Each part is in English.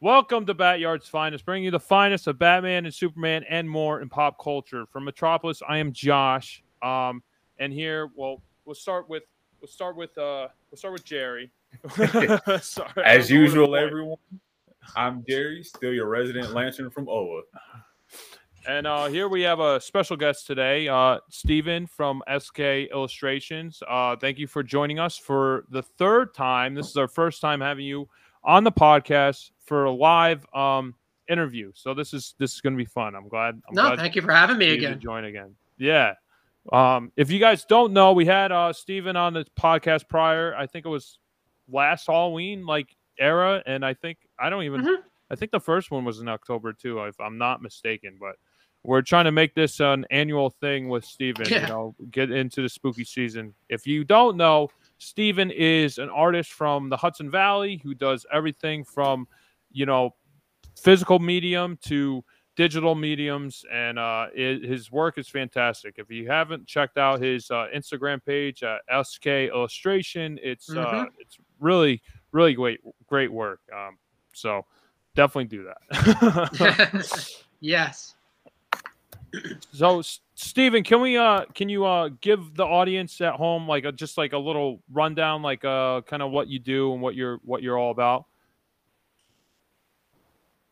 Welcome to Batyard's Finest, bringing you the finest of Batman and Superman and more in pop culture. From Metropolis, I am Josh. Um, and here, well, we'll start with we'll start with uh we'll start with Jerry. Sorry, As usual, everyone. I'm Jerry, still your resident lantern from Oa. And uh, here we have a special guest today, uh, Stephen from SK Illustrations. Uh, thank you for joining us for the third time. This is our first time having you on the podcast for a live um, interview. So this is this is going to be fun. I'm glad. I'm no, glad thank you for having me again. join again. Yeah. Um, if you guys don't know, we had uh, Stephen on the podcast prior. I think it was last Halloween, like era, and I think I don't even. Mm-hmm. I think the first one was in October too, if I'm not mistaken. But we're trying to make this an annual thing with Steven. Yeah. You know, get into the spooky season. If you don't know, Steven is an artist from the Hudson Valley who does everything from, you know, physical medium to digital mediums, and uh, it, his work is fantastic. If you haven't checked out his uh, Instagram page, uh, SK Illustration, it's uh, mm-hmm. it's really really great great work. Um, so definitely do that. yes so Stephen, can we uh can you uh give the audience at home like a, just like a little rundown like uh kind of what you do and what you're what you're all about?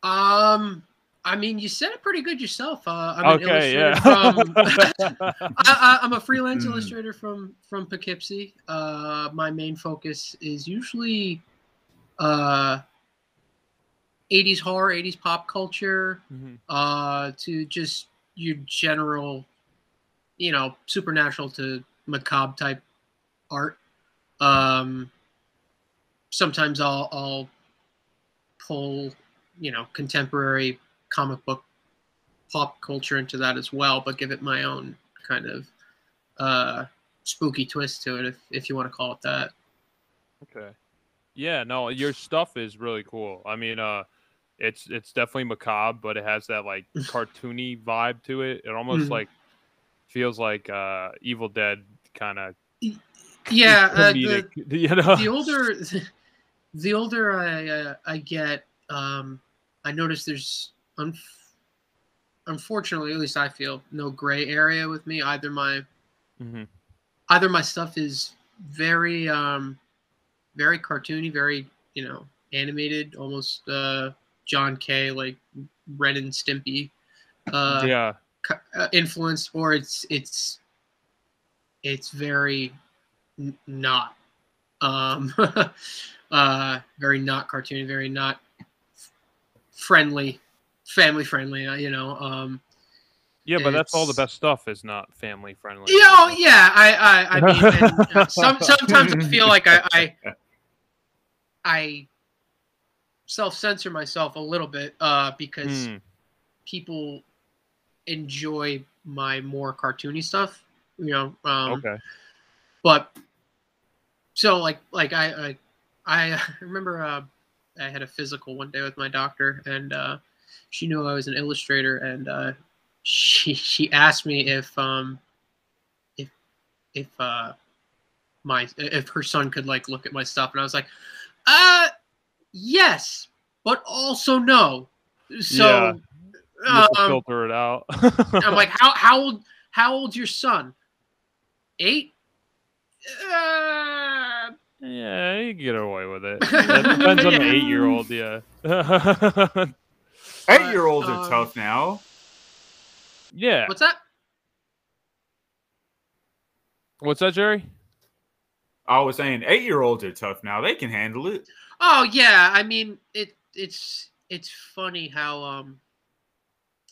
Um I mean, you said it pretty good yourself. Uh, I'm okay, yeah. from, I, am a freelance mm. illustrator from from Poughkeepsie. Uh, my main focus is usually uh, 80s horror, 80s pop culture, mm-hmm. uh, to just your general, you know, supernatural to macabre type art. Um, sometimes I'll, I'll pull, you know, contemporary comic book pop culture into that as well, but give it my own kind of uh, spooky twist to it, if, if you want to call it that. Okay. Yeah, no, your stuff is really cool. I mean, uh, it's it's definitely macabre, but it has that like cartoony vibe to it. It almost mm-hmm. like feels like uh Evil Dead kind of. Yeah, uh, the, you know? the older the older I uh, I get, um, I notice there's un- unfortunately, at least I feel, no gray area with me. Either my mm-hmm. either my stuff is very um very cartoony, very you know animated, almost uh John K. like Ren and Stimpy. Uh, yeah. Uh, influence, or it's it's it's very n- not um uh very not cartoony very not friendly family friendly uh, you know um yeah but that's all the best stuff is not family friendly you know yeah i i, I mean and, uh, some, sometimes i feel like i i, I self censor myself a little bit uh, because mm. people enjoy my more cartoony stuff. You know. Um, okay. But so like like I I, I remember uh, I had a physical one day with my doctor and uh, she knew I was an illustrator and uh, she she asked me if um if if uh my if her son could like look at my stuff and I was like uh yes, but also no. So yeah. um, filter it out. I'm like, how how old how old's your son? Eight. Uh, yeah, you get away with it. That depends on the eight-year-old. Yeah. Eight-year-olds are uh, tough now. Yeah. What's that? What's that, Jerry? I was saying eight-year-olds are tough now. They can handle it. Oh yeah, I mean it. It's it's funny how um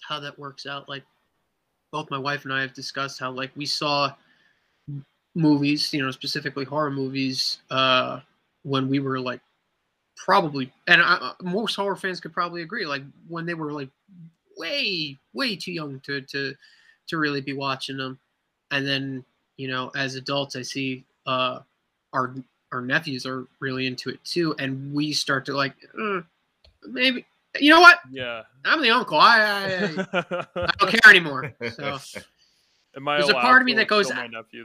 how that works out. Like both my wife and I have discussed how like we saw movies, you know, specifically horror movies, uh, when we were like probably, and I, most horror fans could probably agree, like when they were like way way too young to to to really be watching them, and then you know as adults I see uh our our nephews are really into it too, and we start to like uh, maybe you know what? Yeah, I'm the uncle. I I, I don't care anymore. So there's a part of me that goes,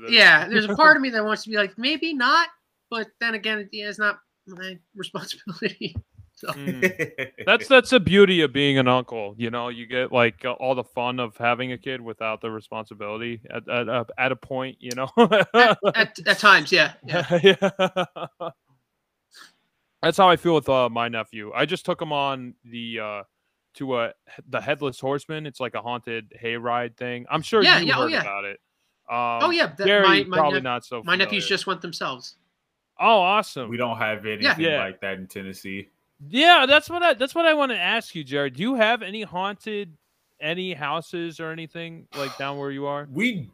yeah. There's a part of me that wants to be like maybe not, but then again, yeah, it's not my responsibility So. Mm. That's that's the beauty of being an uncle. You know, you get like all the fun of having a kid without the responsibility at at, uh, at a point. You know, at, at, at, times, yeah, yeah. yeah. That's how I feel with uh, my nephew. I just took him on the uh, to a the headless horseman. It's like a haunted hayride thing. I'm sure yeah, you yeah, oh, heard oh, yeah. about it. Um, oh yeah, that, Gary, my, my probably not so. My nephews just went themselves. Oh, awesome! We don't have anything yeah. like that in Tennessee. Yeah, that's what I that's what I want to ask you, Jared. Do you have any haunted any houses or anything like down where you are? We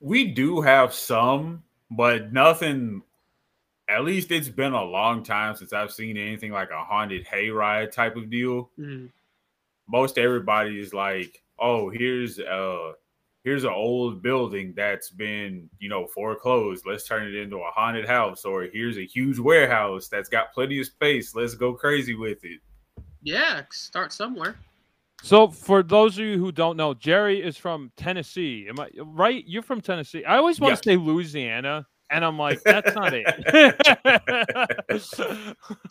we do have some, but nothing at least it's been a long time since I've seen anything like a haunted hayride type of deal. Mm. Most everybody is like, "Oh, here's uh here's an old building that's been, you know, foreclosed. Let's turn it into a haunted house. Or here's a huge warehouse that's got plenty of space. Let's go crazy with it. Yeah, start somewhere. So, for those of you who don't know, Jerry is from Tennessee. Am I right? You're from Tennessee. I always want to say Louisiana, and I'm like, that's not it.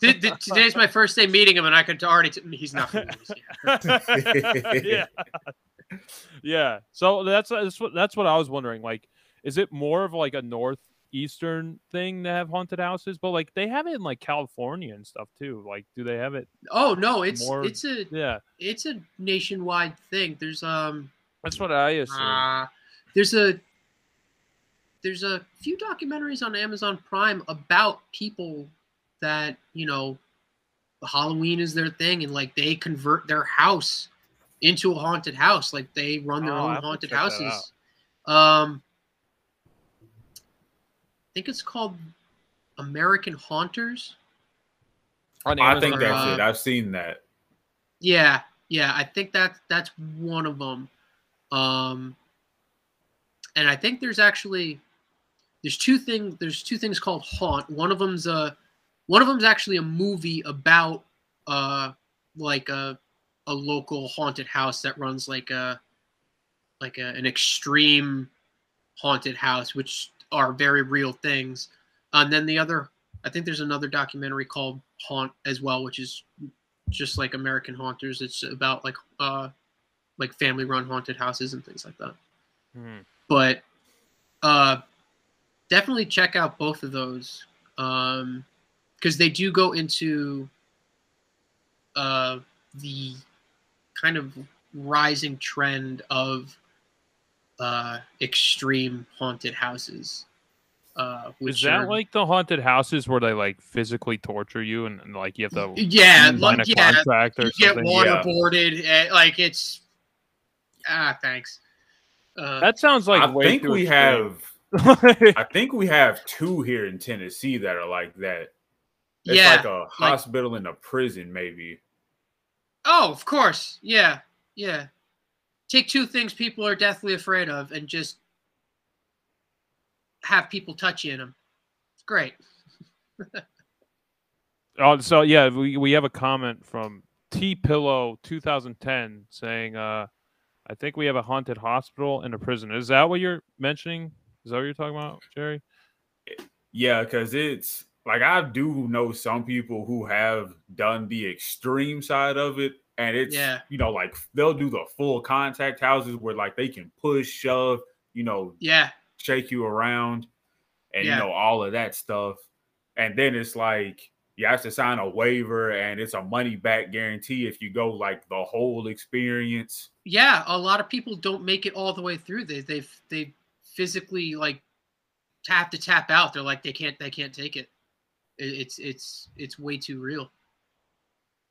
Today's my first day meeting him, and I could already. T- he's not from Louisiana. yeah yeah. So that's that's what that's what I was wondering. Like, is it more of like a northeastern thing to have haunted houses? But like they have it in like California and stuff too. Like, do they have it? Oh no, it's more... it's a yeah, it's a nationwide thing. There's um. That's what I assume. Uh, there's a there's a few documentaries on Amazon Prime about people that you know Halloween is their thing and like they convert their house into a haunted house. Like they run their oh, own haunted houses. Um, I think it's called American Haunters. I think that's uh, it. I've seen that. Yeah, yeah. I think that that's one of them. Um, and I think there's actually there's two things. There's two things called haunt. One of them's a one of them's actually a movie about uh like a a local haunted house that runs like a like a, an extreme haunted house, which are very real things. And then the other, I think there's another documentary called Haunt as well, which is just like American Haunters. It's about like uh like family run haunted houses and things like that. Mm. But uh definitely check out both of those. Um because they do go into uh the kind of rising trend of uh, extreme haunted houses. Uh, Is that are, like the haunted houses where they like physically torture you and, and like you have to yeah, like, yeah, contract or you something? get waterboarded. Yeah. like it's ah, thanks. Uh, that sounds like I think we extreme. have. I think we have two here in Tennessee that are like that. It's yeah, like a hospital like, and a prison, maybe. Oh, of course. Yeah. Yeah. Take two things people are deathly afraid of and just have people touch you in them. It's great. oh, so yeah, we, we have a comment from T Pillow 2010 saying, uh, I think we have a haunted hospital and a prison. Is that what you're mentioning? Is that what you're talking about, Jerry? Yeah, because it's like I do know some people who have done the extreme side of it, and it's yeah. you know like they'll do the full contact houses where like they can push, shove, you know, yeah, shake you around, and yeah. you know all of that stuff, and then it's like you have to sign a waiver and it's a money back guarantee if you go like the whole experience. Yeah, a lot of people don't make it all the way through. They they've they physically like have to tap out. They're like they can't they can't take it it's it's it's way too real.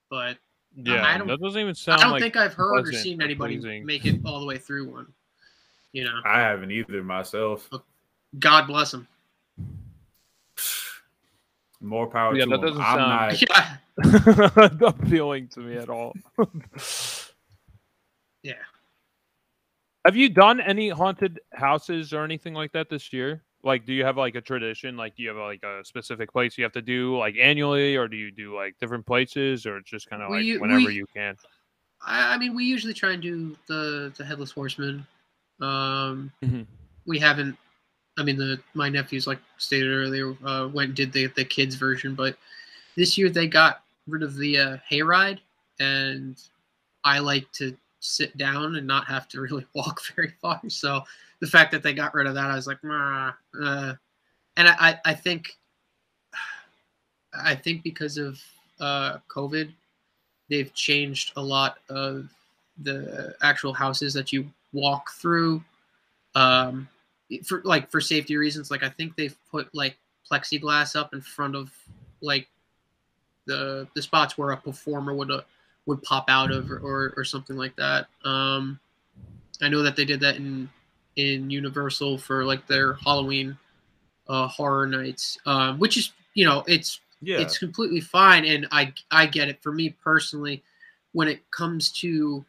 But um, yeah, I don't, that doesn't even sound. I don't like think I've heard or seen anybody pleasing. make it all the way through one. You know, I haven't either myself. God bless him. More power yeah, to that doesn't I'm sound not... appealing to me at all. yeah. Have you done any haunted houses or anything like that this year? like do you have like a tradition like do you have like a specific place you have to do like annually or do you do like different places or it's just kind of like we, whenever we, you can I, I, mean we usually try and do the the headless horseman um mm-hmm. we haven't i mean the my nephews like stated earlier uh, went and did the, the kids version but this year they got rid of the uh, hayride, and I like to sit down and not have to really walk very far. So the fact that they got rid of that, I was like, uh, and I, I think, I think because of uh, COVID, they've changed a lot of the actual houses that you walk through. Um, for like for safety reasons, like I think they've put like plexiglass up in front of like the the spots where a performer would uh, would pop out of or, or, or something like that. Um, I know that they did that in in Universal for like their Halloween uh, horror nights, um, which is you know it's yeah. it's completely fine, and I I get it. For me personally, when it comes to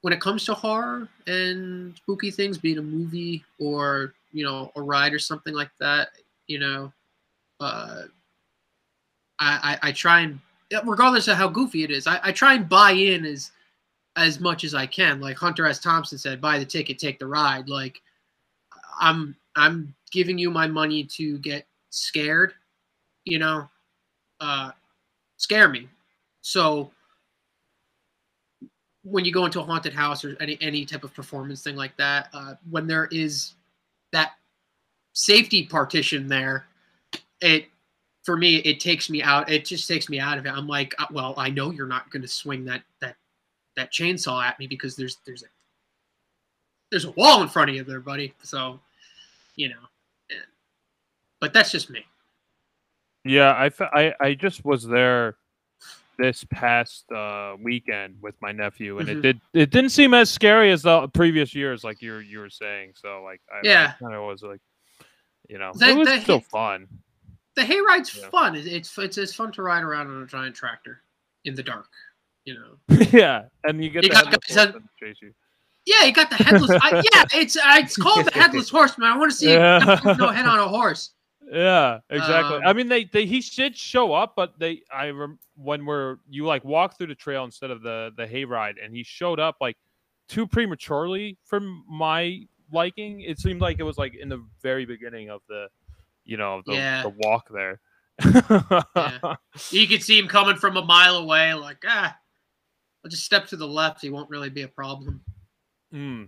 when it comes to horror and spooky things, be it a movie or you know a ride or something like that, you know, uh, I, I, I try and regardless of how goofy it is, I, I try and buy in as as much as I can. Like Hunter S. Thompson said, buy the ticket, take the ride. Like I'm I'm giving you my money to get scared, you know, uh, scare me. So when you go into a haunted house or any any type of performance thing like that, uh, when there is that safety partition there, it for me it takes me out. It just takes me out of it. I'm like, uh, well, I know you're not going to swing that that that chainsaw at me because there's there's a there's a wall in front of you there, buddy. So, you know, but that's just me. Yeah, I, I, I just was there this past uh, weekend with my nephew, and mm-hmm. it did it didn't seem as scary as the previous years, like you you were saying. So like, I, yeah, kind of was like, you know, the, it was still fun. The hayride's yeah. fun. It's it's it's fun to ride around on a giant tractor in the dark. You know. yeah, and you get you the got, headless chase you. Yeah, you got the headless. I, yeah, it's it's called the headless horseman. I want to see yeah. no head on a horse. Yeah, exactly. Um, I mean, they, they he should show up, but they I rem, when we're you like walk through the trail instead of the the hayride, and he showed up like too prematurely for my liking. It seemed like it was like in the very beginning of the, you know, the, yeah. the walk there. yeah. You could see him coming from a mile away, like ah, I'll just step to the left. He won't really be a problem. Hmm.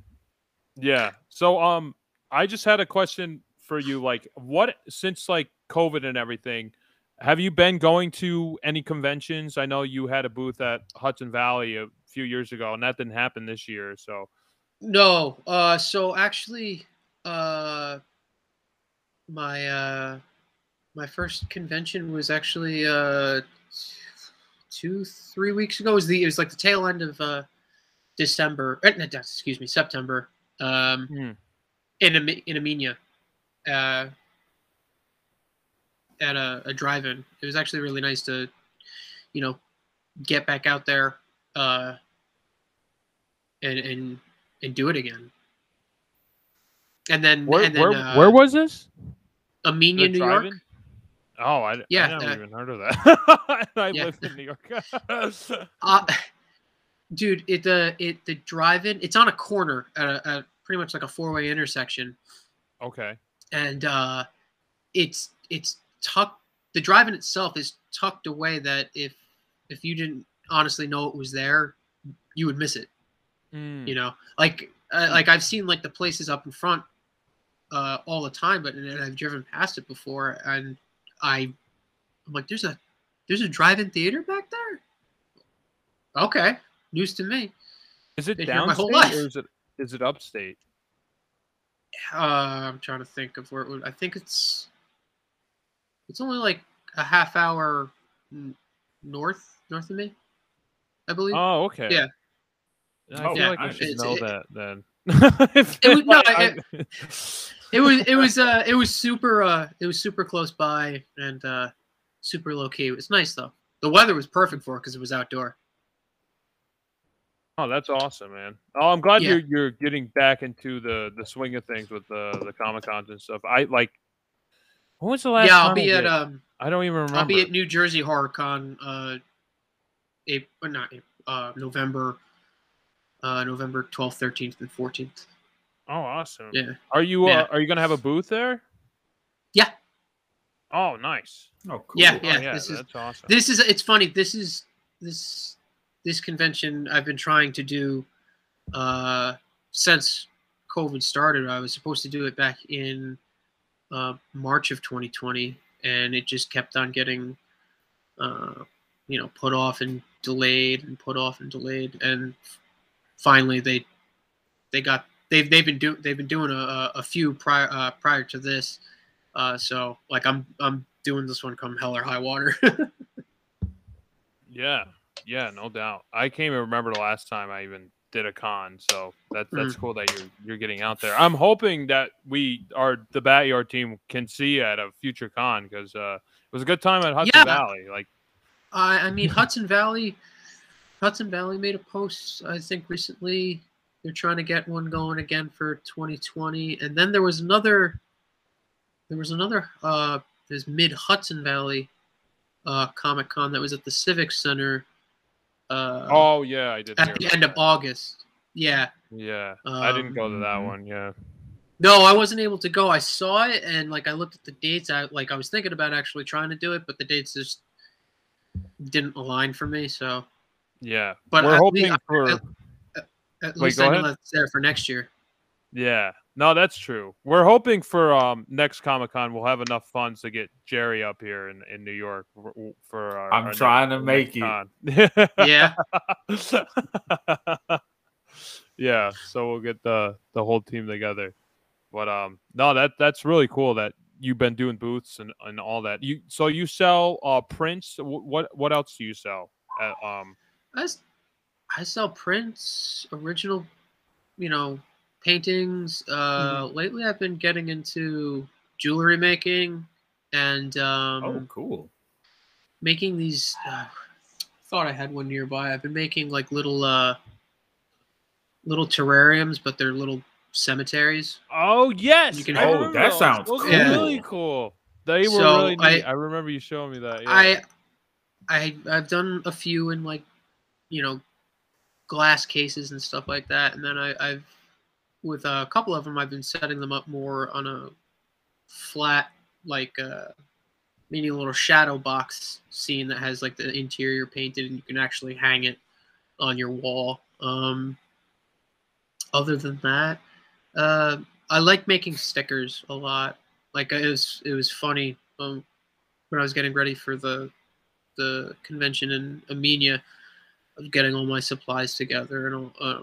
Yeah. So um, I just had a question for you like what since like covid and everything have you been going to any conventions i know you had a booth at hudson valley a few years ago and that didn't happen this year so no uh so actually uh my uh my first convention was actually uh two three weeks ago it was the it was like the tail end of uh december uh, excuse me september um mm. in in Amenia uh, at a, a drive-in. It was actually really nice to, you know, get back out there uh, and and and do it again. And then where and then, where, uh, where was this? Amenia, New York. Oh, I, yeah, I never uh, even heard of that. I yeah. live in New York. uh, dude, it the it the drive-in. It's on a corner at, a, at pretty much like a four-way intersection. Okay and uh, it's it's tucked. The drive-in itself is tucked away that if if you didn't honestly know it was there, you would miss it. Mm. You know, like uh, like I've seen like the places up in front uh, all the time, but and I've driven past it before, and I I'm like, there's a there's a drive-in theater back there. Okay, news to me. Is it downstate or is it is it upstate? uh, I'm trying to think of where it would. I think it's it's only like a half hour north north of me, I believe. Oh, okay. Yeah. I feel yeah, like I should know it, that then. it was no, it, it, was it was uh it was super uh it was super close by and uh super low key. It was nice though. The weather was perfect for it because it was outdoor. Oh, that's awesome, man. Oh, I'm glad yeah. you're you're getting back into the the swing of things with the the comic cons and stuff. I like. When was the last? Yeah, I'll be at um. I don't even remember. I'll be at New Jersey Horror Con. Uh, April, not uh November. Uh, November twelfth, thirteenth, and fourteenth. Oh, awesome! Yeah. Are you uh, are you gonna have a booth there? Yeah. Oh, nice. Oh, cool. Yeah, Oh, yeah. yeah, this is awesome. this is it's funny. This is this this convention I've been trying to do uh since COVID started. I was supposed to do it back in uh, March of 2020, and it just kept on getting, uh, you know, put off and delayed and put off and delayed, and finally they they got they've they've been doing they've been doing a, a- few prior uh, prior to this, uh, so like I'm I'm doing this one come hell or high water. Yeah, yeah, no doubt. I can't even remember the last time I even did a con, so that that's cool that you're you're getting out there. I'm hoping that we are the Batyard team can see you at a future con because uh, it was a good time at Hudson Yeah. Valley. Like, I, I mean, Hudson Valley, Hudson Valley made a post I think recently. They're trying to get one going again for 2020, and then there was another. There was another. Uh, there's Mid Hudson Valley, uh, Comic Con that was at the Civic Center. Uh, oh yeah, I did. at the end of. August. Yeah. Yeah, I didn't go to that Um, one. Yeah, No, I wasn't able to go. I saw it and like I looked at the dates. I like I was thinking about actually trying to do it, but the dates just didn't align for me. So, yeah. but we're hoping least- for. At Wait, least go I know ahead. that's there for next year. Yeah, no, that's true. We're hoping for um next Comic Con we'll have enough funds to get Jerry up here in, in New York for, for our, I'm our trying next- to make next it. con. Yeah. yeah, so we'll get the the whole team together. But um, no, that that's really cool that you've been doing booths and, and all that. You so you sell uh prints. Wh- What what else do you sell? At, um, I, s- I sell prints, original, you know, paintings. Uh, Mm-hmm. Lately, I've been getting into jewelry making and um, Oh, cool. making these. Uh, thought I had one nearby. I've been making like little, uh, little terrariums, but they're little cemeteries. oh yes, You can- I Oh, remember that those. sounds Those were cool. really cool. They were So, really neat. I- I, remember you showing me that. Yeah. I, I, I've done a few in like, you know, glass cases and stuff like that, and then I, I've, with a couple of them, I've been setting them up more on a flat, like, uh, mini little shadow box scene that has like the interior painted, and you can actually hang it on your wall. Um, other than that, uh, I like making stickers a lot. Like it was, it was funny um, when I was getting ready for the the convention in Amenia, was getting all my supplies together and all, uh,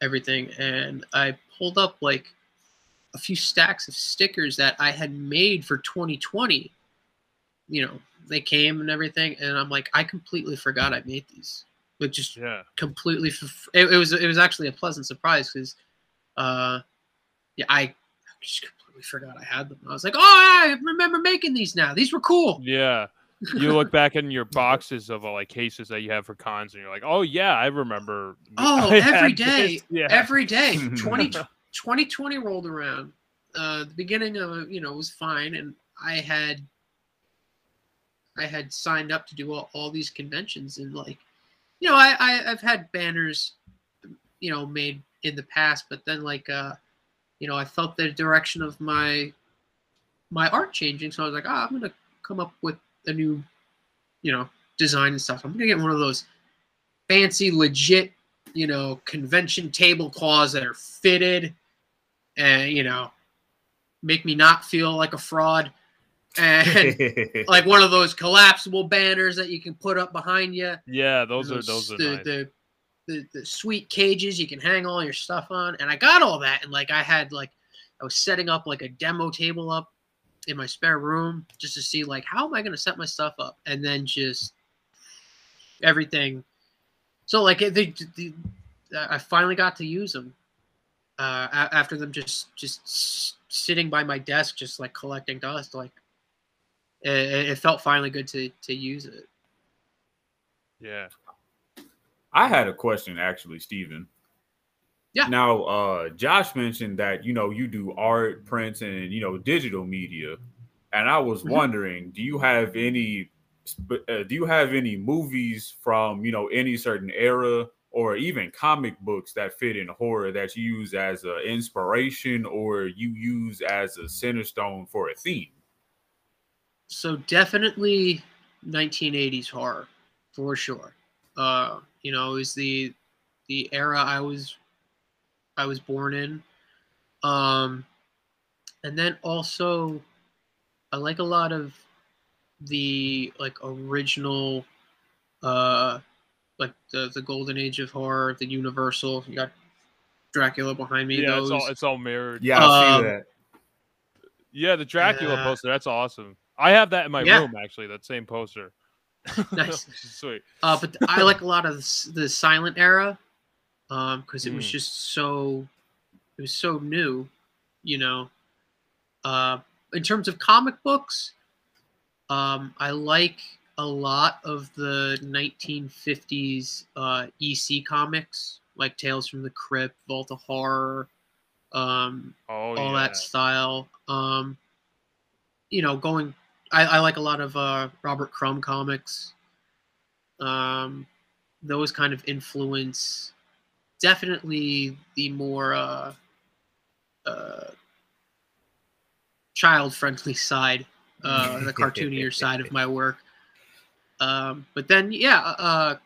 everything, and I pulled up like a few stacks of stickers that I had made for 2020. You know, they came and everything, and I'm like, I completely forgot I made these. Like just yeah. completely. f- It, it was it was actually a pleasant surprise because, uh, yeah, I just completely forgot I had them. I was like, oh, I remember making these now. These were cool. Yeah. You look back in your boxes of uh, like cases that you have for cons, and you're like, "Oh yeah, I remember." Oh, I every day, this." Yeah. every day. 20, 2020 rolled around. Uh, the beginning of you know was fine, and I had I had signed up to do all, all these conventions, and like, you know, I, I I've had banners, you know, made in the past, but then like, uh, you know, I felt the direction of my my art changing, so I was like, ah, I'm gonna come up with a new, you know, design and stuff. I'm gonna get one of those fancy, legit you know, convention tablecloths that are fitted and, you know, make me not feel like a fraud. And like one of those collapsible banners that you can put up behind you. yeah, those are those the, are nice. the, the, the sweet cages you can hang all your stuff on. And I got all that. And like I had like, I was setting up like a demo table up in my spare room just to see like, how am I going to set my stuff up? And then just everything. So like it- they, the, I finally got to use them uh, after them just just sitting by my desk, just like collecting dust. Like it, it felt finally good to to use it. yeah. I had a question actually, Steven. Yeah. Now, uh, Josh mentioned that you know you do art, prints, and you know digital media, and I was Mhm. wondering, do you have any, uh, do you have any movies from you know any certain era, or even comic books that fit in horror that you use as an inspiration, or you use as a center stone for a theme? so definitely 1980s horror for sure. Uh, you know, is the the era I was I was born in. Um, and then also, I like a lot of the like original, uh, like the the golden age of horror, the Universal. You got Dracula behind me. Yeah, those. it's all it's all mirrored. Yeah, I Um, see that. Yeah, the Dracula Yeah. poster. That's awesome. I have that in my Yeah. room actually. That same poster. Nice. Sweet. Uh, but I like a lot of the, the silent era, um, because it was Mm. just so, it was so new, you know. Uh, in terms of comic books, um, I like a lot of the 1950s uh, EC comics, like Tales from the Crypt, Vault of Horror, um, Oh all yeah. that style. Um, you know, going. I, I like a lot of uh, Robert Crumb comics. Um, those kind of influence definitely the more uh, uh, child-friendly side, uh, the cartoonier side of my work. Um, but then, yeah, uh,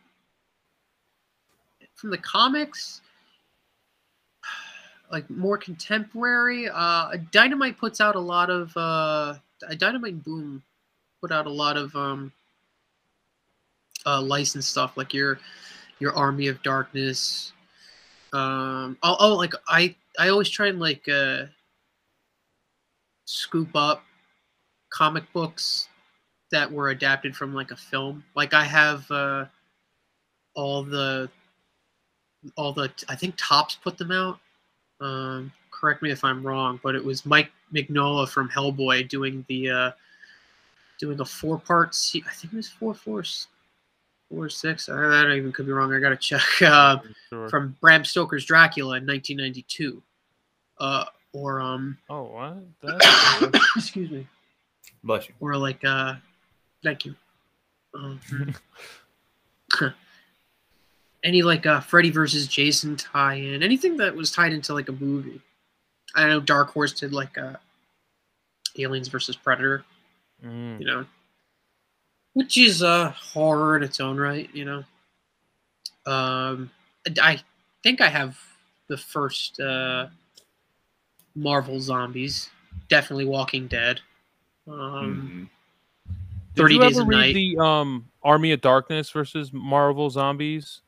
from the comics, like more contemporary. Uh, Dynamite puts out a lot of uh, Dynamite and Boom put out a lot of um, uh, licensed stuff, like your your Army of Darkness. Um, oh, like I I always try and like uh, scoop up comic books that were adapted from like a film. Like I have uh, all the all the I think Topps put them out. Um, correct me if I'm wrong, but it was Mike Mignola from Hellboy doing the uh, doing a four part. I think it was four four four six. I, I don't even could be wrong. I gotta check. Uh, Sure. from Bram Stoker's Dracula in 1992. Uh, or um, oh what? That's excuse me, Bless you. or like uh, thank you. Um, any like uh, Freddy versus Jason tie-in, anything that was tied into like a movie. I know Dark Horse did like uh, Aliens versus Predator, Mm. you know, which is uh horror in its own right, you know. Um, I think I have the first uh, Marvel zombies, definitely Walking Dead. Um, Mhm. Did 30 you Days ever a read Night. the um Army of Darkness versus Marvel Zombies?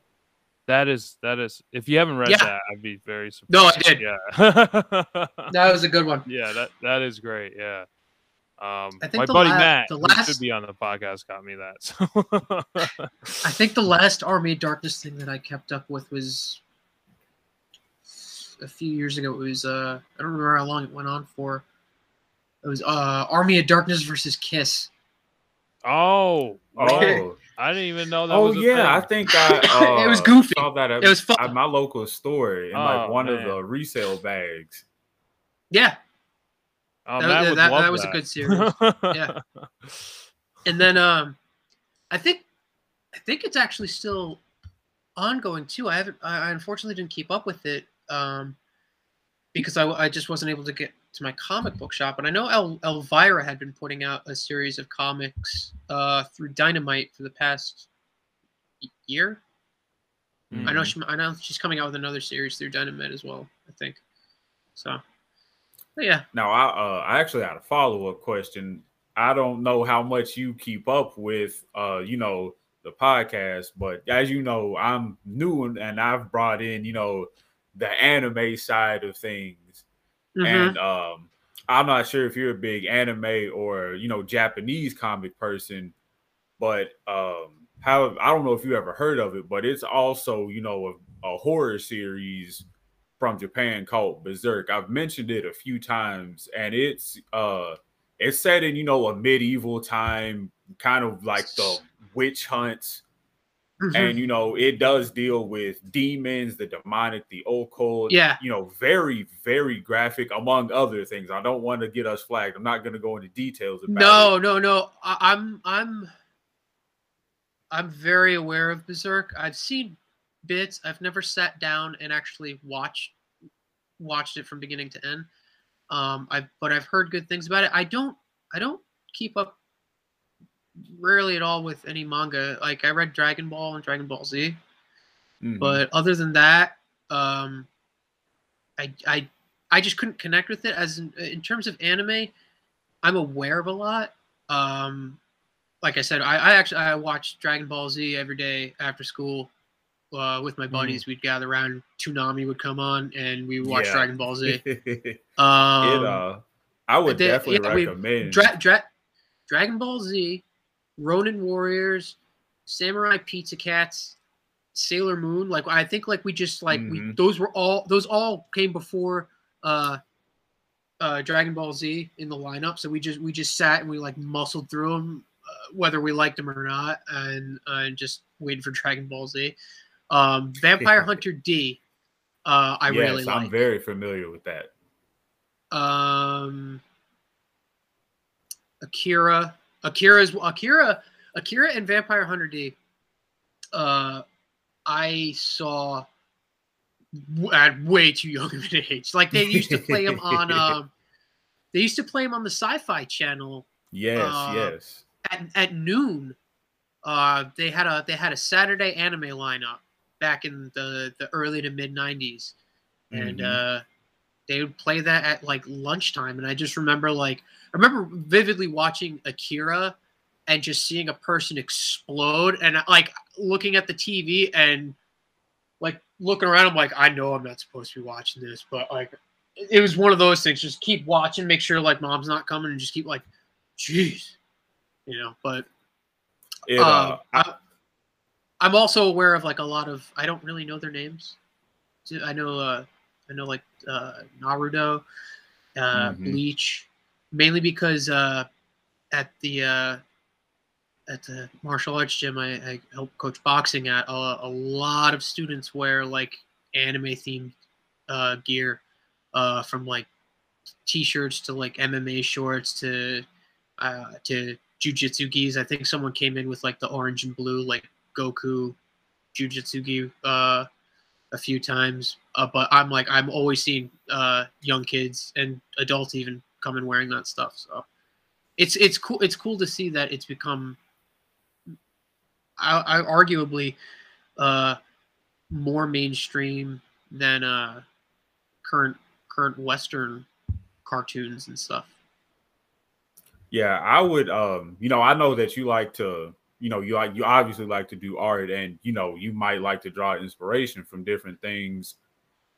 That is that is if you haven't read Yeah. that, I'd be very surprised. No, I did. Yeah. That was a good one. yeah, that that is great. Yeah. Um, I think my buddy la- Matt, the who last- should be on the podcast, got me that. So. I think the last Army of Darkness thing that I kept up with was a few years ago. It was uh, I don't remember how long it went on for. It was uh, Army of Darkness versus Kiss. oh, Oh, I didn't even know that. oh was a yeah, I think I. Uh, It was goofy. Saw that at, It was fun. at my local store in like Oh, one of the resale bags. Yeah, Oh, that- Matt that- love that was a good series. Yeah. and then um, I think I think it's actually still ongoing too. I haven't. I, I unfortunately didn't keep up with it um, because I, I just wasn't able to get to my comic book shop. And I know El, Elvira had been putting out a series of comics uh, through Dynamite for the past year. I know she. I know she's coming out with another series through Dynamite as well. I think. So, yeah. Now, I uh, I actually had a follow up question. I don't know how much you keep up with, uh, you know, the podcast, but as you know, I'm new and, and I've brought in, you know, the anime side of things, Mhm. and um, I'm not sure if you're a big anime or you know Japanese comic person, but um, how I don't know if you ever heard of it, but it's also you know a, a horror series from Japan called Berserk. I've mentioned it a few times, and it's uh it's set in you know a medieval time, kind of like the witch hunts, Mhm. and you know it does deal with demons, the demonic, the occult. Yeah. you know, very very graphic among other things. I don't want to get us flagged. I'm not going to go into details about No, it. no, no. I, I'm I'm I'm very aware of Berserk. I've seen bits. I've never sat down and actually watched watched it from beginning to end. Um, I but I've heard good things about it. I don't I don't keep up rarely at all with any manga. Like I read Dragon Ball and Dragon Ball Z, mm-hmm. but other than that, um, I I I just couldn't connect with it. As in, in terms of anime, I'm aware of a lot. Um, like I said, I, I actually I watched Dragon Ball Z every day after school uh, with my buddies. Mm. We'd gather around. Toonami would come on, and we would watch yeah. Dragon Ball Z. um, it, uh, I would they, definitely yeah, recommend Dra- Dra- Dragon Ball Z, Ronin Warriors, Samurai Pizza Cats, Sailor Moon. Like I think like we just like mm-hmm. we those were all those all came before uh uh Dragon Ball Z in the lineup. So we just we just sat and we like muscled through them uh, whether we liked them or not and uh, and just waited for Dragon Ball Z. Um Vampire Hunter D uh I yes, really I'm very familiar with that. Um Akira Akira's Akira Akira and Vampire Hunter D uh I saw at way too young of an age. Like they used to play them on. Um, they used to play them on the Sci-Fi Channel. Yes, uh, yes. At, at noon, uh, they had a they had a Saturday anime lineup back in the the early to mid '90s, and mm-hmm. uh, they would play that at like lunchtime. And I just remember like I remember vividly watching Akira and just seeing a person explode and like looking at the TV and like looking around I'm like I know I'm not supposed to be watching this but like it was one of those things just keep watching make sure like mom's not coming and just keep like jeez you know but it, uh, uh, I, am also aware of like a lot of I don't really know their names I know uh I know like uh Naruto uh mm-hmm. Bleach mainly because uh at the uh at the martial arts gym I, I help coach boxing at, a, a, lot of students wear like anime themed uh, gear, uh, from like t-shirts to like MMA shorts to uh, to jujitsu gis. I think someone came in with like the orange and blue like Goku jujitsu gi uh, a few times. Uh, but I'm like I'm always seeing uh, young kids and adults even come in wearing that stuff. So it's it's cool. It's cool to see that it's become I, I arguably uh, more mainstream than uh, current current Western cartoons and stuff. Yeah, I would. Um, you know, I know that you like to. You know, you you obviously like to do art, and you know, you might like to draw inspiration from different things.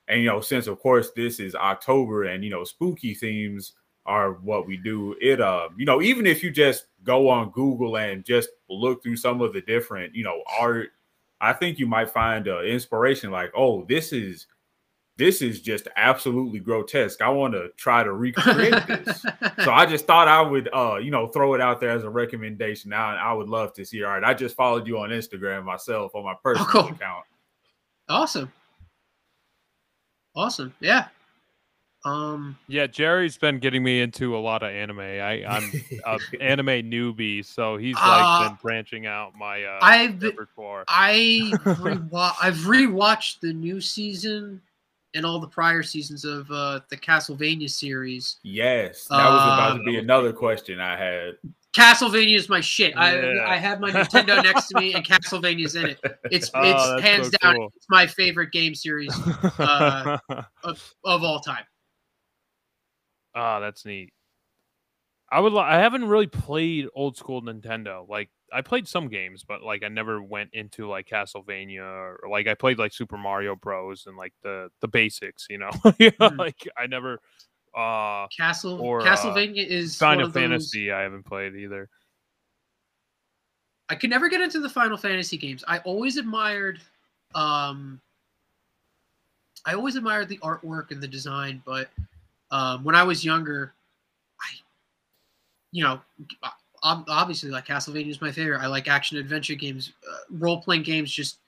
And you know, since of course this is October, and you know, spooky themes are what we do. It uh, you know, even if you just go on Google and just look through some of the different, you know, art, I think you might find uh, inspiration like, oh, this is this is just absolutely grotesque. I want to try to recreate this. so I just thought I would uh, you know, throw it out there as a recommendation. Now I would love to see. All right, I just followed you on Instagram myself on my oh, personal oh, cool. account. Awesome. Awesome. Yeah. Um, yeah, Jerry's been getting me into a lot of anime. I, I'm an anime newbie, so he's like uh, been branching out my uh, I've repertoire. I rewa- I've rewatched the new season and all the prior seasons of uh, the Castlevania series. Yes, that was about to be uh, another question I had. Castlevania is my shit. Yeah. I I have my Nintendo next to me, and Castlevania's in it. It's oh, it's hands so down. Cool. It's my favorite game series uh, of, of all time. Ah, oh, that's neat. I would. I haven't really played old school Nintendo. Like I played some games, but like I never went into like Castlevania or like I played like Super Mario Bros. and like the the basics. You know, mm. like I never. Uh, Castle or, uh, Castlevania uh, is Final Fantasy. Those... I haven't played either. I could never get into the Final Fantasy games. I always admired, um, I always admired the artwork and the design, but um, when I was younger, I, you know, obviously like Castlevania is my favorite. I like action adventure games, uh, role playing games. Just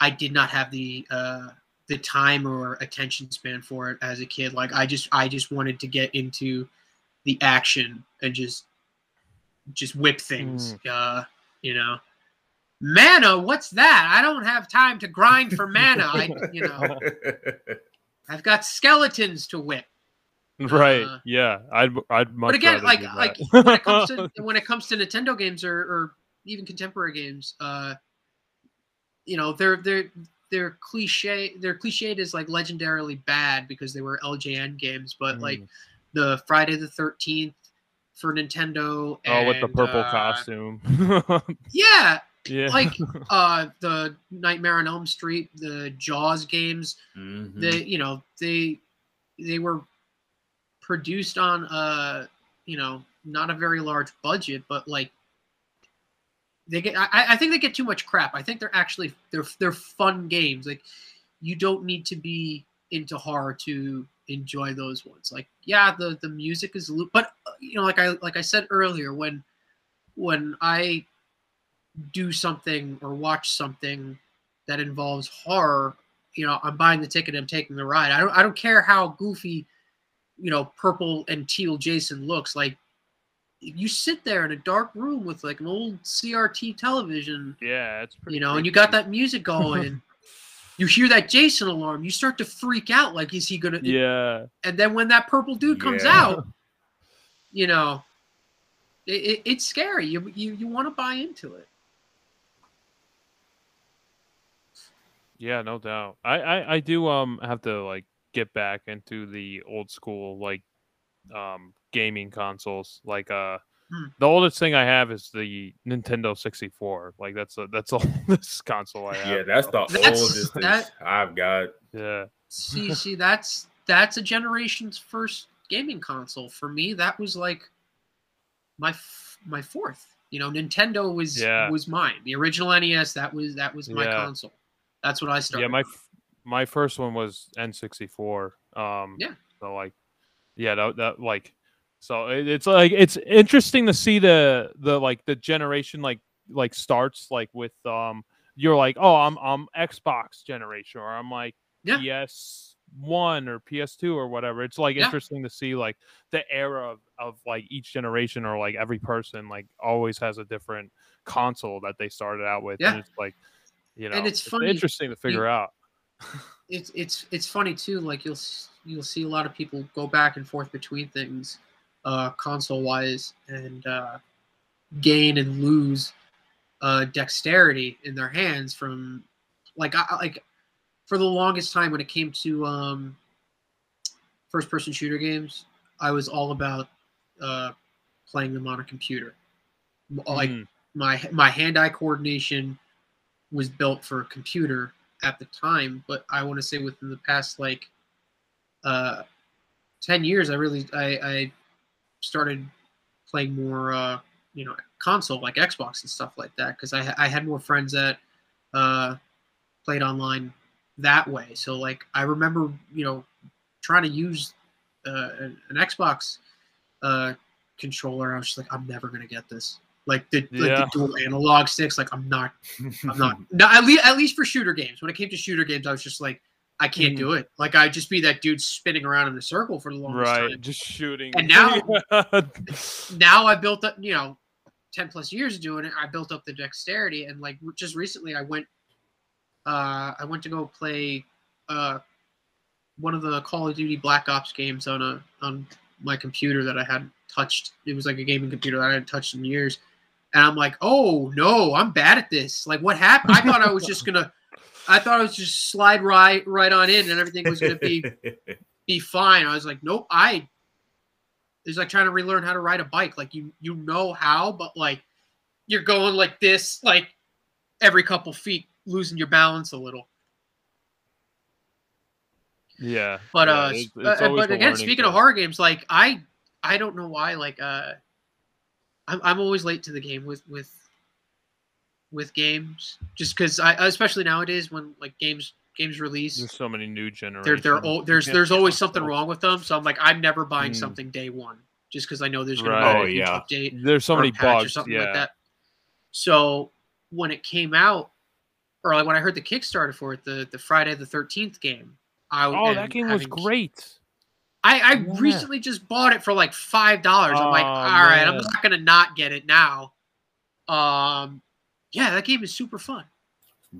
I did not have the uh, the time or attention span for it as a kid. Like I just I just wanted to get into the action and just just whip things. Mm. Uh, you know, mana. What's that? I don't have time to grind for mana. I you know, I've got skeletons to whip. Right. Uh, yeah. I'd I'd much But again, like like when it comes to when it comes to Nintendo games or, or even contemporary games, uh you know, they're they're they're cliche they're cliched as like legendarily bad because they were LJN games, but mm. like the Friday the thirteenth for Nintendo and, Oh with the purple uh, costume. yeah. Yeah. Like uh the Nightmare on Elm Street, the Jaws games, mm-hmm. they you know, they they were produced on a you know not a very large budget, but like they get I, I think they get too much crap. I think they're actually they're they're fun games. Like you don't need to be into horror to enjoy those ones. Like yeah, the the music is but you know like I like I said earlier when when I do something or watch something that involves horror, you know, I'm buying the ticket, I'm taking the ride. I don't I don't care how goofy you know, purple and teal Jason looks like you sit there in a dark room with like an old CRT television. Yeah, it's pretty. You know, creepy. and you got that music going. you hear that Jason alarm, you start to freak out. Like, is he gonna? Yeah. And then when that purple dude comes yeah. out, you know, it, it, it's scary. You you you want to buy into it. Yeah, no doubt. I, I I do um have to like get back into the old school like um gaming consoles. Like uh hmm. the oldest thing I have is the Nintendo 64. Like that's a that's all this console I have. Yeah, that's the that's, oldest that, I've got. Yeah. See, see, that's that's a generation's first gaming console. For me, that was like my my fourth. You know, Nintendo was yeah. was mine. The original NES, that was that was my yeah. console. That's what I started. Yeah, my my first one was N64. Um, yeah. So like, yeah, that, that like, so it, it's like it's interesting to see the the like the generation like like starts like with um you're like oh I'm I'm Xbox generation or I'm like yeah. PS one or PS2 or whatever. It's like yeah. interesting to see like the era of, of like each generation or like every person like always has a different console that they started out with. Yeah. And it's like you know and it's, it's funny. interesting to figure you, out it's it's it's funny too. Like you'll you'll see a lot of people go back and forth between things, uh, console wise, and uh, gain and lose uh, dexterity in their hands from like I, like for the longest time when it came to um, first person shooter games, I was all about uh, playing them on a computer. Like mm. my my hand eye coordination was built for a computer at the time, but I want to say within the past like uh, ten years, I really I, I started playing more uh, you know console like Xbox and stuff like that because I I had more friends that uh, played online that way. So like I remember you know trying to use uh, an, an Xbox uh, controller. I was just like I'm never gonna get this. Like the, yeah. like the dual analog sticks, like I'm not, I'm not. no, at least at least for shooter games. When it came to shooter games, I was just like, I can't mm. do it. Like I'd just be that dude spinning around in the circle for the longest right, time. just shooting. And now, now I built up, you know, ten plus years of doing it. I built up the dexterity, and like just recently, I went, uh, I went to go play, uh, one of the Call of Duty Black Ops games on a on my computer that I hadn't touched. It was like a gaming computer that I hadn't touched in years and I'm like, oh no, I'm bad at this. Like, what happened? I thought I was just gonna, I thought I was just slide right right on in, and everything was gonna be be fine. I was like, nope. I it's like trying to relearn how to ride a bike. Like you you know how, but like you're going like this, like every couple feet, losing your balance a little. Yeah, but yeah, uh, it's, it's uh, but again, speaking of horror games, like I I don't know why, like uh I'm, I'm always late to the game with with with games just because I especially nowadays when like games games release there's so many new generations they're, they're old, there's there's always something wrong with them so I'm like I'm never buying mm. something day one just because I know there's gonna right. be a oh, yeah. update there's so many bugs or something yeah. like that so when it came out or like when I heard the Kickstarter for it the the Friday the 13th game I oh that game was great I, I yeah. recently just bought it for like five dollars. I'm like, oh, all right, I'm not gonna not get it now. Um, yeah, that game is super fun.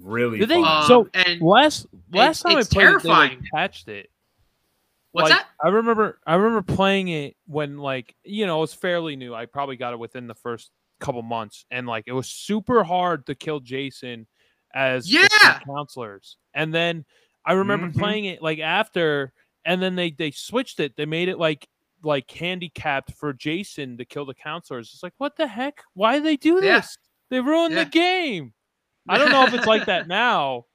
Really? Did they? Um, so and last last time I played terrifying. it, they like, patched it. What's like, that? I remember I remember playing it when like you know it was fairly new. I probably got it within the first couple months, and like it was super hard to kill Jason as Yeah. counselors. And then I remember Mhm. playing it like after, and then they they switched it. They made it like like handicapped for Jason to kill the counselors. It's like what the heck? Why did they do Yeah. this? They ruined Yeah. the game. I don't know if it's like that now.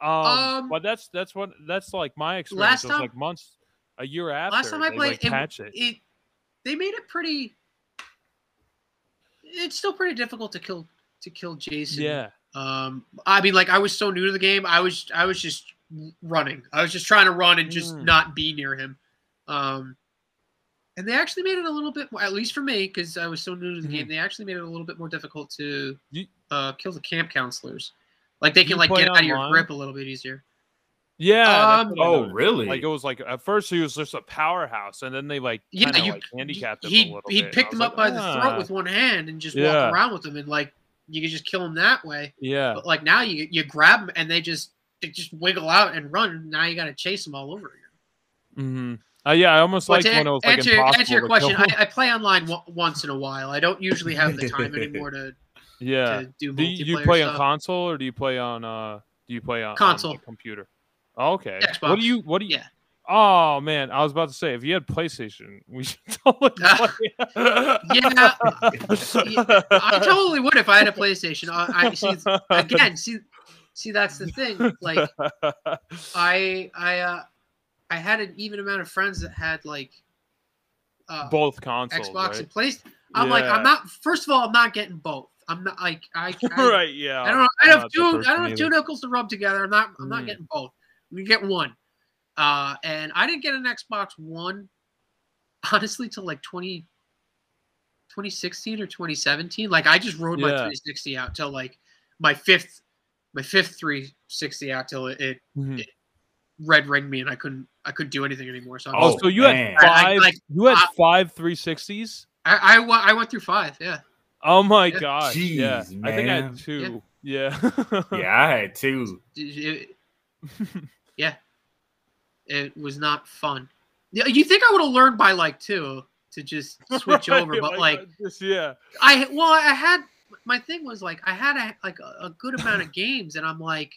Um, Um, but that's that's what that's like my experience. last it was time- like months, a year after. Last time I played, like, it, it. it, they made it pretty. It's still pretty difficult to kill to kill Jason. Yeah, Um, I mean, like I was so new to the game, I was I was just running. I was just trying to run and just Mm. not be near him. Um, and they actually made it a little bit, more, at least for me, because I was so new to the Mhm. game. They actually made it a little bit more difficult to You- uh, kill the camp counselors. Like they can like play get out of your grip a little bit easier. yeah. Um, Oh, really? Like it was like at first he was just a powerhouse, and then they like Yeah, kinda, you like handicapped him He a little he bit. picked I him up like, by the "Ah." throat with one hand and just Yeah. walk around with him, and like you could just kill him that way. Yeah, But like now you you grab them and they just they just wiggle out and run. Now you got to chase them all over again. hmm uh, yeah. I almost But liked when it was like answer, impossible answer your question. I, I play online w- once in a while. I don't usually have the time anymore to, yeah. to do Do you, play on console or do you play on uh? Do you play on on Console. the computer? Oh, okay. What do you? What do you? Yeah. Oh man, I was about to say if you had PlayStation, we should totally play. Yeah, I totally would if I had a PlayStation. I, I see again. See, see that's the thing. Like I I uh I had an even amount of friends that had like uh, both consoles, Xbox right? and PlayStation. I'm like I'm not. First of all, I'm not getting both. I'm not like I. I right, yeah. I don't. I I'm don't have two. I don't have two nickels to rub together. I'm not. I'm not Mm. getting both. We get one. Uh, and I didn't get an Xbox One, honestly, till like 20, 2016 or 2017. Like I just rode my 360 out till like my fifth, my fifth 360 out till it, it Mhm. red ringed me and I couldn't. I couldn't do anything anymore. So I'm Oh, so you man. had I- I- five? like, you had I- five 360s? I, I, wa- I went through five. Yeah. Oh my Yeah. gosh! yeah, Jeez, I think I had two. Yeah. yeah, I had two. It- yeah, it was not fun. Yeah, You think I would have learned by like two to just switch Right, over, but like just, yeah. I well, I had my thing was like I had a like a, a good amount of games, and I'm like,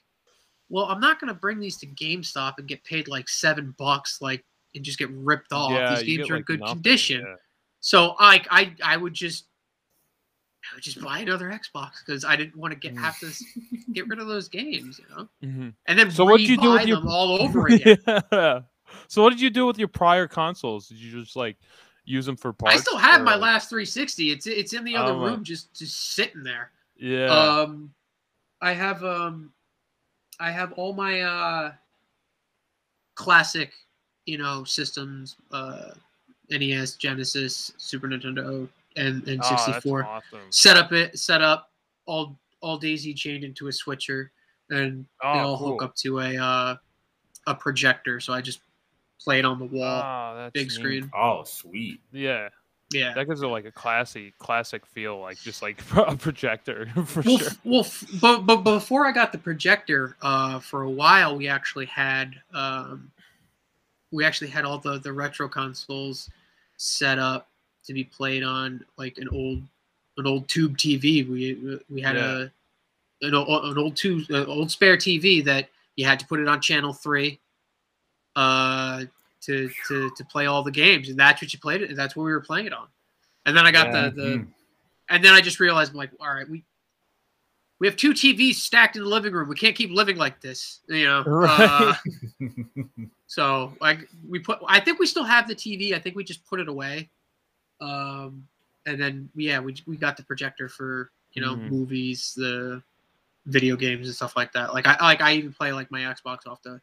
well, I'm not gonna bring these to GameStop and get paid like seven bucks, like and just get ripped off. yeah, these games get, are in good nothing, condition, yeah. so I I I would just. I would just buy another Xbox because I didn't want to get Mm. have to get rid of those games, you know, Mhm. and then So what'd you do with rebuy your- them all over again. yeah. So what did you do with your prior consoles? Did you just like use them for parts? I still have my last 360. It's it's in the other Oh, room, just just sitting there. Yeah. Um, I have um, I have all my uh, classic, you know, systems. Uh, NES, Genesis, Super Nintendo, and and Oh, 64. awesome. set up it, set up all all daisy chained into a switcher, and Oh, they all hook up to a uh, a projector. So I just play it on the wall, Oh, that's big neat. screen. Oh, sweet. Yeah, Yeah. that gives it like a classy, classic feel, like just like a projector for well, sure. well, f- but but before I got the projector, uh, for a while we actually had um, we actually had all the the retro consoles set up to be played on like an old an old tube TV. We we had a an old, an old tube uh, old spare TV that you had to put it on channel three, uh, to to to play all the games, and that's what you played it. That's what we were playing it on. And then I got Yeah. the the and then I just realized, I'm like, all right, we we have two TVs stacked in the living room. We can't keep living like this, you know. Uh, Right. so like we put, I think we still have the TV. I think we just put it away. Um, and then yeah, we we got the projector for you know Mhm. movies, the video games and stuff like that. Like I like I even play like my Xbox off the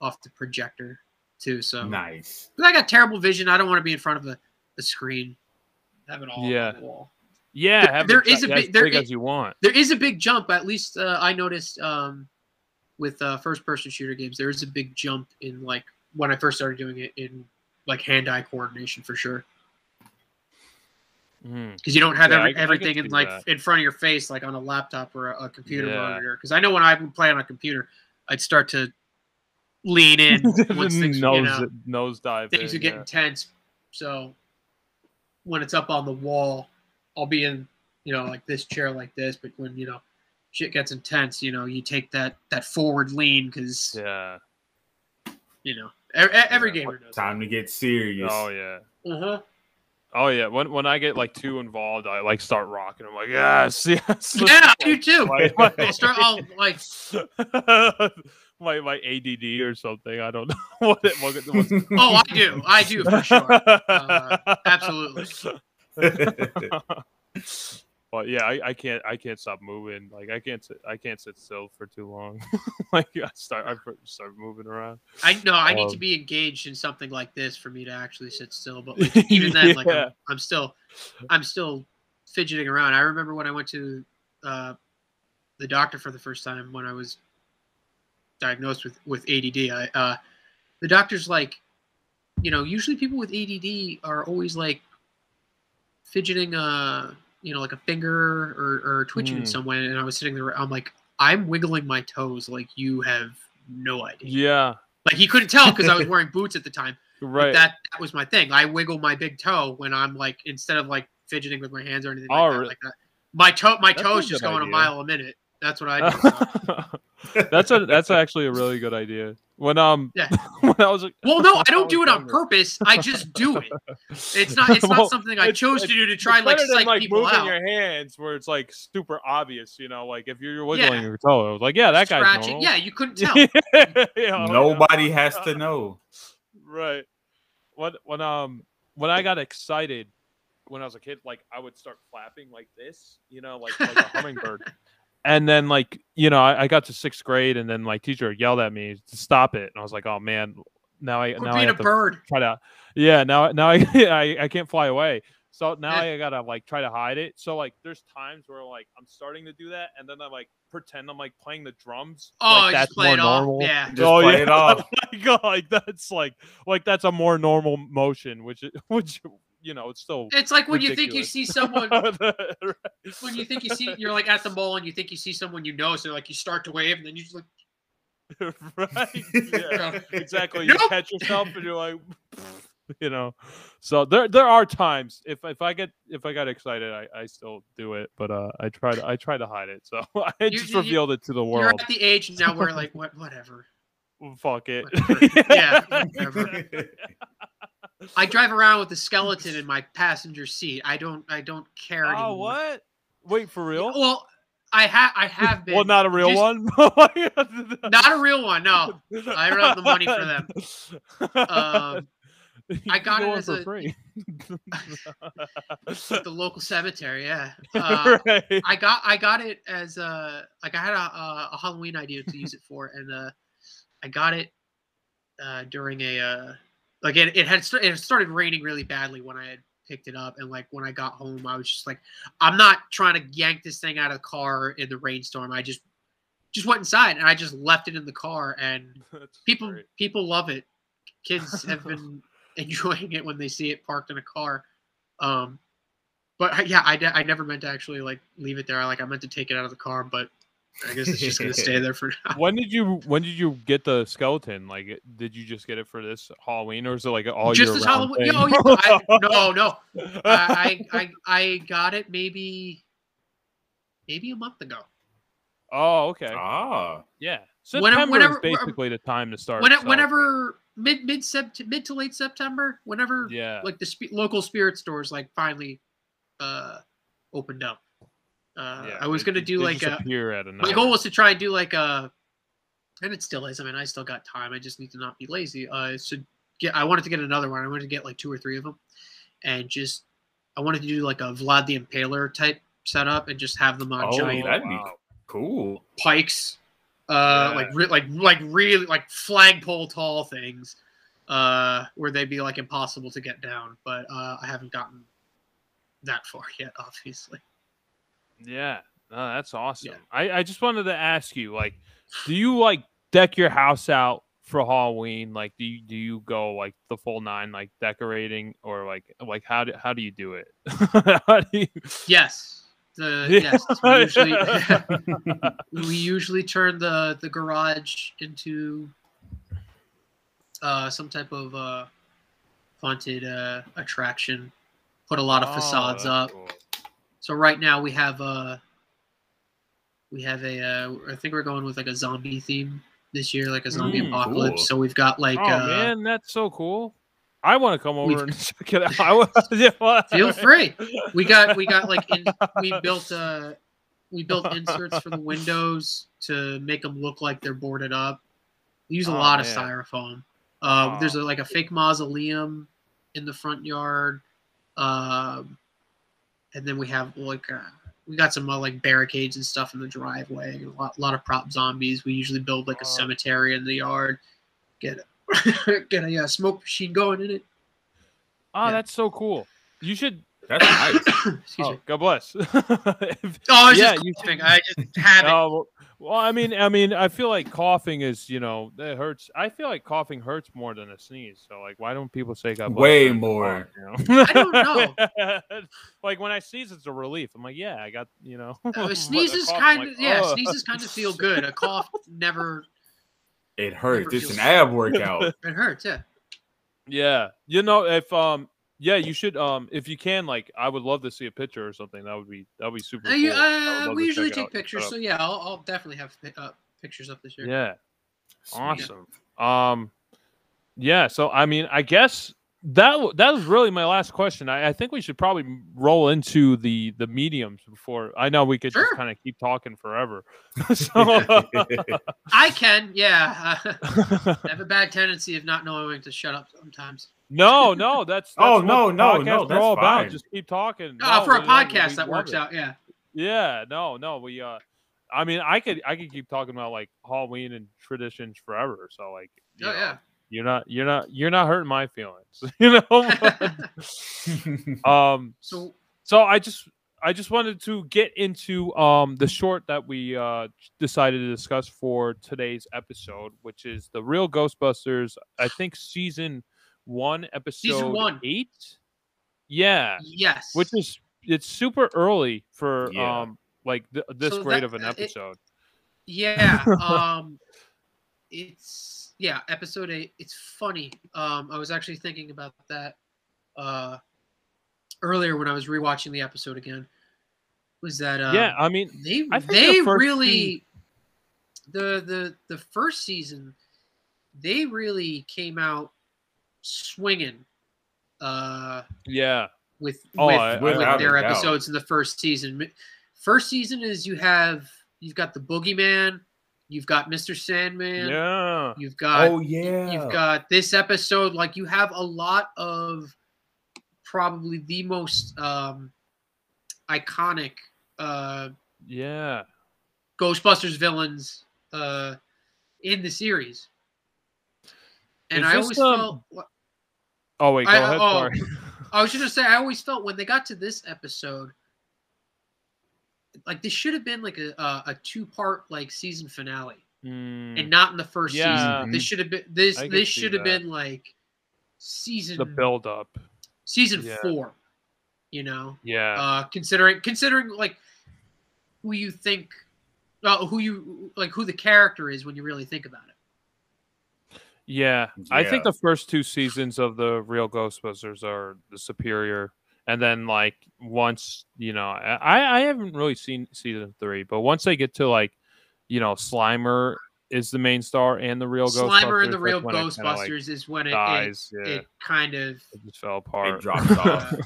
off the projector too. So nice. 'Cause I got terrible vision. I don't want to be in front of a, a screen. Have it all Yeah. on the wall. Yeah, There- have there is a as big- there big as you want. There is a big jump. At least uh, I noticed um, with uh, first-person shooter games, there is a big jump in like when I first started doing it in like hand-eye coordination for sure. Because you don't have Yeah, every, I- I everything in like that. in front of your face, like on a laptop or a, a computer Yeah. monitor. Because I know when I would play on a computer, I'd start to lean in once things, nose, you know, nose dive. things in, are getting yeah. tense. So when it's up on the wall, I'll be in, you know, like this chair like this. But when you know shit gets intense, you know, you take that that forward lean because Yeah. you know every, every Yeah. gamer does. Time to get serious. Oh yeah. Uh-huh. Oh yeah. When when I get like too involved, I like start rocking. I'm like, yes, yes. Yeah, I do too. I'll start. I'll like. my my ADD or something. I don't know what it what's Oh, I do. I do for sure. Uh, absolutely. but yeah, I, I can't I can't stop moving. Like I can't sit I can't sit still for too long. like I start I start moving around. I know I need to Um, be engaged in something like this for me to actually sit still. But like, even then, like I'm, I'm still, I'm still fidgeting around. I remember when I went to uh, the doctor for the first time when I was diagnosed with with ADD. I uh, the doctor's like, you know, usually people with ADD are always like fidgeting, uh, you know, like a finger or, or twitching in Hmm. some way. And I was sitting there, I'm like, I'm wiggling my toes like you have no idea. Yeah. Like he couldn't tell because I was wearing boots at the time. Right. that that was my thing. I wiggle my big toe when I'm like instead of like fidgeting with my hands or anything Oh, like, that, like that. My toe my That's a toes just going a mile a minute. That's what I do. that's a that's actually a really good idea. When um Yeah. when I was like well, no, I don't do it on purpose. I just do it. It's not it's not something I chose to do to try like better than, psych like people moving out. your hands where it's like super obvious, you know, like if you're wiggling your toe, I was like, yeah, that guy's Scratching. normal. Yeah, you couldn't tell. Yeah, oh, Nobody yeah. has to know. right. When when um when I got excited when I was a kid, like I would start flapping like this, you know, like like a hummingbird. And then like, you know, I, I got to sixth grade and then my teacher yelled at me to stop it. And I was like, oh man, now I Quit now I being a to bird. try to yeah, now now I I, I can't fly away. So now Yeah. I gotta like try to hide it. So like there's times where like I'm starting to do that and then I like pretend I'm like playing the drums. Oh, like, that's more normal. Yeah. Just Oh, play yeah. it off. like, oh, like that's like like that's a more normal motion, which is- which you know it's still It's like when you think you see someone Right. when you think you see you're like at the mall and you think you see someone you know, so like you start to wave and then you just like right yeah exactly Nope. you catch yourself and you're like you know so there there are times if if i get if i got excited i i still do it but uh i try to i try to hide it so i You- just you- revealed it to the you're world at the age now where like what whatever. fuck it Whatever. Yeah, whatever. I drive around with a skeleton in my passenger seat. I don't I don't care anymore. oh what wait for real Well, I have I have been well not a real just- one Not a real one, no. I don't have the money for them. Um, I got go it as for a- free. The local cemetery, yeah. Uh, right. I got I got it as a like I had a, a, a Halloween idea to use it for, and uh, I got it uh, during a uh, like it, it had st- it started raining really badly when I had picked it up, and like when I got home, I was just like, I'm not trying to yank this thing out of the car in the rainstorm. I just just went inside and I just left it in the car, and That's people great. people love it. Kids have been enjoying it when they see it parked in a car. Um, but yeah, I, de- I never meant to actually like leave it there. Like I meant to take it out of the car, but I guess it's just gonna stay there for now. When did you when did you get the skeleton? Like, did you just get it for this Halloween, or is it like all just year as round Halloween. thing? No, yeah, I, no, no. I, I I I got it maybe maybe a month ago. oh, okay. ah, Yeah, Whenever- September whenever- is basically the time to start. When it, celebrating. whenever mid mid sept mid to late September, whenever yeah, like the spe- local spirit stores like finally uh opened up. Uh, yeah, I was they- gonna do they like just a, appear at a my goal was to try and do like a, and it still is. I mean, I still got time. I just need to not be lazy. Uh, so get. I wanted to get another one. I wanted to get like two or three of them, and just I wanted to do like a Vlad the Impaler type setup and just have them on Oh, giant that'd be cool. pikes, uh, Yeah. like re- like like really like flagpole tall things, uh, where they'd be like impossible to get down. But uh, I haven't gotten that far yet, obviously. Yeah, no, that's awesome. Yeah. I, I just wanted to ask you, like, do you like deck your house out for Halloween? Like, do you do you go like the full nine, like decorating, or like like how do how do you do it? how do you... Yes. The Yeah. yes, we usually we usually turn the the garage into uh, some type of uh, haunted uh, attraction. Put a lot of Oh, facades that's up. cool. So right now we have a we have a uh, I think we're going with like a zombie theme this year, like a zombie Mm, apocalypse. cool. So we've got like oh uh, man, that's so cool. I want to come over and check it out. I yeah, feel free. We got we got like in, we built uh we built inserts for the windows to make them look like they're boarded up. We use a Oh, lot of man. styrofoam. Uh, Oh. There's a, like a fake mausoleum in the front yard, um, and then we have like uh, we got some uh, like barricades and stuff in the driveway. A lot, lot of prop zombies. We usually build like a Oh. cemetery in the yard. Get a, get a uh, smoke machine going in it. Oh, Yeah. that's so cool. You should. That's nice. Excuse Oh, me. God bless. If- Oh, I was yeah, just you coughing. I just have it. Oh, well- well, I mean, I mean, I feel like coughing is, you know, it hurts. I feel like coughing hurts more than a sneeze. So, like, why don't people say God bless Way more. cough, you know? I don't know. like when I sneeze, it's a relief. I'm like, yeah, I got, you know. Uh, a sneezes cough, I'm kind like, of yeah, "Ugh." sneezes kind of feel good. A cough never It hurts. Never It's an ab workout. it hurts. Yeah. Yeah, you know, if um, yeah, you should um, if you can, like, I would love to see a picture or something. That would be that would be super. Uh, cool. I uh, we usually take pictures, so yeah, I'll, I'll definitely have uh, pictures up this year. yeah, Sweet. awesome. Um, yeah. So I mean, I guess that that was really my last question. I, I think we should probably roll into the the mediums before. I know we could just kind of keep talking forever. so. I can. Yeah. I have a bad tendency of not knowing when to shut up sometimes. No, no, that's, that's Oh, no, no, no, that's all about. Just keep talking. Uh, No, for a we- we- podcast, we that love works it. out. Yeah. Yeah, no, no, we uh I mean I could I could keep talking about like Halloween and traditions forever. So like you Oh know, yeah. you're not you're not you're not hurting my feelings. You know? um so so I just I just wanted to get into um the short that we uh decided to discuss for today's episode, which is the real Ghostbusters, I think season one, episode one. eight. Yeah yes. which is it's super early for Yeah. um like th- this So great that- of an uh, it- episode. Yeah. Um it's yeah, episode eight. It's funny. Um I was actually thinking about that uh earlier when I was rewatching the episode again. Was that um, yeah, I mean, they I they the first really the the the first season they really came out swinging uh yeah, with Oh, with, I- with Without their a doubt. episodes in the first season. First season is you have you've got the Boogeyman, you've got Mr. Sandman, yeah, you've got oh yeah. you've got this episode. Like you have a lot of probably the most um, iconic uh, yeah. Ghostbusters villains uh, in the series. And Is I this, always um, felt Oh wait, go I- ahead. oh. I was just gonna say I always felt when they got to this episode, like this should have been like a a, a two part like season finale, Mm, and not in the first Yeah. season. This should have been this this should have been like season the build up. season Yeah. four. You know, Yeah, uh, considering considering like who you think, uh, who you like who the character is when you really think about it. Yeah. I think the first two seasons of the real Ghostbusters are the superior, and then like once you know, I I haven't really seen season three, but once they get to like, you know, Slimer is the main star and the real Ghostbusters. Slimer and the real when like, Ghostbusters is when it, it, yeah. it kind of it just fell It apart. drops off. uh,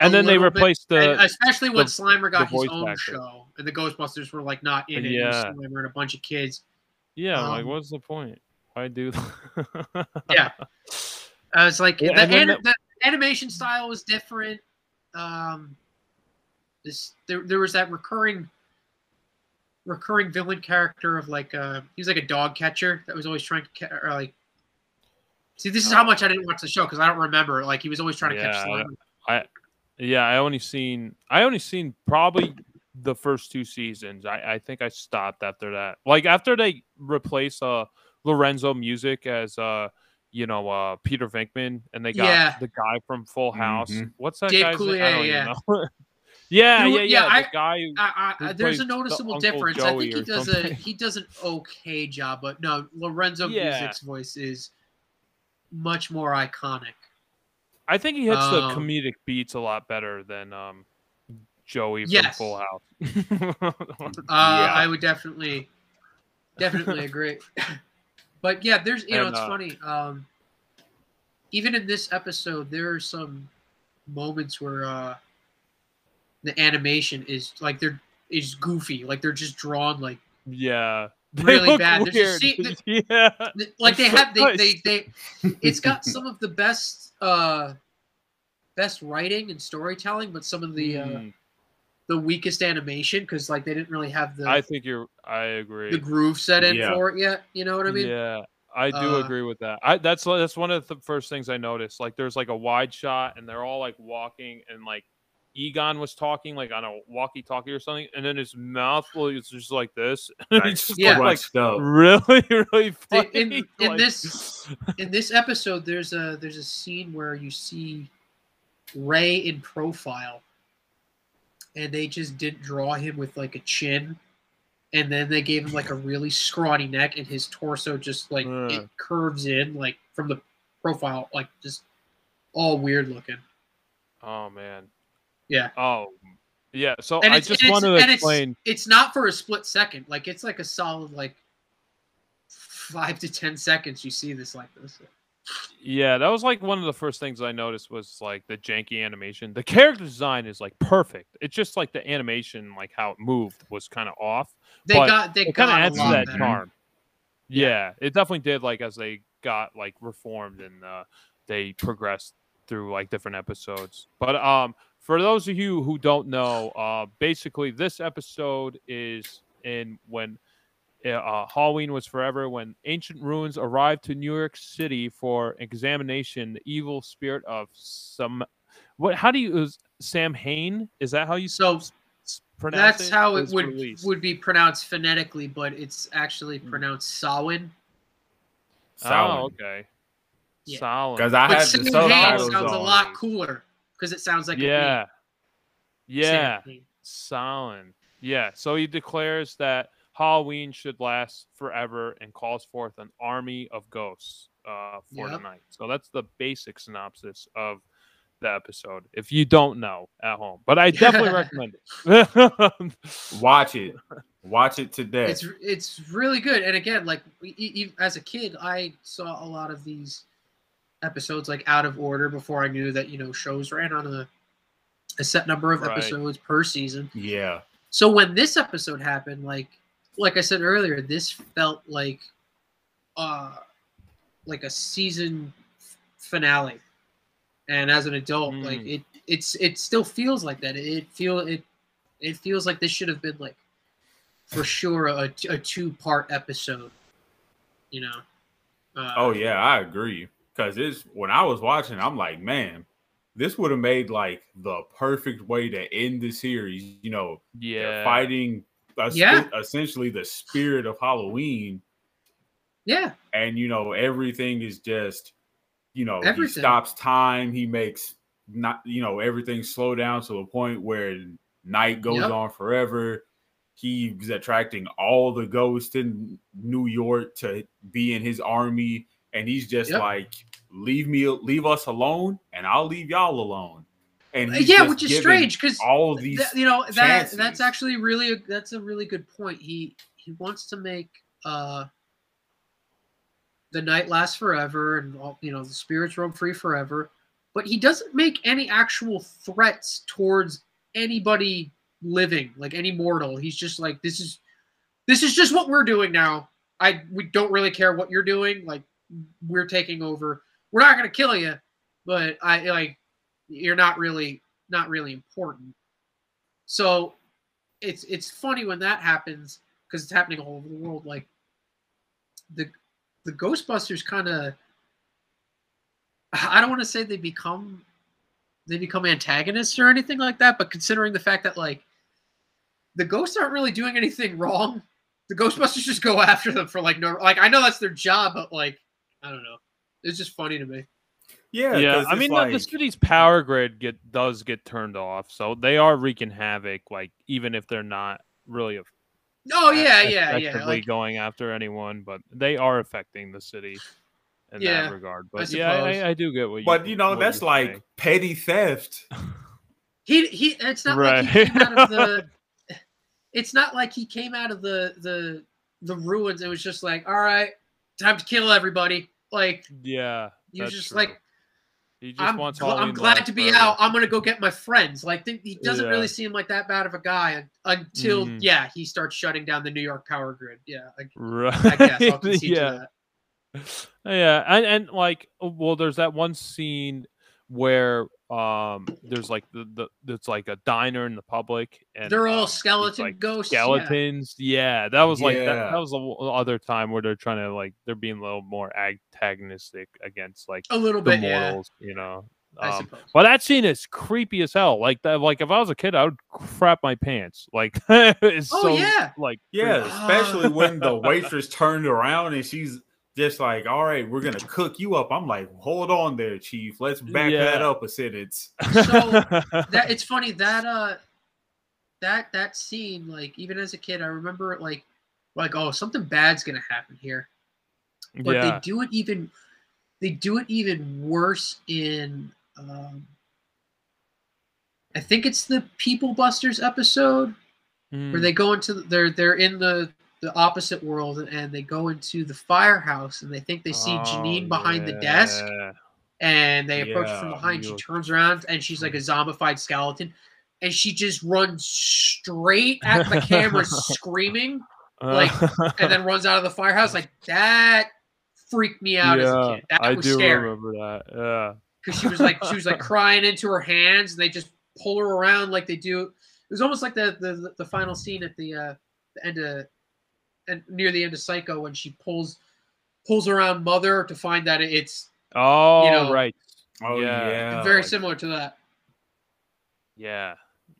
and then they little bit, replaced the especially when the- Slimer got his own actor. show, and the Ghostbusters were like not in it. It Yeah. Slimer and a bunch of kids. yeah. I'm like, um, what's the point? Why do? Yeah. I was like, Yeah, the, anim- the animation style was different. Um, this there there was that recurring recurring villain character of like uh he was like a dog catcher that was always trying to ca- or like see this is how Oh. much I didn't watch the show because I don't remember like he was always trying to catch Yeah, I. Yeah, I only seen I only seen probably the first two seasons. I, I think I stopped after that. Like after they replace uh Lorenzo Music as uh you know uh Peter Venkman and they got Yeah. the guy from Full House. Mhm. What's that Dave guy's name? I Coulier, don't even yeah. know. yeah, yeah, yeah. Yeah, the I- guy who- I, I, there's a plays the noticeable Uncle difference. I think he does something. a he does an okay job, but no, Lorenzo Yeah. Music's voice is much more iconic. I think he hits um, the comedic beats a lot better than um, Joey yes. from Full House. uh, yeah. I would definitely, definitely agree. but yeah, there's you know it's uh, funny. Um, even in this episode, there are some moments where uh, the animation is like they're is goofy, like they're just drawn like yeah really bad. There's scene, yeah, like they have they, they they it's got some of the best uh best writing and storytelling, but some of the uh mm. The weakest animation because like they didn't really have the. I think you're. I agree. The groove set in yeah. for it yet. You know what I mean? Yeah. I do uh, agree with that. I that's that's one of the first things I noticed. Like there's like a wide shot and they're all like walking and like Egon was talking like on a walkie-talkie or something, and then his mouth was just like this. just yeah, like really, really funny. In, in like... this in this episode, there's a there's a scene where you see Ray in profile, and they just didn't draw him with like a chin, and then they gave him like a really scrawny neck, and his torso just like uh. it curves in like from the profile, like just all weird looking. Oh man, yeah. Oh, yeah. So and I just want to explain. It's, it's not for a split second. Like it's like a solid like five to ten seconds. You see this like this. Yeah, that was like one of the first things I noticed was like the janky animation. The character design is like perfect. It's just like the animation, like how it moved, was kind of off. They got they kind of adds to that better. charm. Yeah, yeah, it definitely did. Like as they got like reformed and uh, they progressed through like different episodes. But um, for those of you who don't know, uh, basically this episode is in when uh, Halloween was forever when ancient ruins arrived to New York City for examination. The evil spirit of some what? How do you Sam Hain? Is that how you so? Pronounce that's it? how it would released. would be pronounced phonetically, but it's actually hmm. pronounced Samhain. Oh, okay. Yeah. Because I but had the subtitles sounds on. a lot cooler because it sounds like yeah, yeah, Solid. Yeah. So he declares that Halloween should last forever and calls forth an army of ghosts uh, for yep. tonight. So that's the basic synopsis of the episode. If you don't know at home, but I definitely recommend it. Watch it. Watch it today. It's it's really good. And again, like as a kid, I saw a lot of these episodes like out of order before I knew that you know shows ran on a a set number of right. episodes per season. Yeah. So when this episode happened, like like I said earlier, this felt like uh like a season finale. And as an adult, mm. like it it's it still feels like that. It feel it it feels like this should have been like for sure a, a two part episode. You know. Uh, oh yeah, I agree. Because it's when I was watching, I'm like, man, this would have made like the perfect way to end the series. You know, yeah, fighting yeah. essentially the spirit of Halloween. Yeah. And you know, everything is just, you know, everything. he stops time, he makes not you know, everything slow down to a point where night goes yep. on forever. He's attracting all the ghosts in New York to be in his army and he's just yep. like, "Leave me, leave us alone, and I'll leave y'all alone." And yeah, which is strange because all of these, th- you know, that that's actually really a, that's a really good point. He he wants to make uh the night lasts forever, and all, you know the spirits roam free forever, but he doesn't make any actual threats towards anybody living, like any mortal. He's just like, this is this is just what we're doing now. I we don't really care what you're doing. Like we're taking over. We're not going to kill you, but I like you're not really not really important. So it's it's funny when that happens because it's happening all over the world. Like the the Ghostbusters kind of I don't want to say they become they become antagonists or anything like that, but considering the fact that like the ghosts aren't really doing anything wrong, the Ghostbusters just go after them for like no like I know that's their job, but like I don't know. It's just funny to me. Yeah, yeah. I mean, like... the city's power grid get does get turned off, so they are wreaking havoc. Like even if they're not really. A, oh yeah, yeah, yeah. Like... going after anyone, but they are affecting the city. in yeah, that regard. But I yeah, I, I, do get what you. But you know, that's like saying. petty theft. He he. It's not right. like he came out of the. It's not like he came out of the the the ruins. It was just like, all right, time to kill everybody. Like, yeah, he was just true. like, he just I'm, wants gl- I'm glad to be forever. out. I'm gonna go get my friends. Like, he doesn't yeah. really seem like that bad of a guy until mm. yeah, he starts shutting down the New York power grid. Yeah, I, right. I guess I'll concede yeah. to that. Yeah, and and like, well, there's that one scene where um there's like the, the it's like a diner in the public and they're all um, skeleton like ghosts skeletons yeah, yeah that was like yeah. that, that was the other time where they're trying to like they're being a little more antagonistic against like a little bit mortals yeah. you know um, but that scene is creepy as hell. Like that, like if I was a kid, I would crap my pants. Like it's oh, so yeah, like yeah, especially when the waitress turned around and she's just like, all right, we're gonna cook you up. I'm like, hold on there, chief. Let's back yeah. that up a sentence. So that it's funny that uh that that scene, like even as a kid, I remember it like like, oh, something bad's gonna happen here. But yeah. they do it even they do it even worse in um I think it's the People Busters episode mm. where they go into they're they're in the the opposite world and they go into the firehouse and they think they see oh, Janine behind yeah. the desk and they approach yeah, from behind. She turns around and she's like a zombified skeleton and she just runs straight at the camera screaming like and then runs out of the firehouse like that freaked me out yeah, as a kid. That I was do scary. remember that. Yeah. Because she was like she was like crying into her hands and they just pull her around like they do. It was almost like the the, the final scene at the uh the end of and near the end of Psycho when she pulls pulls around Mother to find that it's oh you know, right oh yeah, yeah. very similar to that. Yeah,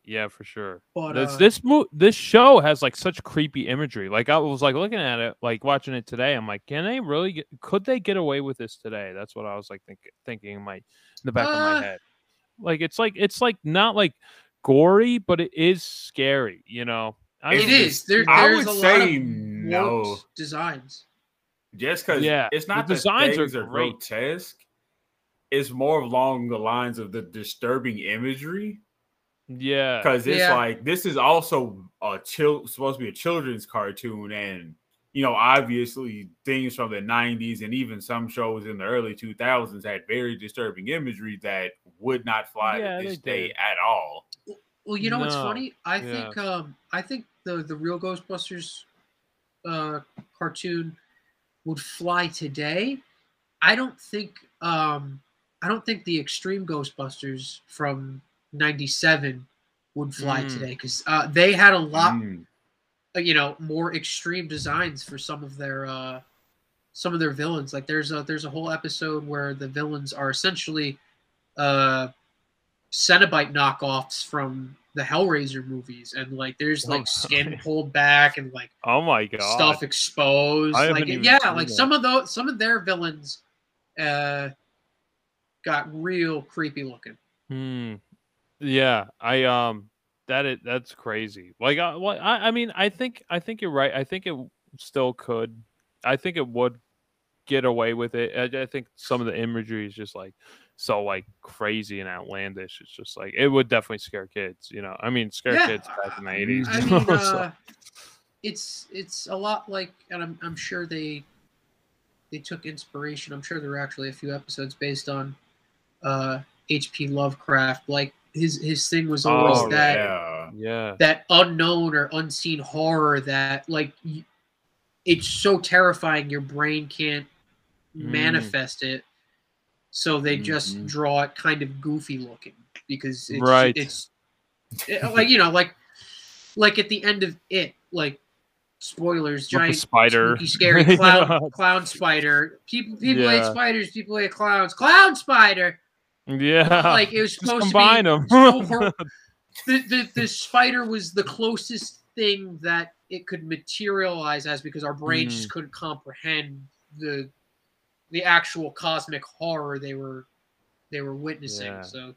yeah, for sure. But this uh, this mo- this show has like such creepy imagery. Like I was like looking at it, like watching it today. I'm like, can they really? Get, could they get away with this today? That's what I was like think, thinking in my in the back uh, of my uh, head. Like it's like it's like not like gory, but it is scary. You know, I it is. There, I would say no designs. Just because yeah, it's not the, the designs are, are grotesque. It's more along the lines of the disturbing imagery. Yeah, because it's yeah. like this is also a chill supposed to be a children's cartoon, and you know, obviously things from the '90s and even some shows in the early 2000s had very disturbing imagery that would not fly yeah, to this day at all. Well, you know no. what's funny? I yeah. think um, I think the the real Ghostbusters uh, cartoon would fly today. I don't think um, I don't think the Extreme Ghostbusters from '97 would fly mm. today because uh, they had a lot, mm. uh, you know, more extreme designs for some of their uh, some of their villains. Like there's a there's a whole episode where the villains are essentially uh, Cenobite knockoffs from the Hellraiser movies, and like there's like oh, skin pulled back and like oh my god stuff exposed. Like yeah, like that. some of those some of their villains uh got real creepy looking. Hmm. Yeah, I um that it that's crazy. Like uh, well, I I mean I think I think you're right. I think it still could. I think it would get away with it. I, I think some of the imagery is just like so like crazy and outlandish. It's just like it would definitely scare kids. You know, I mean, scare yeah. kids back in the eighties. I mean, uh, so. it's it's a lot like, and I'm I'm sure they they took inspiration. I'm sure there were actually a few episodes based on uh H.P. Lovecraft. Like his his thing was always oh, that yeah. yeah that unknown or unseen horror that like it's so terrifying your brain can't mm. manifest it so they just mm-hmm. draw it kind of goofy looking because it's, right. it's it, like you know like like at the end of it like spoilers giant spider spooky, scary clown clown spider people people yeah. hate spiders people hate clowns clown spider yeah like it was supposed to be them. the, the the spider was the closest thing that it could materialize as because our brains mm. just couldn't comprehend the the actual cosmic horror they were they were witnessing. Yeah. So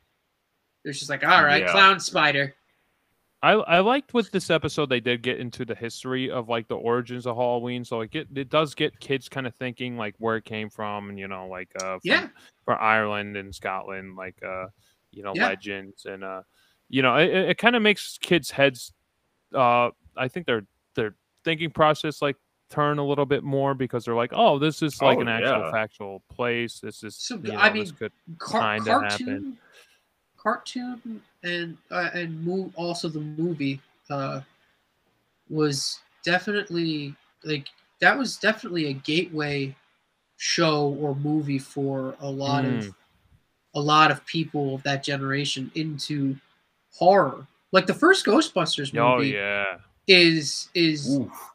it's just like, all right, yeah. clown spider. I I liked with this episode they did get into the history of like the origins of Halloween, so like it it does get kids kind of thinking like where it came from, and you know like uh from, Yeah. from Ireland and Scotland, like uh you know Yeah. legends and uh you know it, it kind of makes kids heads uh I think their their thinking process like turn a little bit more because they're like oh this is like Oh, an actual yeah. factual place this is So, you know, I this mean, could Car- kinda cartoon, happen. cartoon, and uh, and mo- also the movie uh, was definitely like that was definitely a gateway show or movie for a lot Mm. of a lot of people of that generation into horror. Like the first Ghostbusters movie oh yeah is is Oof.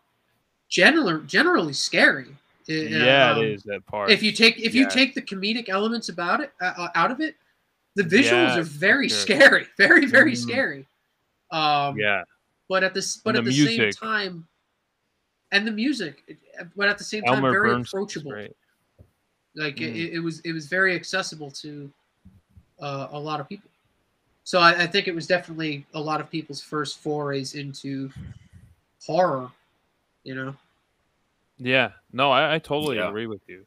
Generally generally scary. Uh, yeah um, it is that part. if you take if you take the comedic elements about it uh, uh, out of it the visuals Yeah, are very sure. scary very very Mhm. scary. Um yeah. but at this but And at the the, same time and the music but at the same time very Burns approachable. like it, Mm. it was it was very accessible to uh, a lot of people. So I, I think it was definitely a lot of people's first forays into horror you know Yeah, no, I, I totally Yeah. agree with you.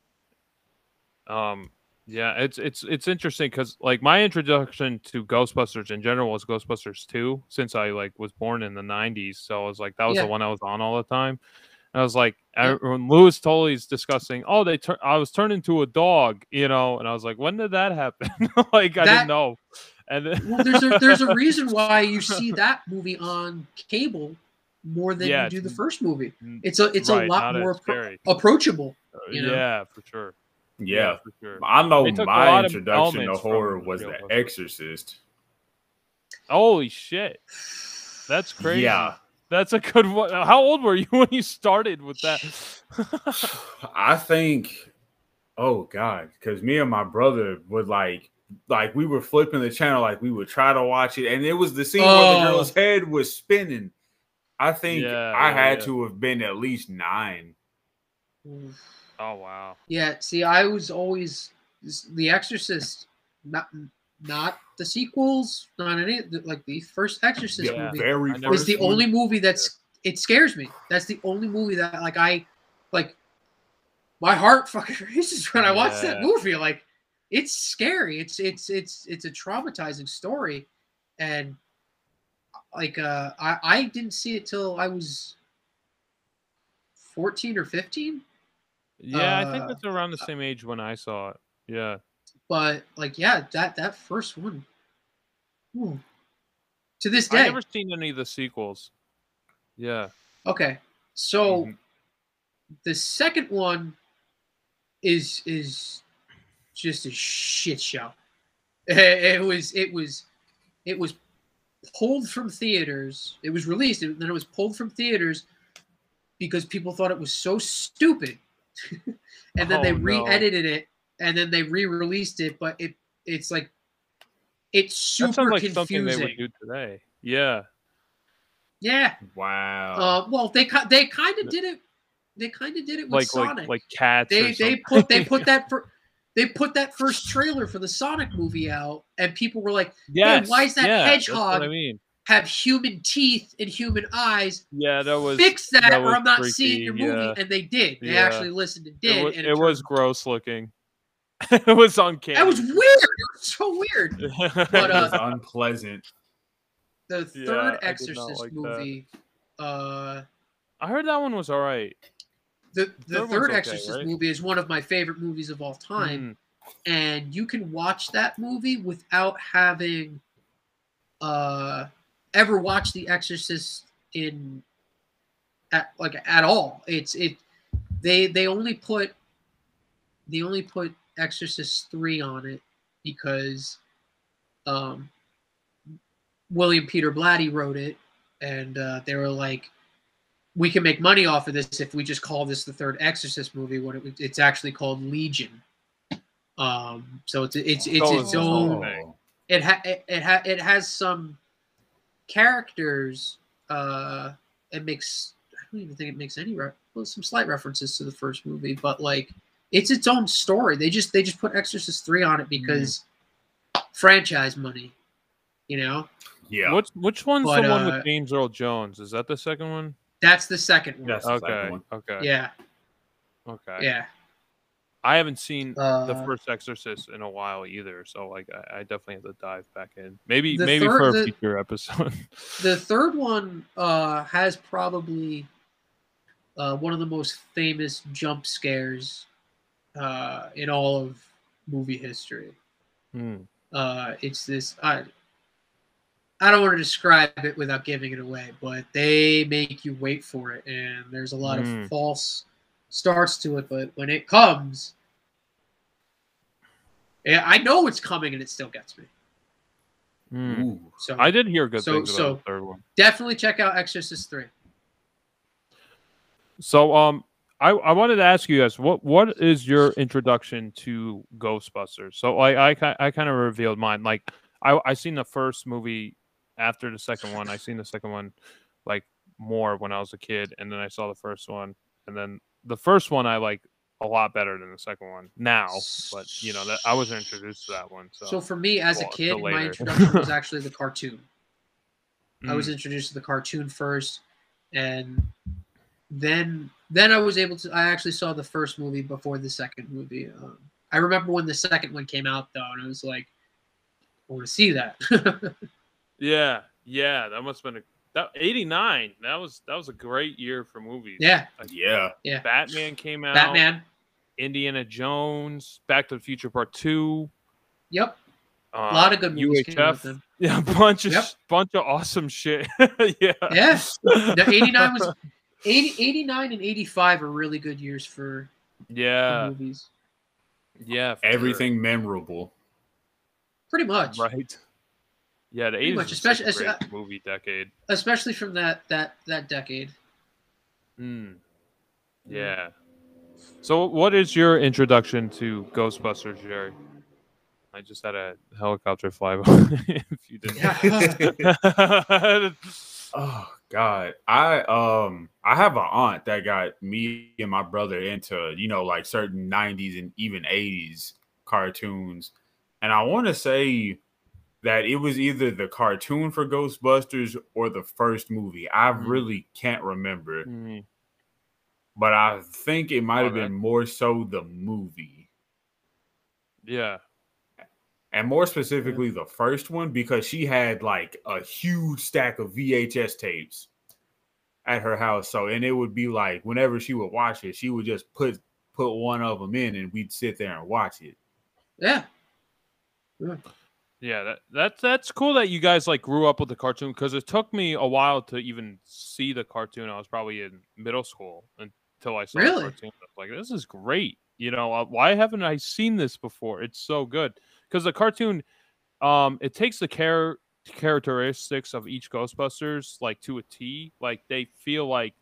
Um, yeah, it's it's it's interesting because like my introduction to Ghostbusters in general was Ghostbusters two, since I like was born in the '90s, so I was like that was Yeah. the one I was on all the time. And I was like, I- Yeah. when Louis Tully's discussing, oh, they turn, I was turned into a dog, you know, and I was like, when did that happen? like I didn't know. And then, well, there's a there's a reason why you see that movie on cable more than Yeah, you do the first movie. It's a it's right, a lot more appro- approachable. Uh, you know? yeah, for sure. Yeah. for sure. I know They took a my introduction to horror was The Ghostbusters. Exorcist. Holy shit. That's crazy. Yeah. That's a good one. How old were you when you started with that? I think, oh god, because me and my brother would like, like we were flipping the channel, like we would try to watch it, and it was the scene where the Oh. girl's head was spinning. I think Yeah, I yeah, had yeah. to have been at least nine. oh wow. Yeah. See, I was always The Exorcist, not not the sequels, not any like the first Exorcist Yeah, movie. very I never is the first one. only movie that's it scares me. That's the only movie that like I like my heart fucking races when I watch that movie. Like it's scary. It's it's it's it's a traumatizing story. And like uh I, I didn't see it till I was 14 or 15. Yeah, I think Uh, that's around the same age when I saw it. Yeah. But like yeah, that that first one. To this day, I day. never seen any of the sequels. Yeah. Okay. So Mhm. the second one is is just a shit show. It was it was it was pulled from theaters. It was released and then it was pulled from theaters because people thought it was so stupid. and then they Oh, no. re-edited it and then they re-released it, but it it's like it's super That sounds like confusing. something they would do today. Yeah. Yeah. Wow. Uh, well, they they kind of did it. They kind of did it with Like Sonic. like like cats. they they put they put that for they put that first trailer for the Sonic movie out, and people were like, "Yeah, why is that yeah, hedgehog I mean. "Have human teeth and human eyes. Yeah, that was Fix that, that or I'm not freaky, seeing your movie." yeah. And they did. They Yeah. actually listened and did. it was, and it was gross looking. it was uncanny. that was weird. It was so weird. but, it uh, was unpleasant. The third I Exorcist like that. movie. Uh, I heard that one was all right. The the Third third okay, Exorcist right? movie is one of my favorite movies of all time. Mm. and you can watch that movie without having uh ever watched The Exorcist in at like at all. It's it they they only put they only put Exorcist 3 on it because um William Peter Blatty wrote it and uh, they were like we can make money off of this if we just call this the third Exorcist movie when it, it's actually called Legion. Um, so it's it's it's Oh, its it's own. thing. It ha it, it ha it has some characters. Uh, it makes I don't even think it makes any re- well, some slight references to the first movie, but like it's its own story. They just they just put Exorcist three on it because franchise money, you know. Yeah. Which which one's but, the one uh, with James Earl Jones? Is that the second one? That's the second one. That's okay. One. Okay. Yeah. Okay. Yeah. I haven't seen uh, the first Exorcist in a while either, so like I, I definitely have to dive back in. Maybe maybe third, for a the, future episode. the third one uh, has probably uh, one of the most famous jump scares uh, in all of movie history. Hmm. Uh, it's this. I I don't want to describe it without giving it away, but they make you wait for it, and there's a lot mm. of false starts to it. But when it comes, yeah, I know it's coming, and it still gets me. Mm. So I did hear good so, things about so the third one. Definitely check out Exorcist three. So, um, I, I wanted to ask you guys what what is your introduction to Ghostbusters? So I I, I kind of revealed mine. Like I I seen the first movie after the second one. I seen the second one like more when I was a kid, and then I saw the first one, and then the first one I like a lot better than the second one now. But you know that I was introduced to that one. So, so for me as well, a kid, my introduction was actually the cartoon. Mm. I was mm. introduced to the cartoon first, and then then I was able to. I actually saw the first movie before the second movie. Um, I remember when the second one came out though, and I was like, I want to see that. yeah, yeah, that must have been a that 89 that was that was a great year for movies. Yeah. Like, yeah. Yeah. Batman came out. Batman. Indiana jones back to the future part two. Yep. Uh, a lot of good movies UHF, yeah a bunch of yep. bunch of awesome shit. Yeah. Yeah the 89 was 80, 89 and 85 are really good years for yeah. movies. Yeah, everything sure. memorable. Pretty much. Right. Yeah, the eighties especially a uh, movie decade, especially from that that that decade. Hmm. Yeah. So, what is your introduction to Ghostbusters, Jerry? I just had a helicopter fly by. if you didn't. Yeah. oh God, I um I have an aunt that got me and my brother into you know like certain '90s and even '80s cartoons, and I want to say that it was either the cartoon for Ghostbusters or the first movie. I mm-hmm. really can't remember, mm-hmm. but I think it might have been more so the movie. Yeah, and more specifically the first one because she had like a huge stack of VHS tapes at her house. So and it would be like whenever she would watch it, she would just put put one of them in and we'd sit there and watch it. Yeah. Yeah. Yeah, that, that's that's cool that you guys like grew up with the cartoon because it took me a while to even see the cartoon. I was probably in middle school until I saw really? the cartoon. like, this is great. You know, uh, why haven't I seen this before? It's so good because the cartoon um it takes the care characteristics of each ghostbusters like to a t like they feel like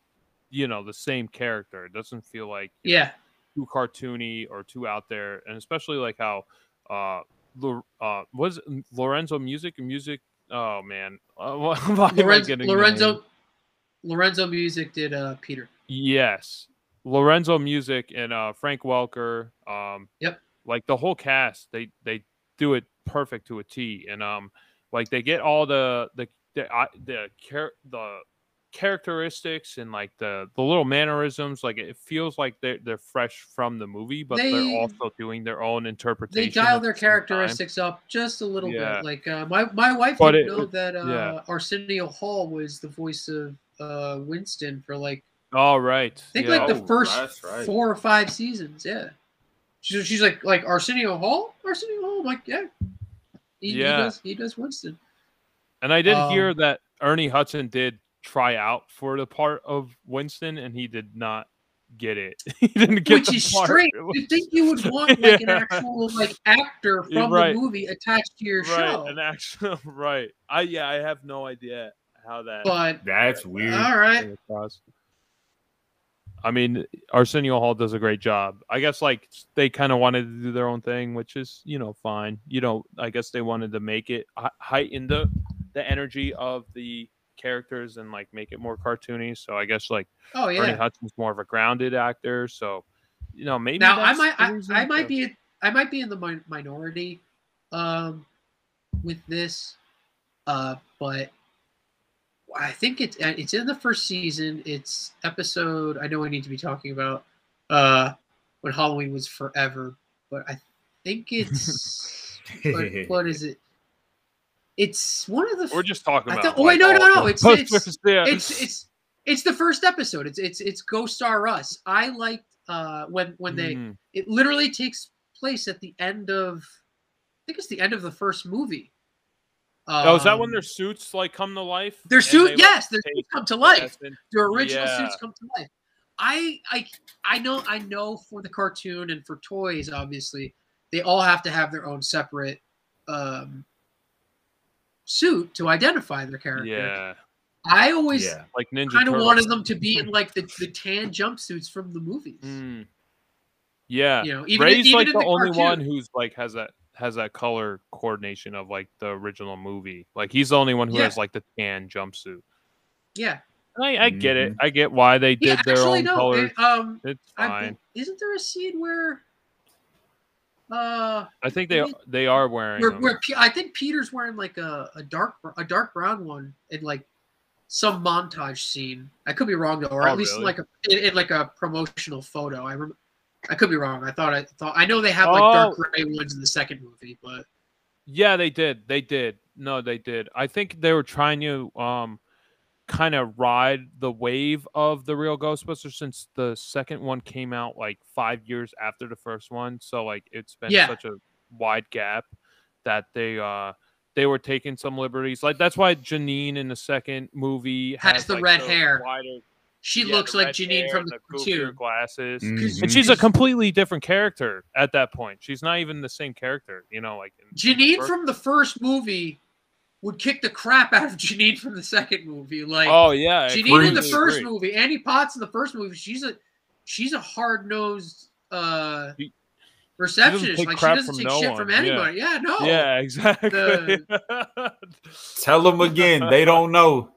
you know the same character it doesn't feel like yeah know, too cartoony or too out there and especially like how uh uh was lorenzo music? Music oh man. Lorenzo, lorenzo lorenzo music did uh peter. Yes. Lorenzo music and uh frank welker um yep. like the whole cast they they do it perfect to a T. And um, like they get all the the the the, the, the characteristics and like the the little mannerisms like it feels like they're, they're fresh from the movie but they, are also doing their own interpretation they dial their characteristics time. up just a little yeah. bit like uh, my, my wife but didn't it, know that uh, yeah. arsenio hall was the voice of uh, winston for like all oh, right i think yeah. like the oh, first right. four or five seasons yeah She's, she's like like Arsenio Hall. Arsenio Hall. I'm like yeah, he, yeah. He does, he does Winston. And I did um, hear that Ernie Hudson did try out for the part of Winston, and he did not get it. he didn't get which is part. strange. You think you would want like yeah. an actual like actor from right. the movie attached to your right. show? An actual right. I yeah, I have no idea how that. But that's weird. All right. I mean, Arsenio Hall does a great job. I guess like they kind of wanted to do their own thing, which is you know fine. You know, I guess they wanted to make it heighten the the energy of the characters and like make it more cartoony. So I guess like oh yeah, Ernie Hudson's more of a grounded actor. So you know maybe now I might I, I, might be I might be in the minority um with this Uh, but I think it's uh, it's in the first season. It's episode. I know we need to be talking about uh, when Halloween was forever, but I think it's what, what is it? It's one of the. We're just talking about. Thought, oh wait, no, no, no! It's it's, yeah. it's it's it's the first episode. It's it's it's Ghosts R Us. I liked uh when when they mm. it literally takes place at the end of I think it's the end of the first movie. Um, oh, is that when their um, suits like come to life? Their suit, yes, their suits come to life. Their original yeah. suits come to life. I, I, I know, I know for the cartoon and for toys, obviously, they all have to have their own separate um, suit to identify their character. Yeah. I always yeah. like kind of wanted them to be in like the, the tan jumpsuits from the movies. Mm. Yeah, you know, even, Ray's even like the, the only cartoon. one who's like has that has that color coordination of like the original movie. Like he's the only one who yeah. has like the tan jumpsuit. Yeah, I, I get it. Mm-hmm. I get why they did yeah, their actually, own no, colors. It, um, it's fine. I, isn't there a scene where? Uh, I think they they are wearing. Where, where I think Peter's wearing like a, a dark a dark brown one in like some montage scene. I could be wrong though, or oh, at least really? like a in, in, like a promotional photo. I remember I could be wrong. I thought I thought I know they have like oh. dark gray ones in the second movie, but yeah, they did. They did. No, they did. I think they were trying to um kind of ride the wave of the real Ghostbusters since the second one came out like five years after the first one. So like it's been yeah. such a wide gap that they uh they were taking some liberties. Like that's why Janine in the second movie has, has the like, red hair. Wider, she yeah, looks like Janine from the, the cartoon. Glasses, mm-hmm. and she's a completely different character at that point. She's not even the same character, you know. Like in, Janine in from the first movie would kick the crap out of Janine from the second movie. Like, oh yeah, Janine in the first agree. movie, Annie Potts in the first movie. She's a she's a hard nosed uh, receptionist. Like she doesn't take no shit one. from anybody. Yeah. yeah, no. Yeah, exactly. The... Tell them again. They don't know.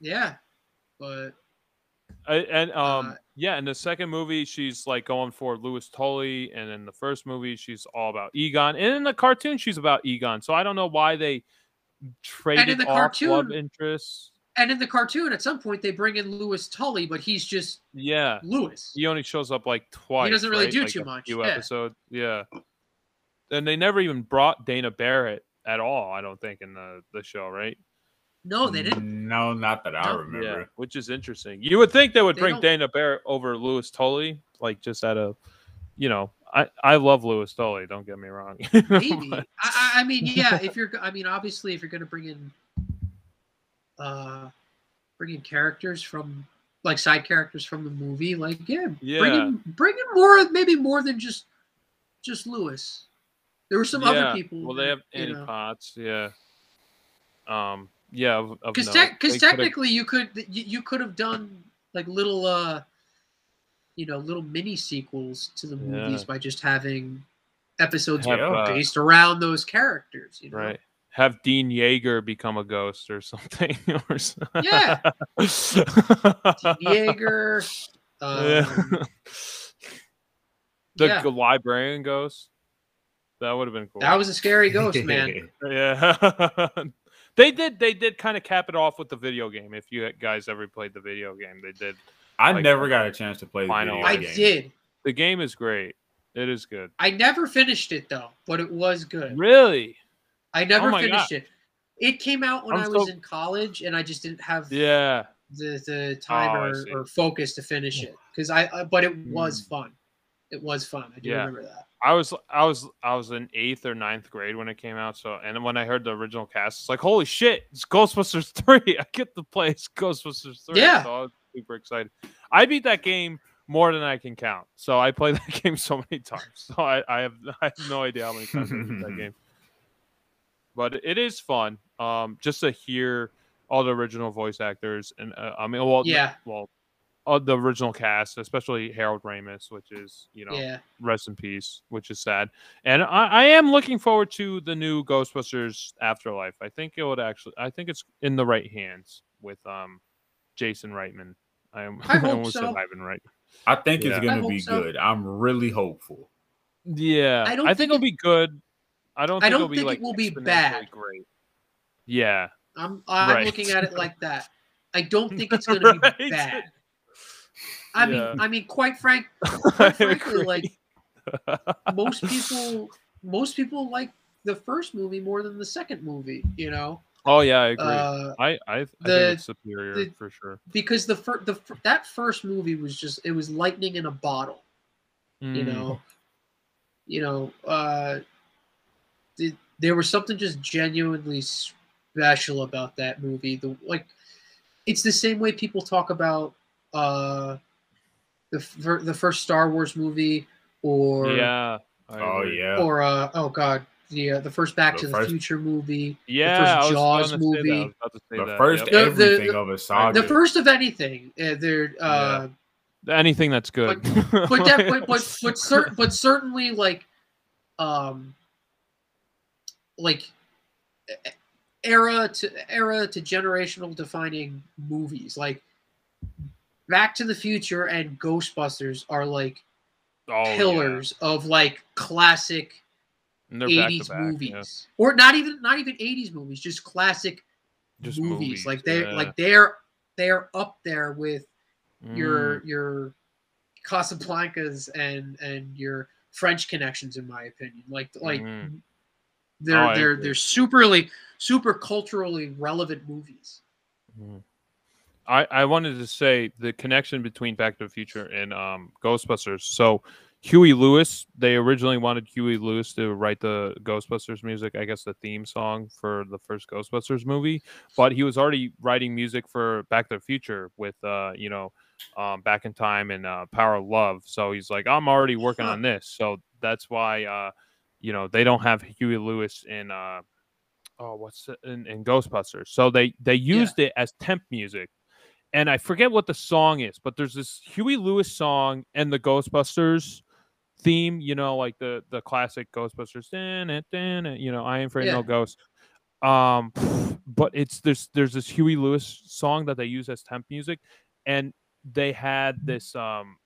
Yeah, but and um, uh, yeah, in the second movie, she's like going for Louis Tully, and in the first movie, she's all about Egon, and in the cartoon, she's about Egon. So I don't know why they traded the off cartoon, love interests. And in the cartoon, at some point, they bring in Louis Tully, but he's just yeah Louis. He only shows up like twice. He doesn't really right? do like too much. Few yeah. episodes, yeah. And they never even brought Dana Barrett at all. I don't think in the the show, right? No, they didn't. No, not that I remember. Yeah, which is interesting. You would think they would they bring don't... Dana Barrett over Louis Tully, like just out of, you know, I I love Louis Tully. Don't get me wrong. Maybe. I, I mean, yeah. If you're, I mean, obviously, if you're going to bring in, uh, bring in characters from like side characters from the movie, like yeah, yeah. bring in bring in more, maybe more than just just Louis. There were some yeah. other people. Well, they have Annie Potts, yeah. Um, yeah, because because te- technically you could you could have done like little uh you know little mini sequels to the movies by just having episodes have, uh, based around those characters. You know? Right. Have Dean Yeager become a ghost or something. or something. Yeah. Dean Yeager. Um, yeah. the yeah. librarian ghost. That would have been cool. That was a scary ghost, man. yeah. They did. They did kind of cap it off with the video game. If you guys ever played the video game, they did. I like, never got a chance to play the final. I game. did. The game is great. It is good. I never finished it though, but it was good. Really? I never oh finished God. it. It came out when I'm i was so... in college, and I just didn't have yeah the the time oh, or, or, focus to finish it because I, I. But it was mm. fun. It was fun. I do yeah. remember that. I was I was I was in eighth or ninth grade when it came out. So and when I heard the original cast, it's like holy shit, it's Ghostbusters three. I get the place Ghostbusters three. Yeah, so I was super excited. I beat that game more than I can count. So I played that game so many times. So I, I have I have no idea how many times I beat that game. But it is fun, um, just to hear all the original voice actors and uh, I mean, well, yeah, well, uh, the original cast, especially Harold Ramis, which is you know yeah. rest in peace, which is sad. And I, I, am looking forward to the new Ghostbusters Afterlife. I think it would actually. I think it's in the right hands with um Jason Reitman. I, am, I, I almost so. said Ivan Right. I think yeah. it's going to be so. good. I'm really hopeful. Yeah, I, don't I think, think, it'll be good. I don't. Think I don't it'll think be, like, it will be bad. Great. Yeah. I'm I'm right. looking at it like that. I don't think it's going to be bad. I yeah. mean, I mean, quite frank, quite frankly, like most people, most people like the first movie more than the second movie. You know. Oh yeah, I agree. Uh, I I, I think it's superior the, for sure. Because the first the that first movie was just it was lightning in a bottle. Mm. You know. You know, uh, the, there was something just genuinely special about that movie. The like, it's the same way people talk about uh, the the first Star Wars movie or yeah, oh yeah, or uh, oh god, the uh, the first Back the to first, the Future movie, yeah, the first Jaws movie, the first yep. everything the, the, of a saga, the first of anything. Uh, there, uh, yeah. anything that's good, but but, that, but, but, but, cer- but certainly like, um, like era to era to generational defining movies like Back to the Future and Ghostbusters are like oh, pillars yeah. of like classic 80s back, movies. Yeah. Or not even not even 80s movies, just classic just movies. movies. Like they yeah. like they're they're up there with mm. your your Casablancas and and your French connections in my opinion. Like like mm. they're oh, they're they're superly super culturally relevant movies. Mm. I, I wanted to say the connection between Back to the Future and um, Ghostbusters. So Huey Lewis, they originally wanted Huey Lewis to write the Ghostbusters music, I guess the theme song for the first Ghostbusters movie, but he was already writing music for Back to the Future with uh, you know, um, Back in Time and uh, Power of Love. So he's like, I'm already working on this. So that's why uh, you know, they don't have Huey Lewis in uh oh what's it, in, in Ghostbusters. So they they used yeah. it as temp music and I forget what the song is, but there's this Huey Lewis song and the Ghostbusters theme, you know, like the the classic Ghostbusters, you know, I ain't afraid yeah. no ghost. Um, but it's there's there's this Huey Lewis song that they use as temp music, and they had mm-hmm. this um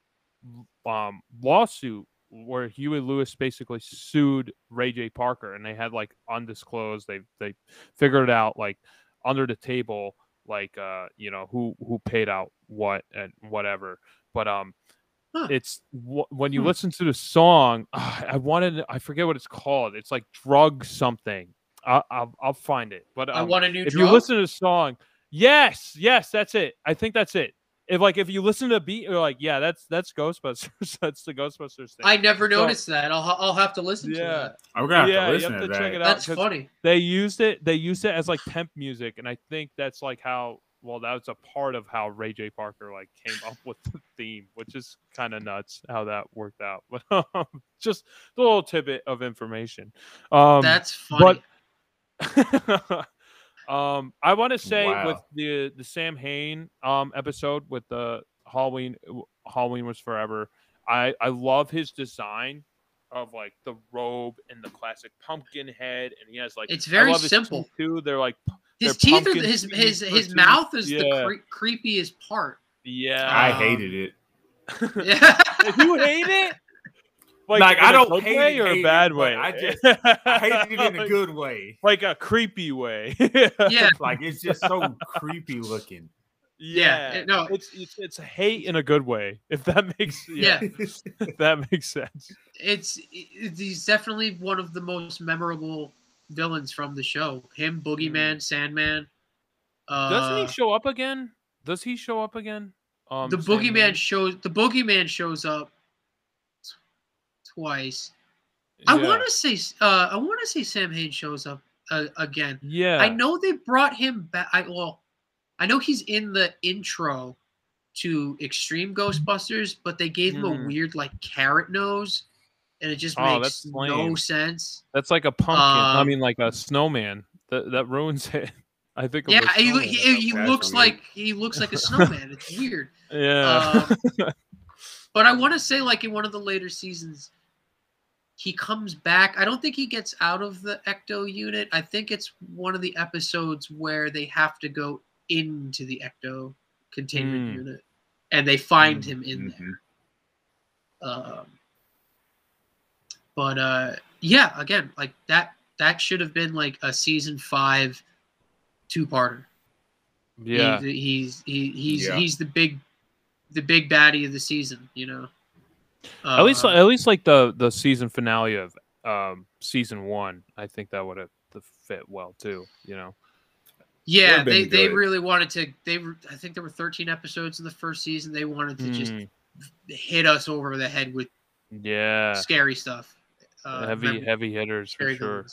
um lawsuit where Huey Lewis basically sued Ray J Parker, and they had like undisclosed. They they figured it out like under the table like uh you know who who paid out what and whatever but um huh. it's w- when you hmm. listen to the song uh, i wanted i forget what it's called it's like drug something I, will I'll find it but um, i want a new if drug? you listen to the song yes yes that's it i think that's it if like if you listen to the beat, you're like, yeah, that's that's Ghostbusters. that's the Ghostbusters thing. I never noticed that. I'll I'll have to listen yeah. to that. I'm gonna have yeah, to listen have to, to check it out. That's funny. They used it. They used it as like temp music, and I think that's like how. Well, that was a part of how Ray J. Parker like came up with the theme, which is kind of nuts how that worked out. But um, just a little tidbit of information. Um, that's funny. But Um, I want to say wow. with the the Samhain um episode with the Halloween Halloween was forever. I I love his design of like the robe and the classic pumpkin head, and he has like it's very simple too. They're like his teeth are his his his teeth. mouth is yeah. the cre- creepiest part. Yeah, I hated it. you hate it. Like, like I don't hate way it, or a bad way. I just I hated it in a good way, like a creepy way. yeah, like it's just so creepy looking. Yeah, yeah, no, it's, it's it's hate in a good way. If that makes yeah, yeah. that makes sense. It's, it's he's definitely one of the most memorable villains from the show. Him, Boogeyman, mm. Sandman. Uh, Doesn't he uh, show up again? Does he show up again? Um, the Sandman? Boogeyman shows the Boogeyman shows up twice. Yeah. I want to say uh, I want to say Samhain shows up uh, again. Yeah, I know they brought him back. I, well, I know he's in the intro to Extreme Ghostbusters, but they gave him mm. a hmm. weird like carrot nose, and it just oh, makes no sense. That's like a pumpkin. Um, I mean, like a snowman. That that ruins it. I think. Yeah, he, he, he looks like he looks like a snowman. it's weird. Yeah. Um, but I want to say, like in one of the later seasons, he comes back. I don't think he gets out of the ecto unit. I think it's one of the episodes where they have to go into the ecto containment mm. unit and they find mm him in mm-hmm. there. Um, but uh, yeah, again, like that that should have been like a season five two parter. Yeah, he's he's he, he's, yeah. he's the big the big baddie of the season. You know, uh, at least at least like the the season finale of um season one. I think that would have fit well too. You know. Yeah, they, they really wanted to. They were, I think there were 13 episodes in the first season. They wanted to mm. just hit us over the head with yeah scary stuff. Uh, heavy heavy hitters for sure.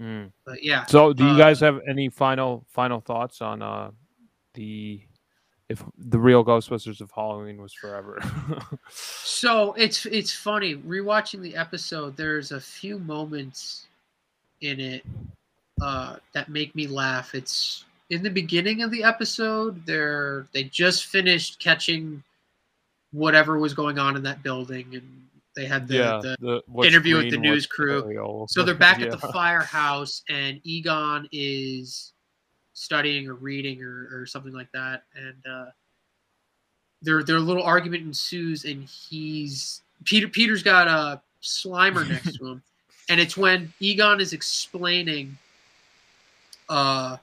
Mm. But yeah. So, do you uh, guys have any final final thoughts on uh the if the real Ghostbusters of Halloween was forever? so it's it's funny rewatching the episode. There's a few moments in it uh, that make me laugh. It's in the beginning of the episode. They're they just finished catching whatever was going on in that building, and they had the, yeah, the, the interview with the news crew. So they're back yeah. at the firehouse, and Egon is studying or reading or, or something like that, and uh, their their little argument ensues, and he's Peter. Peter's got a Slimer next to him, and it's when Egon is explaining uh,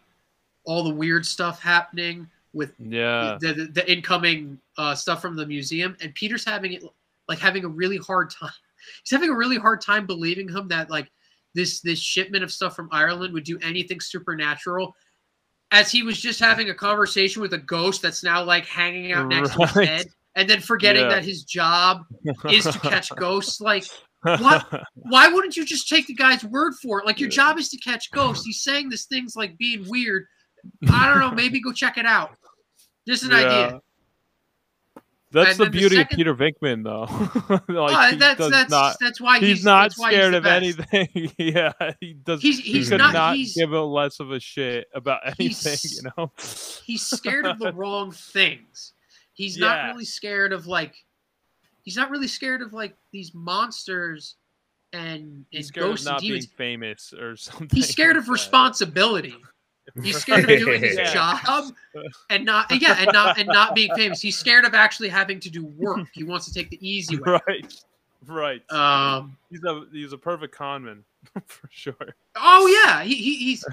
all the weird stuff happening with yeah the, the, the incoming uh, stuff from the museum, and Peter's having it like having a really hard time. He's having a really hard time believing him that like this this shipment of stuff from Ireland would do anything supernatural. As he was just having a conversation with a ghost that's now like hanging out next right. to his head, and then forgetting yeah. that his job is to catch ghosts. Like what? Why wouldn't you just take the guy's word for it? Like your job is to catch ghosts. He's saying this thing's like being weird. I don't know. Maybe go check it out. Just an yeah. idea. That's and the beauty the second... of Peter Venkman, though. like, uh, that's that's not, that's why he's, he's not scared he's of anything. yeah, he does. He's, he's he not, not he's, give a less of a shit about anything. You know, he's scared of the wrong things. He's yeah. not really scared of like he's not really scared of like these monsters and, and ghosts and demons. famous or something. He's scared like of that. responsibility. He's scared of doing his yeah. job and not yeah, and not and not being famous. He's scared of actually having to do work. He wants to take the easy way. Right. Right. Um he's a he's a perfect conman for sure. Oh yeah, he, he he's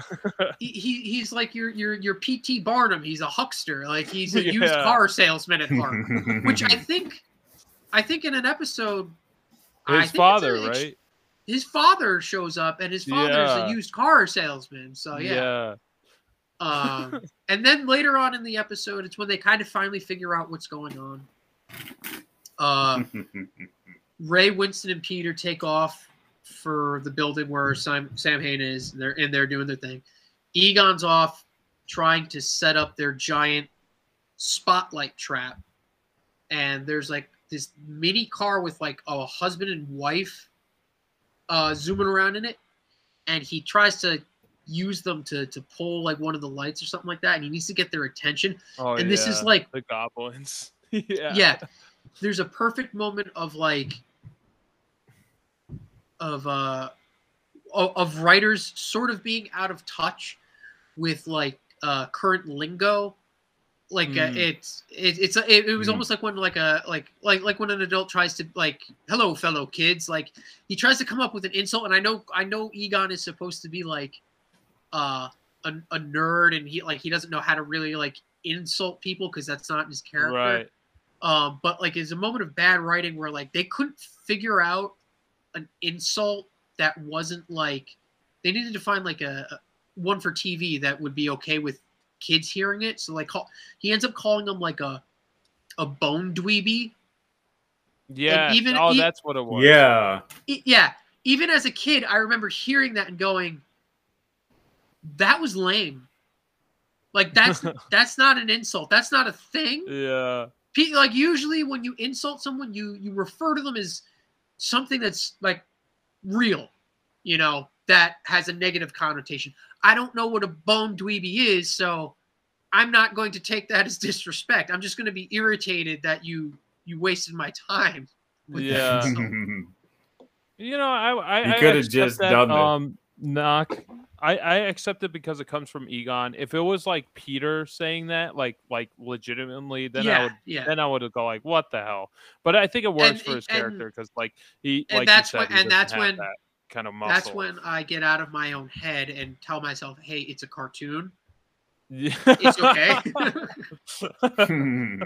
he, he's like your your your PT Barnum. He's a huckster. Like he's a yeah. used car salesman at heart, which I think I think in an episode, his father, a, right? His father shows up, and his father yeah. is a used car salesman. So yeah. yeah. Um, and then later on in the episode, it's when they kind of finally figure out what's going on. Uh, Ray, Winston, and Peter take off for the building where Sam, Samhain is, and they're and they're doing their thing. Egon's off trying to set up their giant spotlight trap, and there's like this mini car with like a husband and wife uh, zooming around in it, and he tries to use them to to pull like one of the lights or something like that, and he needs to get their attention. Oh, and this is like the goblins. yeah. Yeah. There's a perfect moment of like of uh of writers sort of being out of touch with like uh current lingo like mm. uh, it's it, it's it, it was mm. almost like when like a like like like when an adult tries to like hello fellow kids like he tries to come up with an insult and i know i know egon is supposed to be like uh a, a nerd and he like he doesn't know how to really like insult people because that's not his character right um but like it's a moment of bad writing where like they couldn't figure out an insult that wasn't like they needed to find like a, a one for tv that would be okay with kids hearing it. So like he ends up calling them like a a bone dweeby. Yeah. And even oh, he, that's what it was. Yeah. Yeah. Even as a kid, I remember hearing that and going, "That was lame." Like that's that's not an insult. That's not a thing. Yeah. Pete like usually when you insult someone, you you refer to them as something that's like real, you know, that has a negative connotation. I don't know what a bone dweeby is, so I'm not going to take that as disrespect. I'm just going to be irritated that you you wasted my time. yeah. you know, I I, you could have just that, done um, knock. I I accept it because it comes from Egon. If it was like Peter saying that, like like legitimately, then yeah, I would yeah. then I would go like, what the hell? But I think it works and, for his and, character because like he and like that's said, when and that's when. That kind of muscle. That's when I get out of my own head and tell myself, "Hey, it's a cartoon. Yeah. It's okay."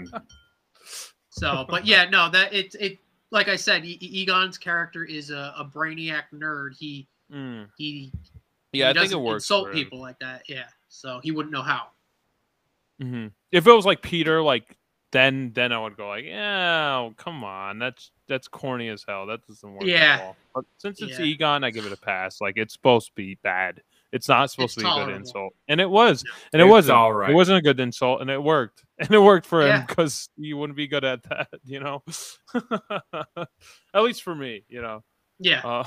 so, but yeah, no, that it it like I said, e- Egon's character is a, a brainiac nerd. He Mm. he Yeah, he I think it doesn't works. insult for him. people like that. Yeah, so he wouldn't know how. Mm-hmm. If it was like Peter, like then then I would go like, yeah, oh, come on, that's that's corny as hell. That doesn't work. Yeah. At all. But since it's Yeah. Egon, I give it a pass. Like it's supposed to be bad. It's not supposed It's to be a good insult, and it was, and it It's wasn't. all right. It wasn't a good insult, and it worked, and it worked for him because you wouldn't be good at that, you know. at least for me, you know. Yeah. Uh,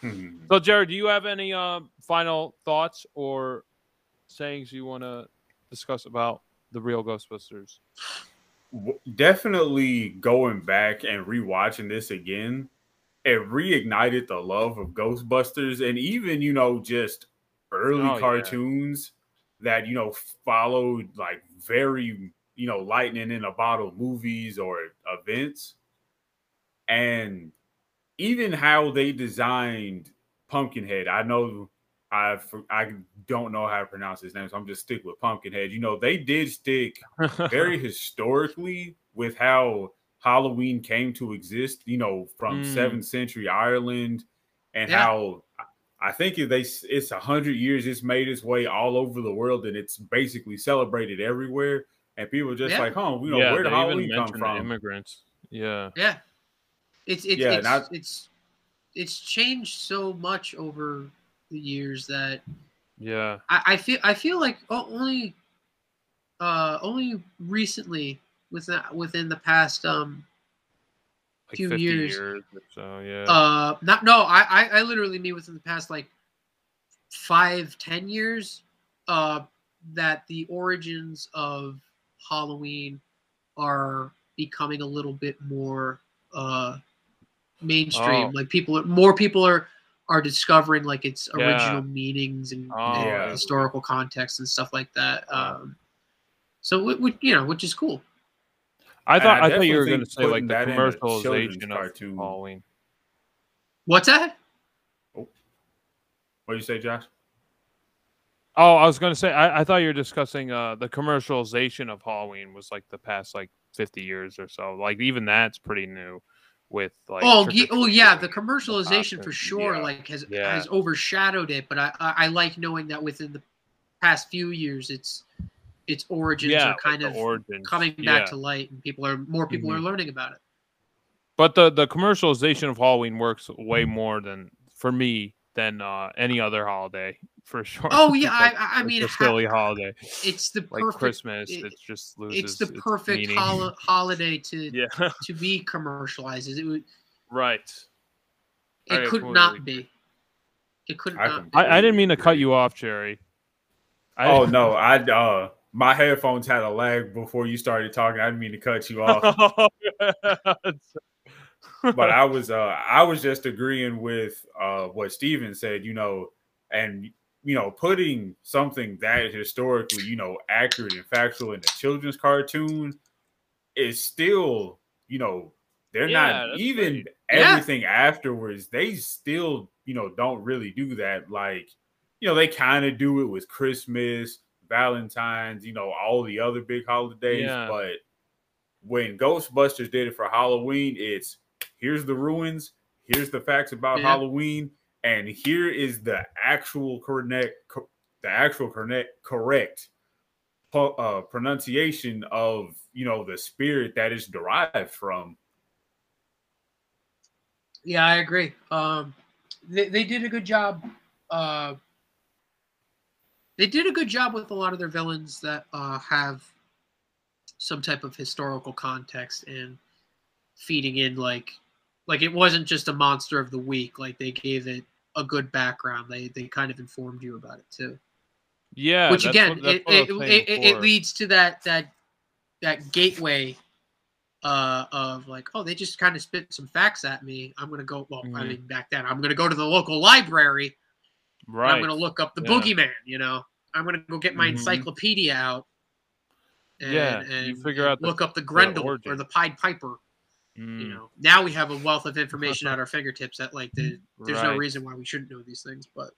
Hmm. so, Jared, do you have any um, final thoughts or sayings you want to discuss about the real Ghostbusters? Definitely going back and rewatching this again, it reignited the love of Ghostbusters and even, you know, just early Oh, yeah. cartoons that, you know, followed like very, you know, lightning in a bottle movies or events. And even how they designed Pumpkinhead, I know I I don't know how to pronounce his name, so I'm just stick with Pumpkinhead. You know, they did stick very historically with how Halloween came to exist, you know, from Mm. seventh century Ireland and Yeah. how I think if they it's a hundred years it's made its way all over the world and it's basically celebrated everywhere. And people are just Yeah. like, huh, you know, yeah, where did Halloween come from? Immigrants. Yeah. Yeah. It's it's Yeah, it's, and I- it's it's changed so much over the years that Yeah. I, I feel I feel like o- only uh only recently within within the past um Like Few 50 years. years. or so, yeah. uh not no I, I I literally mean within the past like five ten years uh that the origins of Halloween are becoming a little bit more uh mainstream Oh. like people are more people are are discovering like its Yeah. original meanings and, Oh, and yeah. historical context and stuff like that um so wh- wh- you know which is cool I thought I I, thought you were going to say like the that in a children's commercialization of cartoon- Halloween. what's that Oh. What do you say, Josh? Oh, I was going to say I, I thought you were discussing uh the commercialization of Halloween was like the past like 50 years or so. Like even that's pretty new with like oh, trick oh yeah, the commercialization for sure, yeah. like has Yeah. has overshadowed it. But I, I I like knowing that within the past few years, its its origins yeah, are kind of origins. coming back yeah. to light, and people are more people Mhm. are learning about it. But the the commercialization of Halloween works way more than for me than uh any other holiday for sure. Oh yeah, Like, I I- I it's mean, a ha- holiday it's the like perfect. Christmas. it- it just loses. it's the perfect meaning. hol- holiday to yeah, to be commercialized. It would right. it I could completely not agree. be. It could I not. Be. I, I didn't mean to cut you off, Jerry. I, Oh no, I uh my headphones had a lag before you started talking. I didn't mean to cut you off. but I was uh I was just agreeing with uh what Steven said, you know, and you know, putting something that historically, you know, accurate and factual in a children's cartoon is still, you know, they're Yeah, not that's even great. Yeah. everything afterwards, they still, you know, don't really do that. Like, you know, they kind of do it with Christmas, Valentine's, you know, all the other big holidays, Yeah. but when Ghostbusters did it for Halloween, it's here's the ruins, here's the facts about Yeah. Halloween, and here is the actual correct, the actual correct, correct uh, pronunciation of you know the spirit that is derived from. Yeah, I agree. Um, they, they did a good job. Uh, they did a good job with a lot of their villains that uh, have some type of historical context and feeding in like like it wasn't just a monster of the week. Like they gave it a good background. They they kind of informed you about it too. yeah. Which again, what- it, it, it, it, leads to that that that gateway uh, of like, oh, they just kind of spit some facts at me. I'm gonna go. Well, I Mhm. mean, back then, I'm gonna go to the local library. right. I'm gonna look up the Yeah. boogeyman. You know, I'm gonna go get my Mhm. encyclopedia out. And, Yeah, you and, figure and out the- look up the Grendel or the Pied Piper. Mm. you know, now we have a wealth of information at our fingertips that like the, there's right. no reason why we shouldn't know these things. But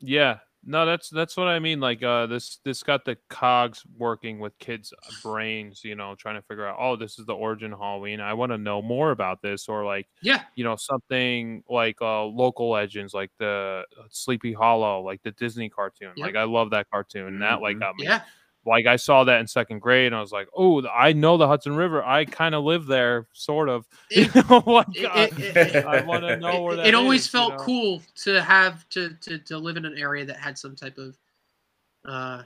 yeah, no, that's that's what I mean. Like uh this this got the cogs working with kids' brains, you know, trying to figure out, oh, this is the origin of Halloween. I want to know more about this, or like yeah, you know, something like uh local legends like the uh, Sleepy Hollow, like the Disney cartoon. Yep. Like I love that cartoon. Mm-hmm. That like mm-hmm. got me yeah like I saw that in second grade and I was like, oh, I know the Hudson River. I kind of live there, sort of. It, like, it, it, I want to know where that. It always is, felt you know? cool to have to, to to live in an area that had some type of uh,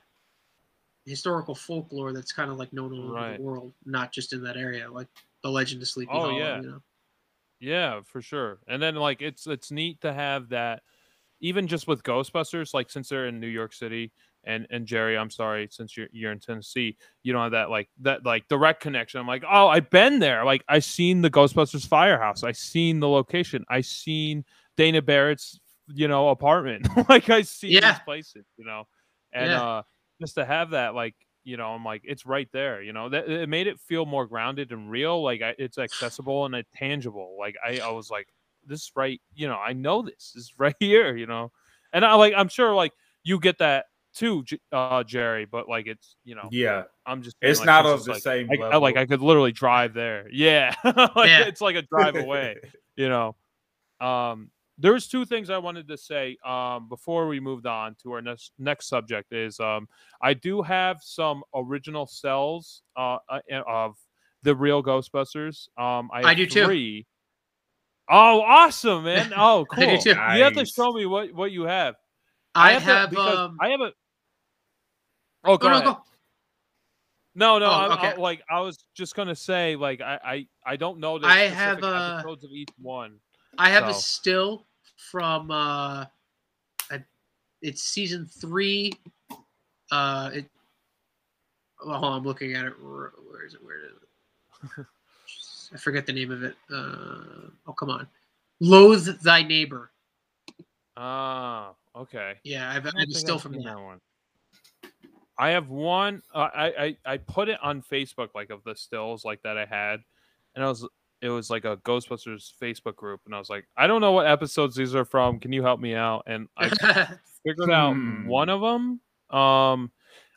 historical folklore that's kind of like known all over right. the world, not just in that area, like the Legend of Sleepy oh, Hollow. Yeah. You know? Yeah, for sure. And then like it's it's neat to have that even just with Ghostbusters, like since they're in New York City, and and Jerry, I'm sorry, since you're you're in Tennessee, you don't have that like that like direct connection. I'm like, oh, I've been there. Like I seen the Ghostbusters firehouse. I seen the location. I seen Dana Barrett's you know apartment. like I see yeah. these places, you know, and yeah. uh just to have that like you know i'm like it's right there you know that it made it feel more grounded and real like I, it's accessible and it's tangible like I, I was like this right you know i know this is right here you know and i like i'm sure like you get that too, uh, Jerry, but like it's you know, yeah, I'm just it's like, not of the like, same. I, I, like I could literally drive there. Yeah, like, yeah. it's like a drive away. you know, um, there's two things I wanted to say um, before we moved on to our next next subject. Is um, I do have some original cells uh, uh of the real Ghostbusters. Um, I, I do three. too. Oh, awesome, man! Oh, cool. nice. You have to show me what what you have. I, I have, have um, I have a Oh, go, no, no, go. No, no, oh, okay. I, I, like I was just gonna say, like I, I, I don't know the I have uh, episodes of each one. I have so. a still from uh, it's season three. Uh, it. Well, I'm looking at it. Where is it? Where is it? I forget the name of it. Uh, oh, come on. Loathe thy neighbor. Ah, okay. Yeah, I've, I have a still from that. that one. I have one. Uh, I, I I put it on Facebook like of the stills like that I had, and I was it was like a Ghostbusters Facebook group, and I was like, I don't know what episodes these are from. Can you help me out? And I figured out hmm. one of them. Um,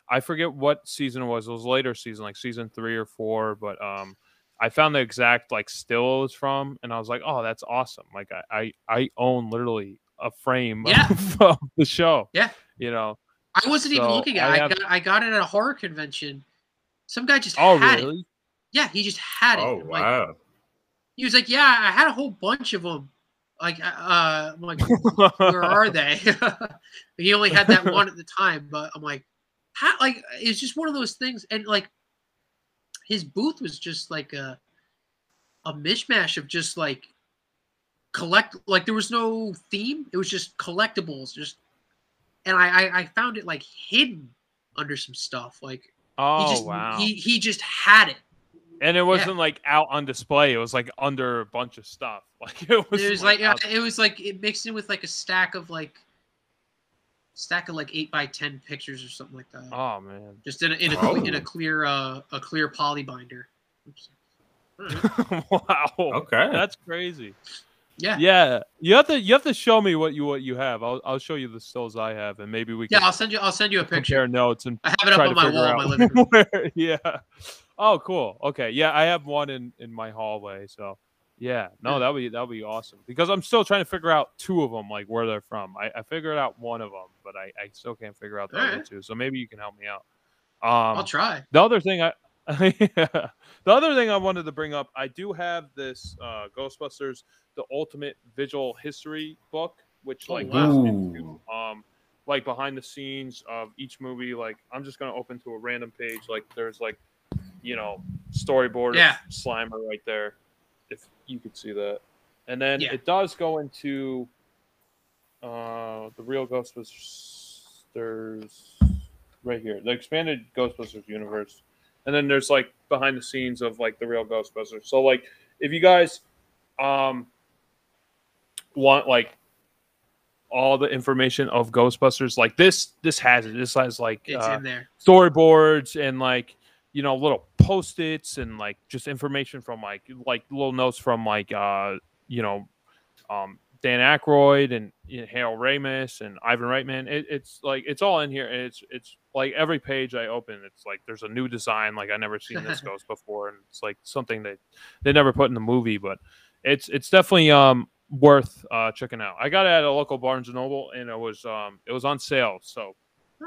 I forget what season it was. It was later season, like season three or four. But um, I found the exact like still it was from, and I was like, oh, that's awesome. Like I I, I own literally a frame yeah. of the show. Yeah, you know. I wasn't so even looking at. it. I, have... I, got I got it at a horror convention. Some guy just oh, had really? it. Yeah, he just had it. Oh I'm wow. Like, he was like, "Yeah, I had a whole bunch of them." Like, uh, uh I'm like, "Where are they?" he only had that one at the time, but I'm like, "How?" Like, it's just one of those things, and like, his booth was just like a a mishmash of just like collect. Like, there was no theme. It was just collectibles, just and I, I, I found it like hidden under some stuff. Like oh he just, wow, he he just had it. And it wasn't yeah. like out on display. It was like under a bunch of stuff. Like it was. It was like, like it was like it mixed in with like a stack of like stack of like eight by ten pictures or something like that. Oh man! Just in a in a, oh. in a clear uh a clear poly binder. wow. Okay. That's crazy. Yeah. Yeah. You have to you have to show me what you what you have. I'll I'll show you the stills I have and maybe we can Yeah, I'll send you I'll send you a picture. Compare notes and I have it up on my wall in my living room. Where, yeah. Oh, cool. Okay. Yeah, I have one in in my hallway, so yeah, no, that would be that would be awesome because I'm still trying to figure out two of them, like where they're from. I, I figured out one of them, but I, I still can't figure out the All other right. two. So maybe you can help me out. Um, I'll try. The other thing I yeah. The other thing I wanted to bring up, I do have this uh, Ghostbusters: The Ultimate Visual History book, which oh, like oh, wow. into, um, like behind the scenes of each movie. Like I'm just gonna open to a random page. Like there's like, you know, storyboard yeah. Slimer right there, if you could see that. And then yeah. it does go into uh, the real Ghostbusters right here, the expanded Ghostbusters universe and then there's like behind the scenes of like the real Ghostbusters. So like if you guys um want like all the information of Ghostbusters, like this this has it. This has like it's uh, in there. storyboards and like you know little post-its and like just information from like like little notes from like uh you know um Dan Aykroyd and you know, Harold Ramis and Ivan Reitman. It, it's like it's all in here. It's it's like every page I open, it's like there's a new design. Like I never seen this ghost before, and it's like something that they never put in the movie. But it's it's definitely um worth uh checking out. I got it at a local Barnes and Noble, and it was um it was on sale. So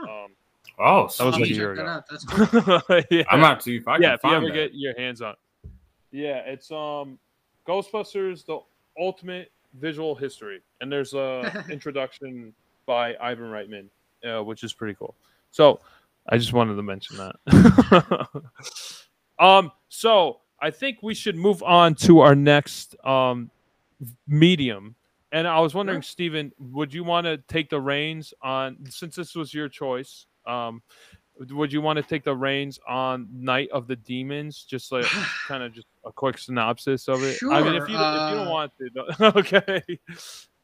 um Oh, that was like a year ago. out. That's cool. yeah. I'm not too. If I yeah, can if you ever that. get your hands on. Yeah, it's um Ghostbusters: The Ultimate Visual History, and there's a introduction by Ivan Reitman, uh, which is pretty cool. So I just wanted to mention that. um, so I think we should move on to our next um medium. And I was wondering. Stephen, would you want to take the reins on since this was your choice? Um, would you want to take the reins on Night of the Demons? Just like kind of just a quick synopsis of it. I mean, if Sure, you if you don't uh, want to, okay.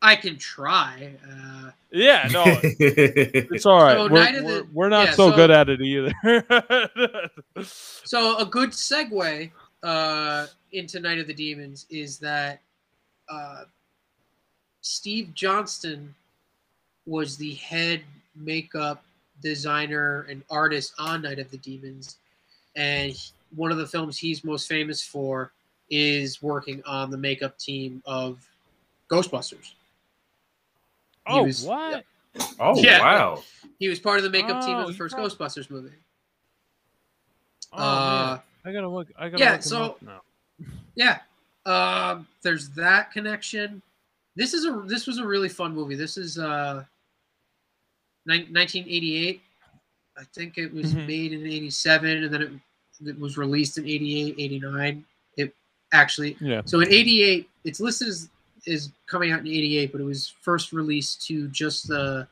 I can try. Uh, Yeah, no, it's all right. So we're, we're, the- we're not yeah, so, so- good at it either. so a good segue uh, into Night of the Demons is that uh, Steve Johnson was the head makeup designer and artist on Night of the Demons, and he- one of the films he's most famous for is working on the makeup team of Ghostbusters. He oh, was- what? oh Yeah. wow. He was part of the makeup team Oh, of the first prob- Ghostbusters movie. Oh, uh. I gotta look. I gotta yeah, look him so- up now. Yeah. Um, there's that connection. This is a this was a really fun movie. This is uh nin- 1988. I think it was Mhm. made in 87 and then it, it was released in 88, 89. It actually Yeah. so in 88 it's listed as is coming out in 88 but it was first released to just the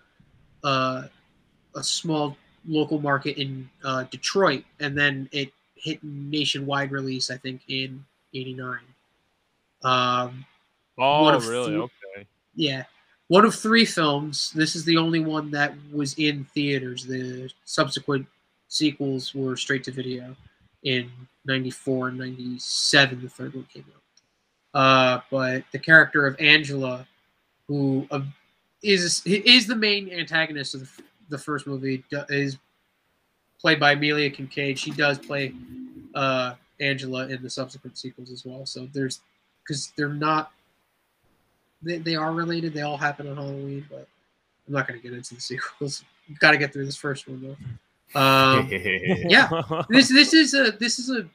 uh, a small local market in uh, Detroit and then it hit nationwide release I think in 89 um, Oh, really? you- Okay. yeah one of three films. This is the only one that was in theaters. The subsequent sequels were straight to video in 94 and 97 the third one came out. Uh, but the character of angela who uh, is is the main antagonist of the, the first movie is played by amelia kinkade. She does play uh, angela in the subsequent sequels as well. So there's because they're not they, they are related they all happen on halloween but i'm not going to get into the sequels got to get through this first one though um, yeah. this this is a this is a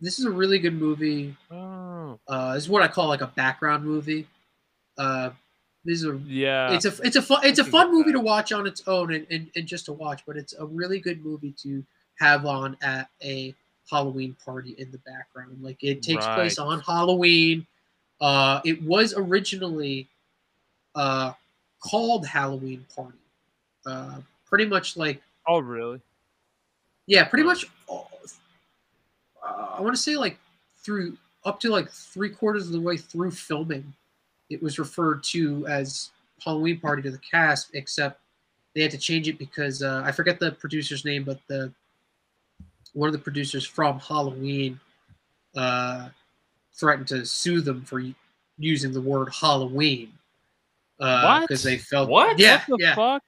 this is a really good movie. oh, Uh, this is what I call like a background movie. Uh, this is a yeah. it's a it's a fun it's a fun movie that. to watch on its own and, and, and just to watch, but it's a really good movie to have on at a Halloween party in the background. Like it takes place on Halloween. Uh, it was originally uh, called Halloween Party. Uh, pretty much like oh, really? yeah, pretty much. all- Uh, I want to say like through up to like three quarters of the way through filming, it was referred to as Halloween Party to the cast, except they had to change it because uh, I forget the producer's name, but the one of the producers from Halloween uh, threatened to sue them for using the word Halloween. What? Because they felt What? Yeah, What the yeah, fuck?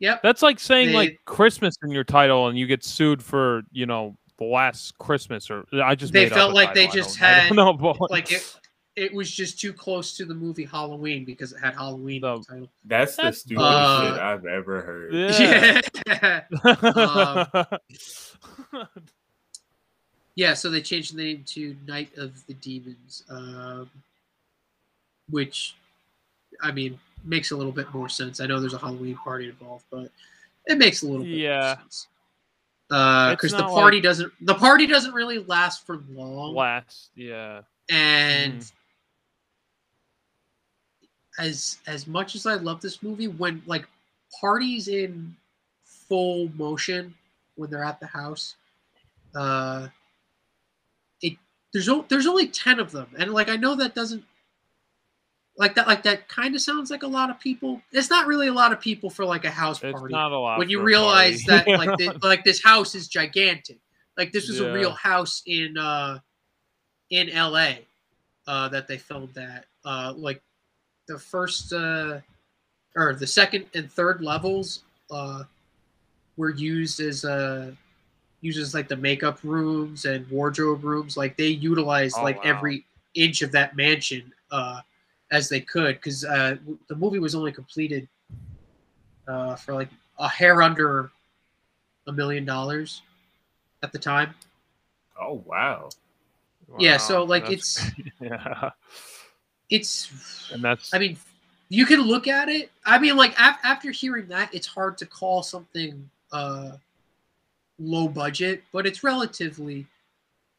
yep. That's like saying They- like Christmas in your title and you get sued for, you know, the last Christmas or I just They made felt a like they title. I just I had, don't but like it it was just too close to the movie Halloween because it had Halloween in the title. That's the That's- stupidest Uh, shit I've ever heard. Yeah. Yeah. Yeah, so they changed the name to Night of the Demons, um, which, I mean, makes a little bit more sense. I know there's a Halloween party involved, but it makes a little bit Yeah. more sense. Because It's the party doesn't the party doesn't really last for long, Last, yeah. and Mhm. as as much as I love this movie, when like parties in full motion when they're at the house, uh, there's o- there's only ten of them, and like I know that doesn't like that like that kind of sounds like a lot of people. It's not really a lot of people for like a house party. It's not a lot. when you realize that like the, like this house is gigantic. Like this was yeah. a real house in uh in L.A. Uh, that they filmed that. Uh, like the first uh, or the second and third levels uh, were used as uh, uses like the makeup rooms and wardrobe rooms. Like they utilized oh, like wow. every inch of that mansion uh, as they could because uh, the movie was only completed uh, for like a hair under a million dollars at the time. Oh wow. wow. Yeah, so like that's, it's yeah. It's and that's I mean you can look at it. I mean like af- after hearing that it's hard to call something uh low budget, but it's relatively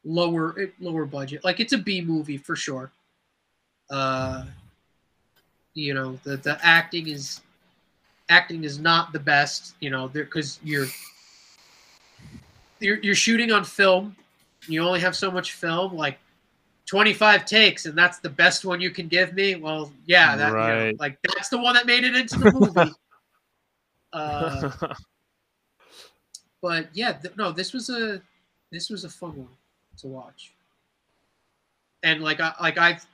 lower lower budget. Like it's a B movie for sure. Uh you know, the the acting is acting is not the best, you know, because you're, you're you're shooting on film. You only have so much film, like 25 takes, and that's the best one you can give me. Well, yeah, that right. you know, like that's the one that made it into the movie. uh, but yeah, th- no, this was a this was a fun one to watch. And like I like I've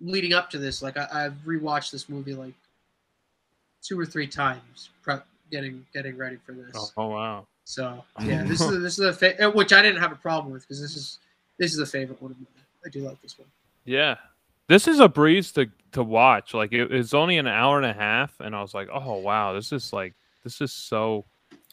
leading up to this, like I, I've rewatched this movie like two or three times prep getting getting ready for this. Oh, oh wow! So yeah, this is this is a fa- uh, which I didn't have a problem with because this is this is a favorite one of mine. I do like this one. Yeah, this is a breeze to to watch. Like it, it's only an hour and a half, and I was like, oh wow, this is like this is so.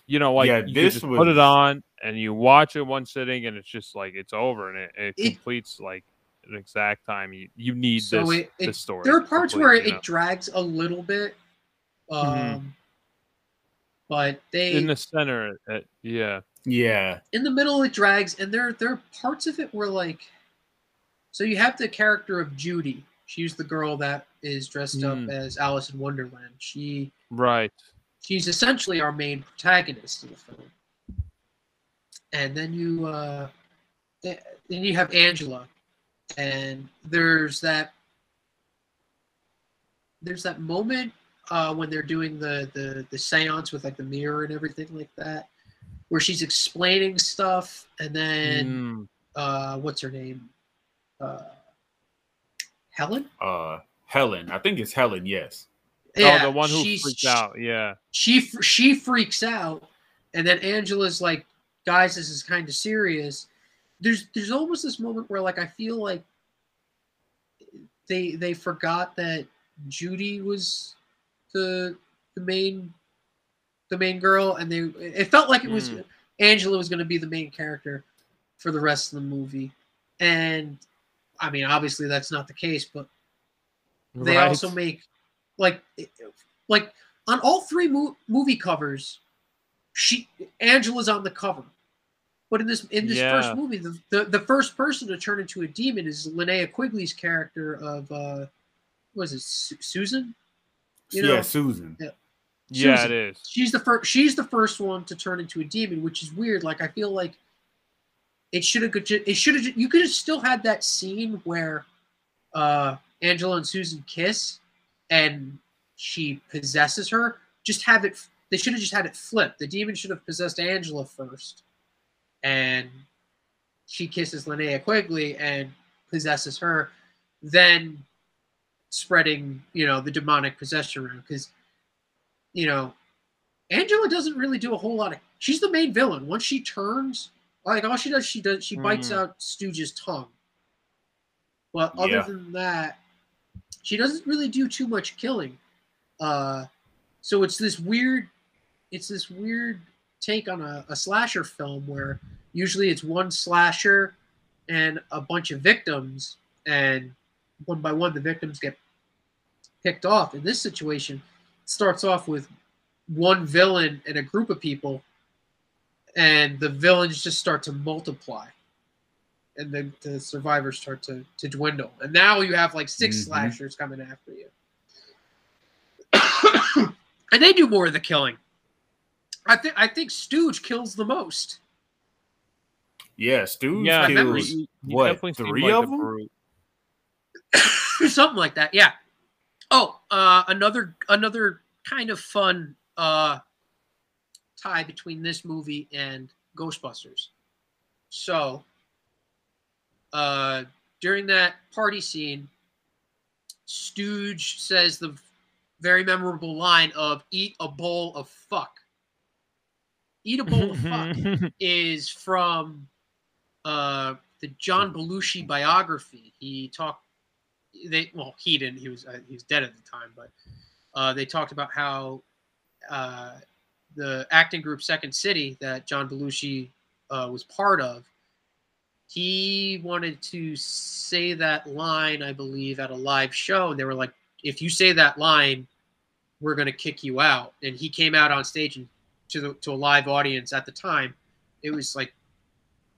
You know, like yeah, you just was... put it on and you watch it one sitting, and it's just like it's over, and it, it, it completes like an exact time you you need so this, it, this story. There are parts complete, where it know? drags a little bit, Mm-hmm. Um, mm-hmm. But they in the center, uh, yeah, yeah. In the middle, it drags, and there there are parts of it where like, so you have the character of Judy. She's the girl that is dressed mm. up as Alice in Wonderland. She right. She's essentially our main protagonist in the film. And then you uh, then you have Angela, and there's that there's that moment uh, when they're doing the, the the seance with like the mirror and everything like that, where she's explaining stuff, and then mm. uh, what's her name? Uh, Helen. Uh, Helen. I think it's Helen. Yes. Yeah, oh, the one who freaks out. Yeah. She she freaks out, and then Angela's like, "Guys, this is kind of serious." There's there's almost this moment where like I feel like they they forgot that Judy was the the main the main girl, and they it felt like it was mm. Angela was going to be the main character for the rest of the movie, and I mean obviously that's not the case, but they right. also make like like on all three mo- movie covers, she Angela's on the cover. But in this in this yeah. first movie, the, the, the first person to turn into a demon is Linnea Quigley's character of uh was it Su- Susan? You know? Yeah, Susan. Yeah. Susan. Yeah, it is. She's the first. She's the first one to turn into a demon, which is weird. Like I feel like it should have. It should have. You could have still had that scene where uh, Angela and Susan kiss, and she possesses her. Just have it. They should have just had it flipped. The demon should have possessed Angela first, and she kisses Linnea Quigley and possesses her. Then spreading, you know, the demonic possession around because, you know, Angela doesn't really do a whole lot of. She's the main villain. Once she turns, like all she does, she does she bites mm. out Stooge's tongue. But other yeah. than that, she doesn't really do too much killing. Uh, so it's this weird, it's this weird take on a, a slasher film where usually it's one slasher and a bunch of victims, and one by one the victims get picked off. In this situation, it starts off with one villain and a group of people, and the villains just start to multiply, and then the survivors start to to dwindle. And now you have like 6 mm-hmm. slashers coming after you, and they do more of the killing. I think I think Stooge kills the most. Yeah, Stooge yeah, kills what three like of them. something like that. Yeah. Oh, uh, another another kind of fun uh, tie between this movie and Ghostbusters. So, uh, during that party scene, Stooge says the very memorable line of "Eat a bowl of fuck." "Eat a bowl of fuck" is from uh, the John Belushi biography. He talked. They well, he didn't. He was uh, he was dead at the time, but uh, they talked about how uh, the acting group Second City that John Belushi uh, was part of. He wanted to say that line, I believe, at a live show, and they were like, "If you say that line, we're going to kick you out." And he came out on stage and to the to a live audience at the time. It was like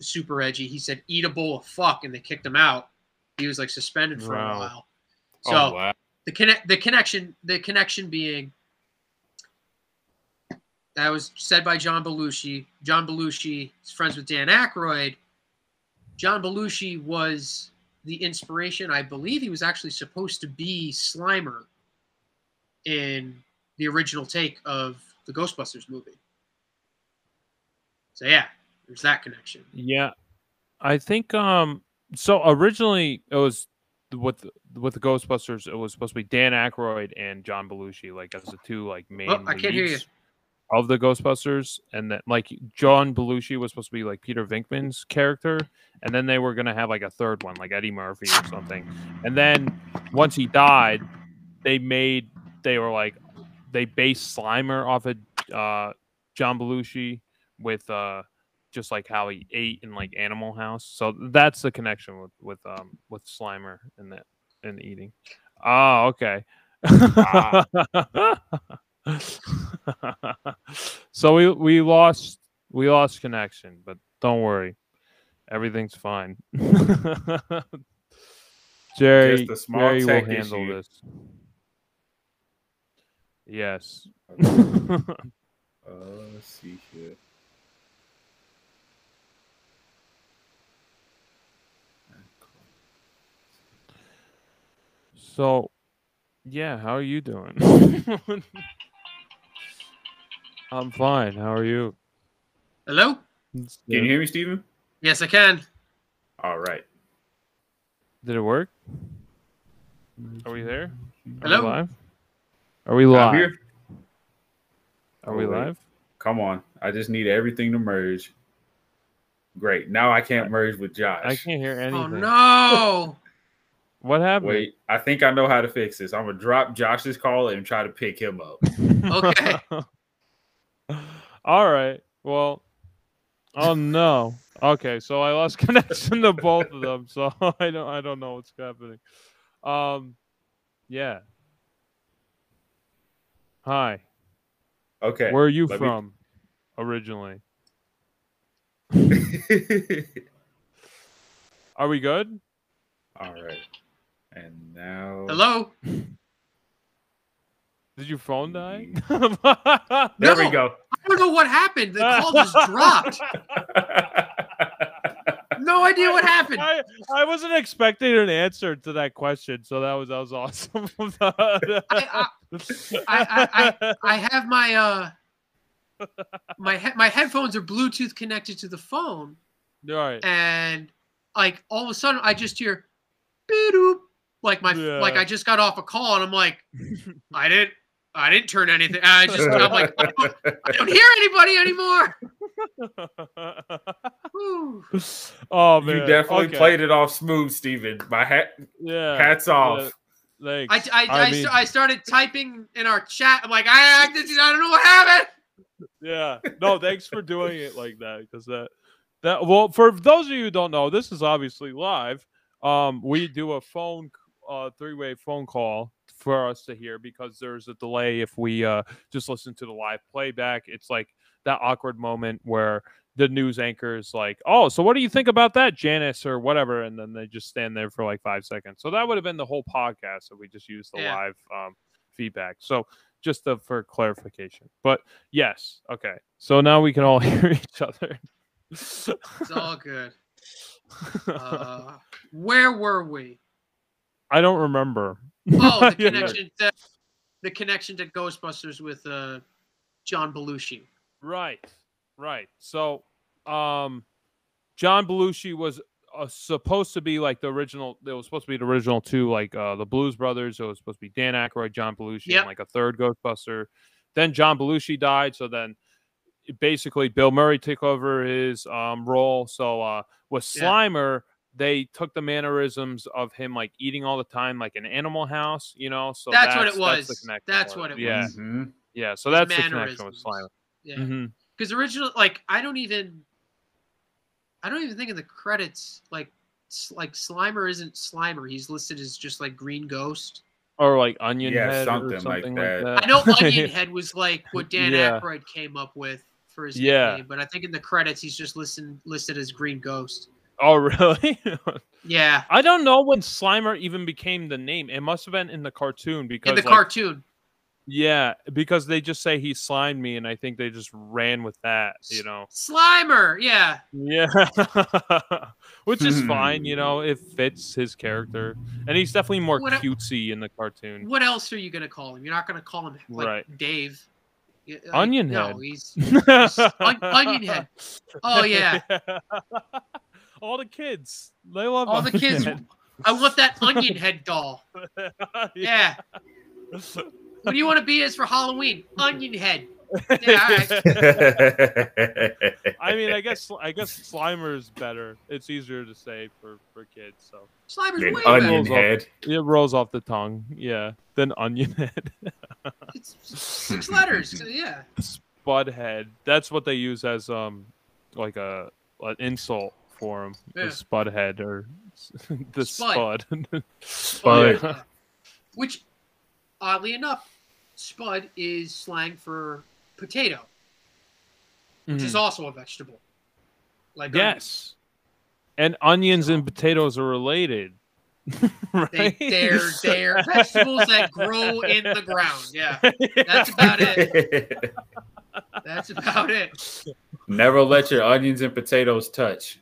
super edgy. He said, "Eat a bowl of fuck," and they kicked him out. He was like suspended for wow. a while. Oh, so oh, wow. the connect the connection the connection being that was said by John Belushi. John Belushi is friends with Dan Aykroyd. John Belushi was the inspiration. I believe he was actually supposed to be Slimer in the original take of the Ghostbusters movie. So yeah, there's that connection. Yeah, I think um. So originally it was with with the Ghostbusters. It was supposed to be Dan Aykroyd and John Belushi, like as the two like main. Oh, I can't hear you. Of the Ghostbusters, and that like John Belushi was supposed to be like Peter Venkman's character, and then they were gonna have like a third one, like Eddie Murphy or something. And then once he died, they made they were like they based Slimer off of uh, John Belushi with uh, just like how he ate in like Animal House. So that's the connection with with um with Slimer and that and eating. Oh, okay. Ah. so we we lost we lost connection, but don't worry, everything's fine. Jerry, Jerry will handle issue. this. Yes. uh, let's see here. So, yeah, how are you doing? I'm fine. How are you? Hello? Can you hear me, Steven? Yes, I can. All right. Did it work? Are we there? Are Hello? We live? Are we live? Here. Are we oh, live? Come on. I just need everything to merge. Great. Now I can't merge with Josh. I can't hear oh, anything. Oh no. What happened? Wait, I think I know how to fix this. I'm gonna drop Josh's call and try to pick him up. okay. All right. Well. Oh no. Okay, so I lost connection to both of them, so I don't I don't know what's happening. Um, yeah. Hi. Okay. Where are you from me... originally? are we good? All right. And now. Hello. Did your phone die? there no, we go. I don't know what happened. The call just dropped. no idea what happened. I, I wasn't expecting an answer to that question, so that was that was awesome. I, I, I, I, I have my uh my he- my headphones are Bluetooth connected to the phone. All right. And like all of a sudden I just hear like my yeah. like I just got off a call and I'm like, I didn't I didn't turn anything. I just I'm like I don't, I don't hear anybody anymore. oh man, you definitely okay. played it off smooth, Steven. My hat, yeah, hats off. Yeah. I, I, I, I, mean, I, started typing in our chat. I'm like, I, I, I don't know what happened. Yeah, no, thanks for doing it like that because that that well, for those of you who don't know, this is obviously live. Um, we do a phone uh, three-way phone call for us to hear because there's a delay if we uh, just listen to the live playback. It's like that awkward moment where the news anchor is like, "Oh, so what do you think about that, Janice or whatever?" And then they just stand there for like five seconds. So that would have been the whole podcast if we just used the yeah. live um, feedback. So just to, for clarification, but yes, okay. So now we can all hear each other. it's all good. Uh, where were we? I don't remember. Oh, the connection to the connection to Ghostbusters with uh, John Belushi. Right, right. So, um, John Belushi was uh, supposed to be like the original. It was supposed to be the original two, like uh, the Blues Brothers. it was supposed to be Dan Aykroyd, John Belushi, yep. and like a third Ghostbuster. Then John Belushi died, so then basically Bill Murray took over his um, role. So uh, with Slimer, yeah. They took the mannerisms of him like eating all the time, like an Animal House, you know. So that's, that's what it was. That's, that's what it yeah. was. Mm-hmm. Yeah. So that's the connection with Slimer. Yeah. Because mm-hmm. original, like I don't even, I don't even think in the credits, like like Slimer isn't Slimer. He's listed as just like Green Ghost or like Onion yeah, Head something, or something like, that. like, that. I know Onion Head was like what Dan yeah. Aykroyd came up with for his yeah. Name, but I think in the credits he's just listed listed as Green Ghost. Oh really? yeah. I don't know when Slimer even became the name. It must have been in the cartoon because in the like, cartoon. Yeah, because they just say he slimed me, and I think they just ran with that, you know. Slimer, yeah. Yeah, which is fine, you hmm. know. It fits his character, and he's definitely more what cutesy in the cartoon. What else are you gonna call him? You're not gonna call him like right. Dave. Like, onion head. No, he's, he's on, onion head. Oh yeah. All the kids, they love all the kids. Head. I want that onion head doll. yeah. yeah. What do you want to be as for Halloween? Onion head. Yeah, I mean, I guess I guess Slimer is better. It's easier to say for for kids. So Slimer's way onion better. head. Off, it rolls off the tongue. Yeah, then onion head. it's six letters. Yeah. Spud head. That's what they use as um like a an insult for him. Yeah. The spud head or the spud. Spud. spud. Yeah. Which, oddly enough, spud is slang for potato, which mm-hmm. is also a vegetable. Like yes, onions. and onions so, and potatoes are related. right? They, they're they're vegetables that grow in the ground. Yeah, that's about it. That's about it. Never let your onions and potatoes touch.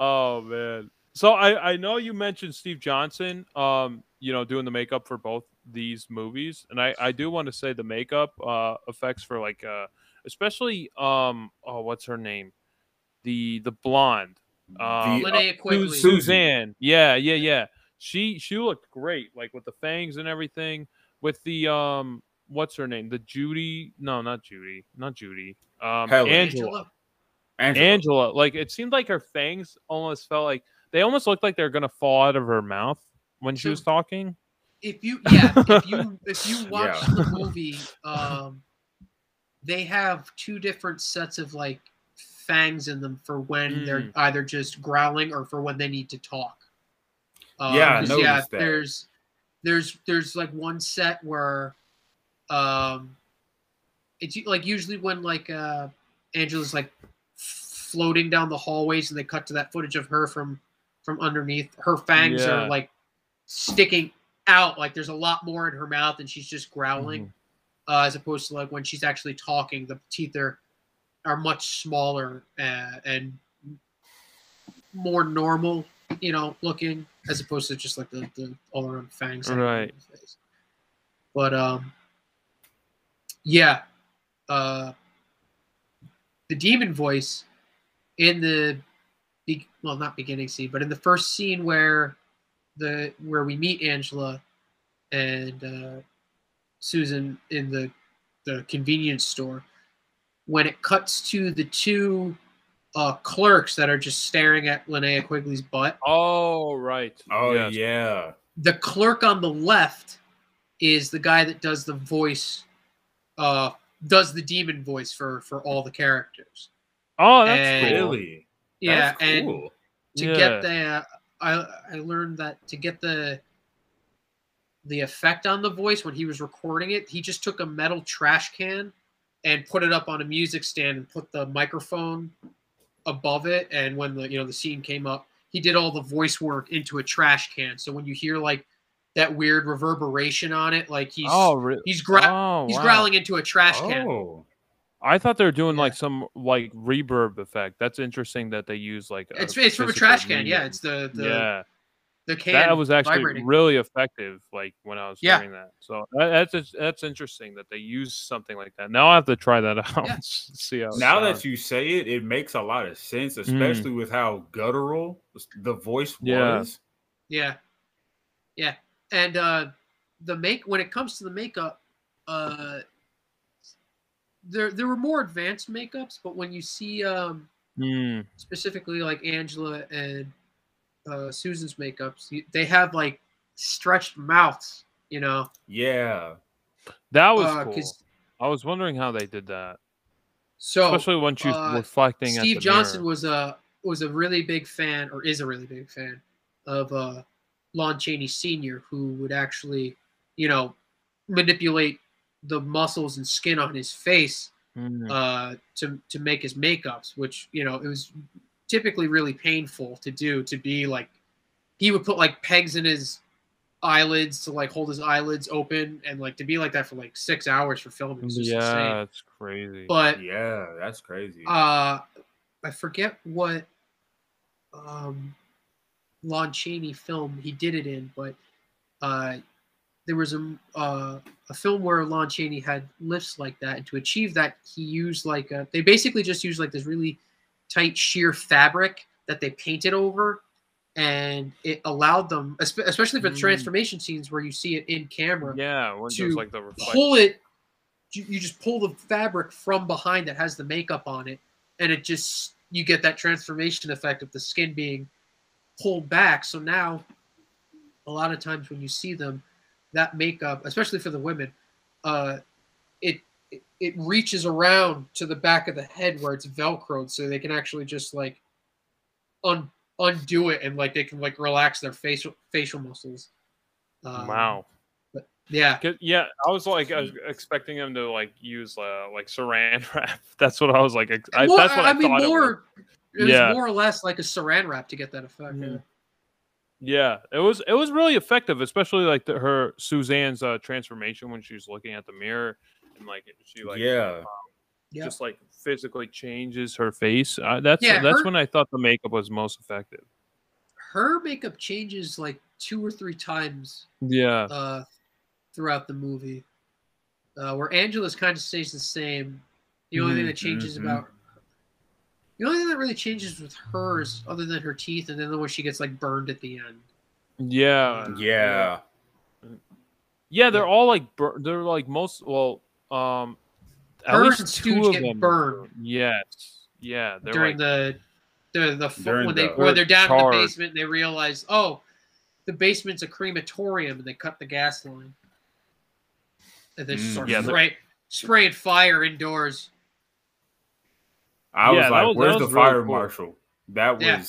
Oh man. So I I know you mentioned Steve Johnson. Um, you know, doing the makeup for both these movies, and I I do want to say the makeup uh effects for like uh especially um oh what's her name the the blonde um, Linnea Quigley. Suzanne yeah yeah yeah she she looked great like with the fangs and everything with the um what's her name the Judy no not Judy not Judy um Angela. Angela. Angela Angela like it seemed like her fangs almost felt like they almost looked like they're gonna fall out of her mouth when she was talking if you yeah if you if you watch yeah. the movie um they have two different sets of like fangs in them for when mm. they're either just growling or for when they need to talk um, yeah yeah that. there's there's there's like one set where um it's like usually when like uh angela's like floating down the hallways and they cut to that footage of her from from underneath her fangs yeah. are like sticking out like there's a lot more in her mouth and she's just growling mm-hmm. uh, as opposed to like when she's actually talking the teeth are are much smaller uh, and more normal you know looking as opposed to just like the, the all around fangs right but um yeah uh the demon voice in the well not beginning scene but in the first scene where the where we meet Angela and uh, Susan in the the convenience store. When it cuts to the two uh, clerks that are just staring at Linnea Quigley's butt. Oh right. Oh yes. yeah. The clerk on the left is the guy that does the voice, uh, does the demon voice for for all the characters. Oh, that's and, really. Yeah, that's cool. and to yeah. get the I I learned that to get the the effect on the voice when he was recording it, he just took a metal trash can and put it up on a music stand and put the microphone above it. And when the you know the scene came up, he did all the voice work into a trash can. So when you hear like that weird reverberation on it, like he's oh, re- he's gra- oh, he's wow. growling into a trash can. Oh. I thought they were doing yeah. like some like reverb effect. That's interesting that they use like it's it's from a trash can. Medium. Yeah, it's the, the yeah the can that was actually vibrating. really effective. Like when I was Yeah. doing that, so that, that's that's interesting that they use something like that. Now I have to try that out. Yeah. See how. Now that you say it, it makes a lot of sense, Mm. especially with how guttural the voice Yeah. was. Yeah. Yeah. And uh the make when it comes to the makeup, uh there there were more advanced makeups, but when you see um Mm, specifically like Angela and uh Susan's makeups, they have like stretched mouths, you know. Yeah. that was Uh, cool. 'cause- I was wondering how they did that, So especially when she's uh, reflecting. at Steve the Johnson mirror. was a was a really big fan, or is a really big fan of uh, Lon Chaney Sr., who would actually, you know, manipulate the muscles and skin on his face Mm, uh, to to make his makeups, which you know it was typically really painful to do. To be like, he would put like pegs in his eyelids to like hold his eyelids open, and like to be like that for like six hours for filming. It's yeah, insane. it's crazy. But Yeah, that's crazy. uh I forget what um Lon Chaney film he did it in, but uh there was a uh, a film where Lon Chaney had lifts like that, and to achieve that, he used like a, they basically just used like this really tight sheer fabric that they painted over, and it allowed them, especially for the Mm. transformation scenes where you see it in camera, yeah, to like the reflection. pull it you just pull the fabric from behind that has the makeup on it and it just you get that transformation effect of the skin being pulled back so now a lot of times when you see them that makeup especially for the women uh it it, it reaches around to the back of the head where it's velcroed so they can actually just like un, undo it and like they can like relax their facial facial muscles um, wow. yeah 'Cause- Yeah, I was like I was expecting them to like use uh, like saran wrap. That's what I was like. I, Well, that's what I, mean, thought. it was. more. It was Yeah. more or less like a saran wrap to get that effect. Mhm. yeah. Yeah, it was it was really effective, especially like the, her Suzanne's uh, transformation when she was looking at the mirror and like she like yeah. Yeah. just like physically changes her face. Uh, that's Yeah, that's her- when I thought the makeup was most effective. Her makeup changes like two or three times Yeah, uh, throughout the movie, uh, where Angela's kind of stays the same. The only thing Mhm, that changes mhm. about the only thing that really changes with hers, other than her teeth, and then the way she gets like burned at the end. yeah, Yeah. yeah. They're Yeah. all like bur- they're like most well, um, at Hers least and two Stooge of get them burned. Yes, yeah. During like, the the the fu- During when they when they're down in the basement, they realize, oh, the basement's a crematorium, and they cut the gas line, and they Mm. start Yeah, spray, spraying fire indoors. I Yeah, was that like, was- where's was the really fire cool. marshal? That was Yeah.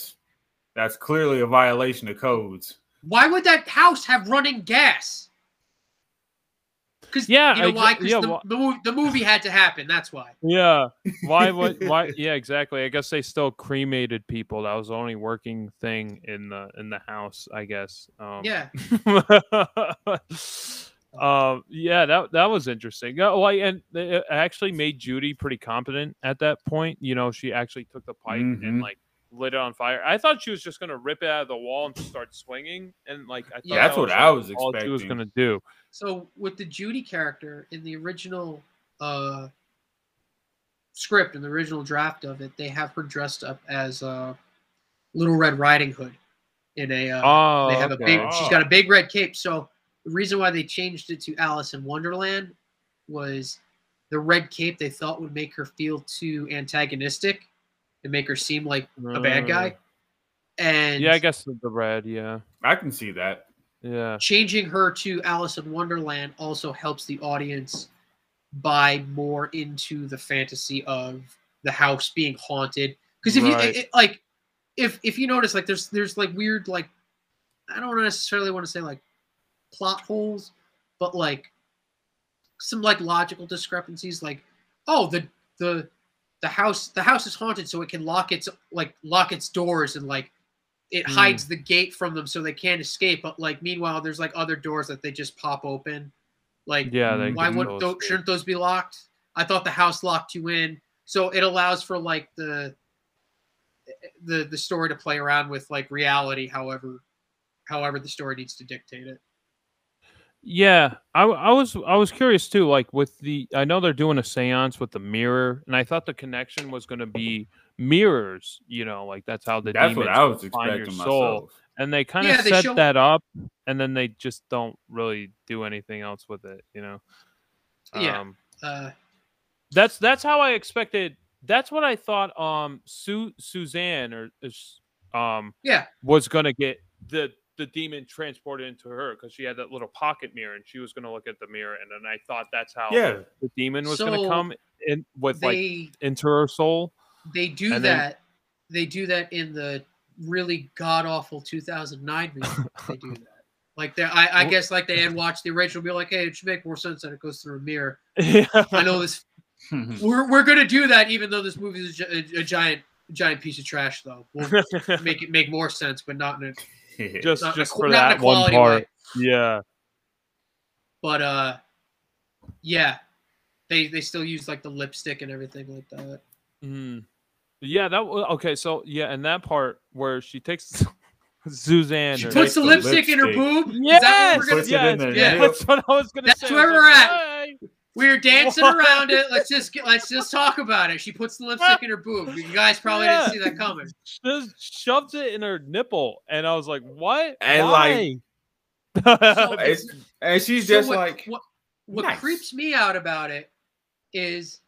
that's clearly a violation of codes. Why would that house have running gas? Because Yeah, you know I why? Because yeah, the, wha- the, movie, the movie had to happen. That's why. Yeah. Why would why yeah, exactly. I guess they still cremated people. That was the only working thing in the in the house, I guess. Um Yeah. um yeah, that that was interesting. Yeah, like and it actually made Judy pretty competent at that point. You know, she actually took the pipe and Mhm. like lit it on fire. I thought she was just gonna rip it out of the wall and start swinging, and like I thought Yeah, that That's what like, I was all she was gonna do. So with the Judy character in the original uh, script in the original draft of it, they have her dressed up as uh, Little Red Riding Hood in a. Uh, Oh, they have okay. a big. She's got a big red cape. So the reason why they changed it to Alice in Wonderland was the red cape they thought would make her feel too antagonistic and make her seem like a bad guy. And Uh, Yeah, I guess the the red. Yeah, I can see that. yeah. changing her to Alice in Wonderland also helps the audience buy more into the fantasy of the house being haunted. Because if Right. you it, it- like, if if you notice, like there's there's like weird like, I don't necessarily want to say like plot holes, but like some like logical discrepancies. Like, oh the the the house the house is haunted, so it can lock its like lock its doors and like it Hmm. hides the gate from them so they can't escape. But like meanwhile, there's like other doors that they just pop open. Like Yeah, why would those, shouldn't those be locked? I thought the house locked you in, so it allows for like the the the story to play around with like reality, however however the story needs to dictate it. Yeah, I, I was I was curious too. Like with the, I know they're doing a séance with the mirror, and I thought the connection was going to be mirrors. You know, like that's how the that's what I was find your expecting soul. myself. And they kind of Yeah, set show- that up, and then they just don't really do anything else with it. You know. Yeah. Um, Uh, that's that's how I expected. That's what I thought. Um, Su- Suzanne or um yeah, was gonna get the the demon transported into her because she had that little pocket mirror and she was gonna look at the mirror and then I thought that's how Yeah. the demon was gonna come in with like into her soul. they do and then- that. They do that in the really god awful 2009 movie. they do that. Like they, I, I guess, like they had watched the original, be like, "Hey, it should make more sense that it goes through a mirror." yeah. I know this. We're, we're gonna do that, even though this movie is a, gi- a giant giant piece of trash. Though we'll make it make more sense, but not in a just not in a just for not that one part. way. Yeah. But uh, yeah, they they still use like the lipstick and everything like that. Mm. Yeah, that was okay. So yeah, and that part where she takes Suzanne. She Puts the, the lipstick, in her boob. Yes, Is that what we're gonna Puts it in yes, the yeah, that's what I was gonna That's say. where we're like, at. "Hey." We're dancing What? around it. Let's just get, let's just talk about it. She puts the lipstick in her boob. You guys probably Yeah. didn't see that coming. Just shoved it in her nipple, and I was like, "What?" And, Why? It's- and she's So just what, like, what, what nice. creeps me out about it is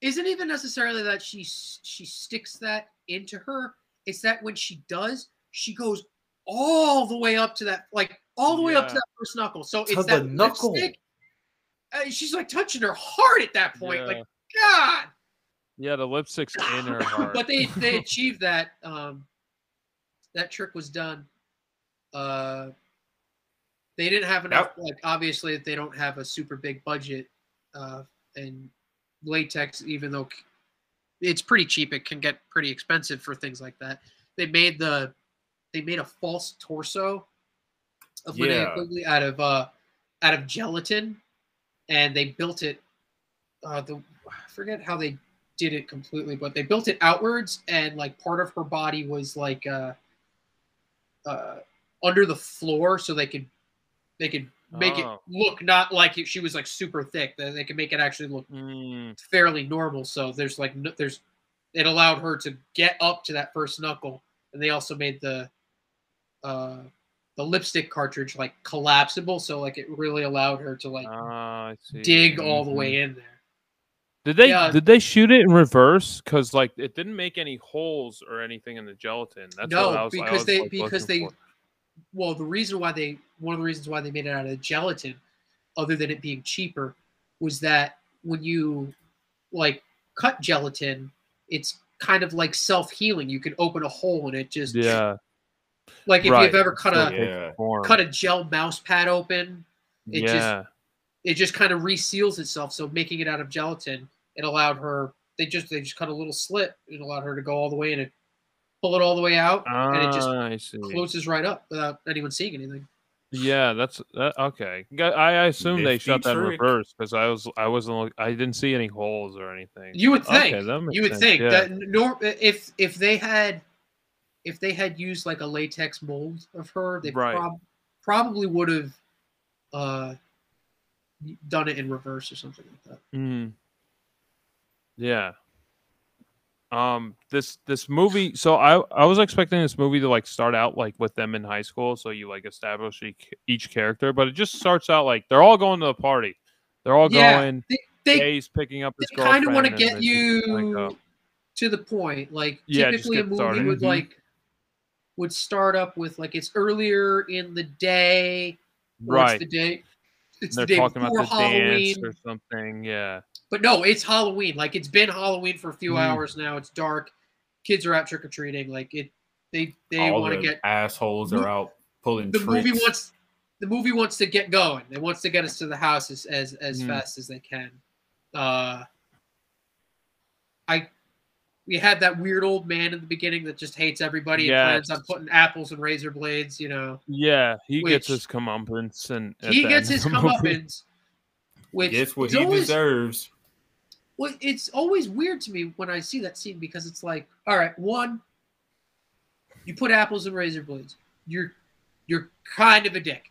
isn't even necessarily that she she sticks that into her. It's that when she does, she goes all the way up to that, like all the way up to that first knuckle. So To it's the that knuckle. lipstick. Uh, she's like touching her heart at that point. yeah. Like God. yeah, the lipstick's in her heart. but they they achieved that. Um, that trick was done. Uh, they didn't have enough. Like obviously, they don't have a super big budget, uh, and latex, even though it's pretty cheap, it can get pretty expensive for things like that. They made the they made a false torso of Linnea Yeah. Quigley out of uh out of gelatin, and they built it. Uh, the I forget how they did it completely, but they built it outwards, and like part of her body was like uh, uh, under the floor, so they could they could make Oh. it look not like she was like super thick. They, they could make it actually look Mm, fairly normal. So there's like no, there's it allowed her to get up to that first knuckle, and they also made the uh the lipstick cartridge like collapsible, so like it really allowed her to like ah, see. dig all the way mm-hmm. in there. Did they Yeah. did they shoot it in reverse? Because like it didn't make any holes or anything in the gelatin. That's no, was, because was, they like, because they for. well the reason why they one of the reasons why they made it out of gelatin, other than it being cheaper, was that when you like cut gelatin, it's kind of like self healing. You can open a hole and it just yeah like if right. you've ever cut a Yeah. cut a gel mouse pad open, it just- it just kind of reseals itself. So making it out of gelatin, it allowed her. They just they just cut a little slit and allowed her to go all the way in and pull it all the way out, and it just Ah, I see. closes right up without anyone seeing anything. Yeah, that's that, okay. I, assume they Nifty shot that in reverse because I was I wasn't I didn't see any holes or anything. You would think. Okay, you would sense, think yeah. that nor if if they had if they had used like a latex mold of her, they Right. prob- probably would have uh, done it in reverse or something like that. Mm. Yeah. Um this this movie so I I was expecting this movie to like start out like with them in high school so you like establish each, each character but it just starts out like they're all going to the party. They're all Yeah, going They they, Jay's picking up they his kind of want to get they like, you uh, to the point. Like Yeah, typically a movie started. would Mhm. like would start up with like it's earlier in the day. Or right. It's the day. It's they're the day talking about the Halloween. dance or something. Yeah. But no, it's Halloween. Like it's been Halloween for a few Mm. hours now. It's dark. Kids are out trick or treating. Like it, they they want to the get assholes are out pulling the movie wants the movie wants to get going. It wants to get us to the house as as, as Mm. fast as they can. Uh, I we had that weird old man in the beginning that just hates everybody and plans on putting apples and razor blades. You know, Yeah, he gets his comeuppance and he gets end his of the movie. comeuppance. Which Gets what is he always- deserves. well, it's always weird to me when I see that scene because it's like, all right, one, you put apples and razor blades. You're you're kind of a dick.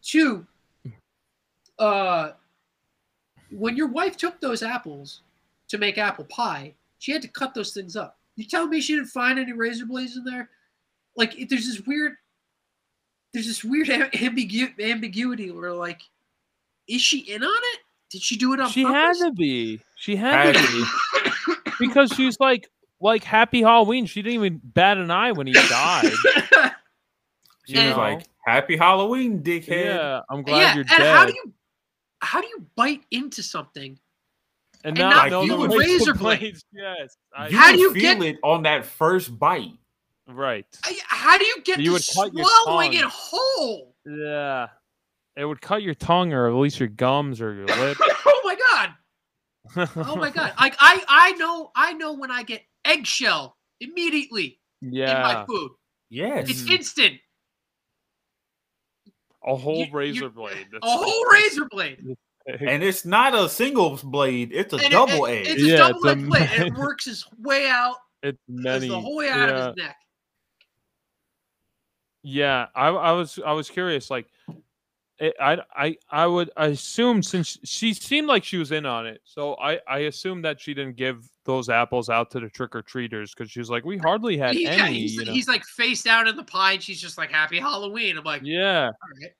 Two, uh, when your wife took those apples to make apple pie, she had to cut those things up. You tell me she didn't find any razor blades in there? Like, there's this weird, there's this weird ambigu- ambiguity where, like, is she in on it? Did she do it on she purpose? had to be. She had, had to be because she's like like Happy Halloween. She didn't even bat an eye when he died. she was like Happy Halloween, dickhead. Yeah, I'm glad yeah, you're and dead. How do you how do you bite into something and, and not, not know feel the razor razor blades? Yes. I, How do you feel get- it on that first bite? right. I- How do you get You would cut your swallowing it whole? Yeah. It would cut your tongue or at least your gums or your lip. oh my god! Oh my god! Like I I know I know when I get eggshell immediately yeah. in my food. Yes. It's instant. A whole You- you- razor blade. A whole razor blade. And it's not a single blade; it's a And it- double it- edge. It's a Yeah, double it's a edged blade. And it works its way out. It's Goes many. the whole way out yeah. of his neck. Yeah, I, I was I was curious. Like, it, I I I would assume since she seemed like she was in on it, so I I assumed that she didn't give those apples out to the trick or treaters because she was like, we hardly had He- any. yeah, he's, you know? he's like face down in the pie, and she's just like Happy Halloween. I'm like, yeah, all right.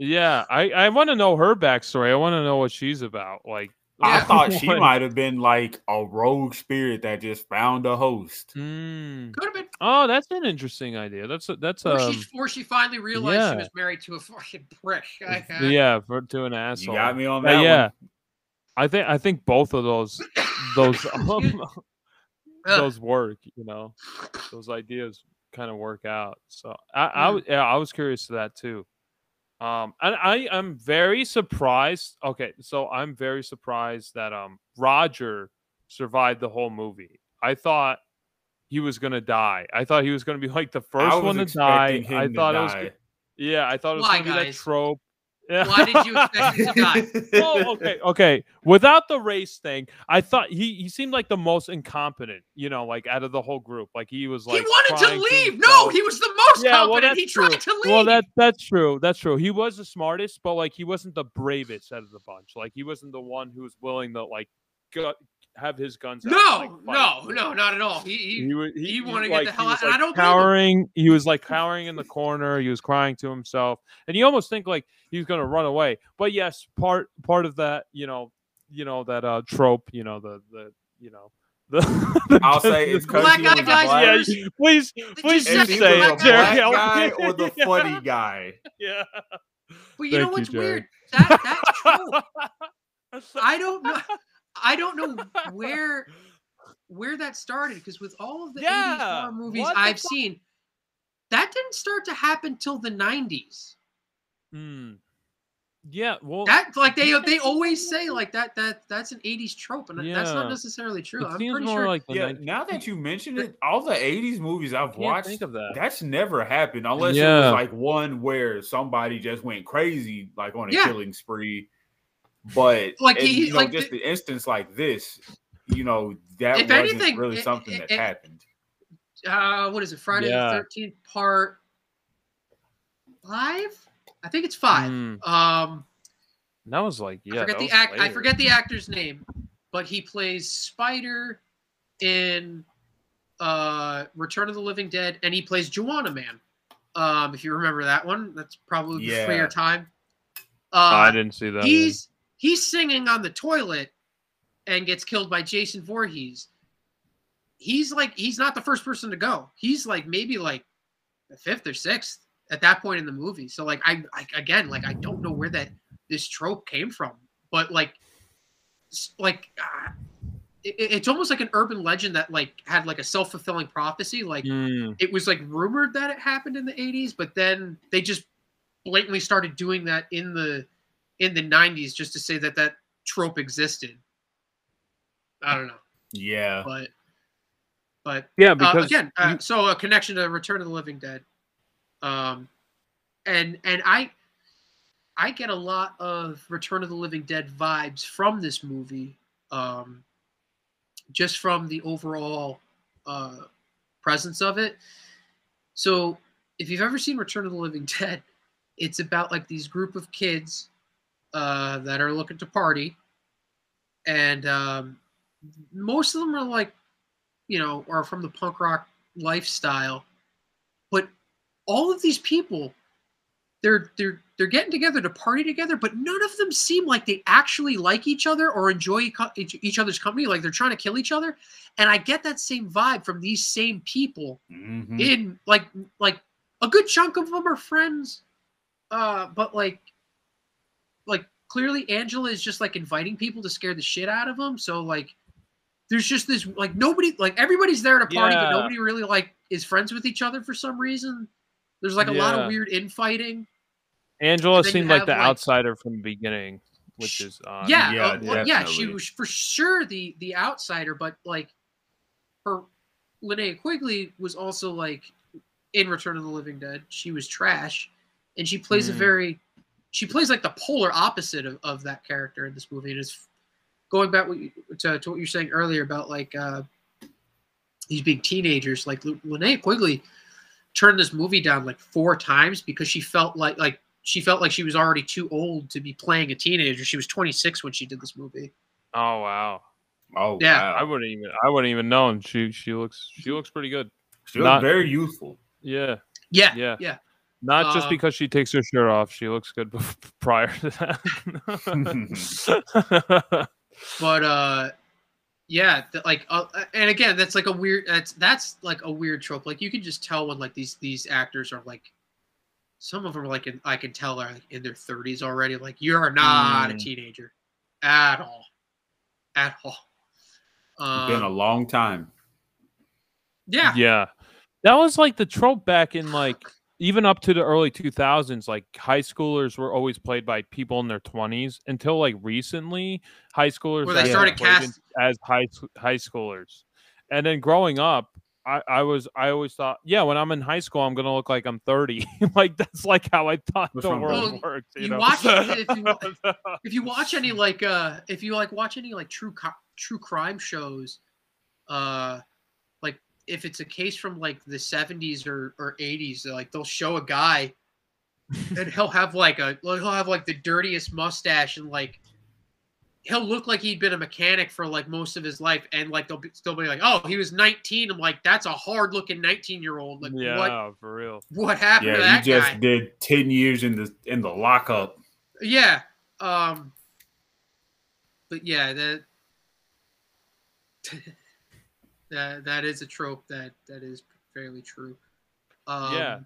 Yeah. I I want to know her backstory. I want to know what she's about. Like, I Yeah. thought she might have been like a rogue spirit that just found a host. mm. could have been. oh, that's an interesting idea. That's a, that's a. um she, she finally realized she was married to a fucking prick. I- I- yeah for to an asshole. You got me on Uh, that yeah. one. I think I think both of those those um, those work, you know, those ideas kind of work out. So I, I Mm. was, yeah, I was curious to that too. Um, and I am very surprised. Okay, so I'm very surprised that um Roger survived the whole movie. I thought he was gonna die. I thought he was gonna be like the first one to die. I to thought it was, yeah, I thought it was Why, gonna be that trope. Why did you expect him to die? oh, okay, okay. Without the race thing, I thought he he seemed like the most incompetent, you know, like out of the whole group. Like he was like he wanted to leave. no, himself- he was the most Yeah, competent. that's he tried true. to leave. Well, that that's true. That's true. He was the smartest, but like he wasn't the bravest out of the bunch. Like he wasn't the one who was willing to like go, have his guns. out, no, like, no, no, not at all. He, he, He, was, he wanted to get the he hell was, out, and like, I don't cowering. He was like cowering in the corner. He was crying to himself, and you almost think like he was going to run away. But yes, part part of that, you know, you know that uh trope, you know the the you know the. the I'll say it's the- because Black guy was guys black. yeah, please, please you say he it, a Jerry. black guy Yeah. or the funny guy. Yeah. but you know Thank you, what's Jerry. weird? That that's true. I don't know. I don't know where where that started because with all of the 80s horror movies what I've fu- seen, that didn't start to happen till the 90s. Hmm. Yeah, well, That like they they always say like that that that's an 80s trope and that's not necessarily true. it I'm seems pretty more sure like the Yeah, 19 now that you mention it, all the '80s movies I've watched, think of that. that's never happened unless it was like one where somebody just went crazy, like on a Yeah. killing spree. But Like, and, he- you know, like just the- the instance like this, you know, that If wasn't anything, really it- something it- that it- happened. uh what is it? Friday Yeah. the 13th part 5? I think it's 5. Hmm. Um That was like, yeah. I forget the was act. I forget the actor's name, but he plays Spider in uh, Return of the Living Dead, and he plays Juwanna Mann. Um, if you remember that one, that's probably before your time. Oh, I Uh, didn't see that. one. he's he's singing on the toilet and gets killed by Jason Voorhees. He's like he's not the first person to go. He's like maybe like the fifth or sixth at that point in the movie. So like I, I again like I don't know where that this trope came from, but like like uh, it, it's almost like an urban legend that like had like a self fulfilling prophecy. Like Hmm. it was like rumored that it happened in the 80s but then they just blatantly started doing that in the in the 90s just to say that that trope existed. I don't know. Yeah, but but Yeah, uh, because again uh, you- so a connection to return of the living dead. Um and and i i get a lot of return of the living dead vibes from this movie um just from the overall uh presence of it. So if you've ever seen Return of the Living Dead, it's about like these group of kids uh, that are looking to party, and um, most of them are like, you know, are from the punk rock lifestyle, but all of these people, they're they're they're getting together to party together, but none of them seem like they actually like each other or enjoy each other's company. Like they're trying to kill each other, and I get that same vibe from these same people. Mm-hmm. In like like a good chunk of them are friends, uh, but like like clearly Angela is just like inviting people to scare the shit out of them. So like there's just this like nobody like everybody's there at a party, yeah. but nobody really like is friends with each other for some reason. There's like a yeah. lot of weird infighting. Angela seemed like the like, outsider from the beginning, which is uh, yeah, yeah, uh, well, yeah. She was for sure the the outsider, but like her Linnea Quigley was also like in Return of the Living Dead. She was trash, and she plays mm. a very she plays like the polar opposite of, of that character in this movie. And it's going back you, to, to what you're saying earlier about like uh, these being teenagers. Like Linnea Quigley turned this movie down like four times because she felt like like she felt like she was already too old to be playing a teenager. She was 26 when she did this movie. Oh wow. Oh yeah. Wow. I wouldn't even I wouldn't even known. She she looks she looks pretty good. She looks Not, very youthful. Yeah. Yeah. Yeah. Yeah. Not just um, because she takes her shirt off. She looks good prior to that. but uh yeah, like uh, and again, that's like a weird that's that's like a weird trope. Like you can just tell when like these these actors are like some of them are like in, I can tell are like in their 30s already. Like you are not mm. a teenager at all. At all. Um, been a um, long time. Yeah. Yeah. That was like the trope back in like even up to the early 2000s like high schoolers were always played by people in their 20s until like recently high schoolers Where they started cast as high high schoolers. And then growing up I, I was I always thought yeah when I'm in high school I'm gonna look like I'm 30 like that's like how I thought the world well, works you, you know? watch if you, if you watch any like uh if you like watch any like true true crime shows uh if it's a case from like the 70s or, or 80s like they'll show a guy and he'll have like a he'll have like the dirtiest mustache and like he'll look like he'd been a mechanic for like most of his life and like they'll be, still be like oh he was 19 i'm like that's a hard looking 19 year old like yeah what, for real. what happened yeah he just guy? did 10 years in the in the lockup. Yeah um but yeah that that that is a trope that that is fairly true. Um, yeah,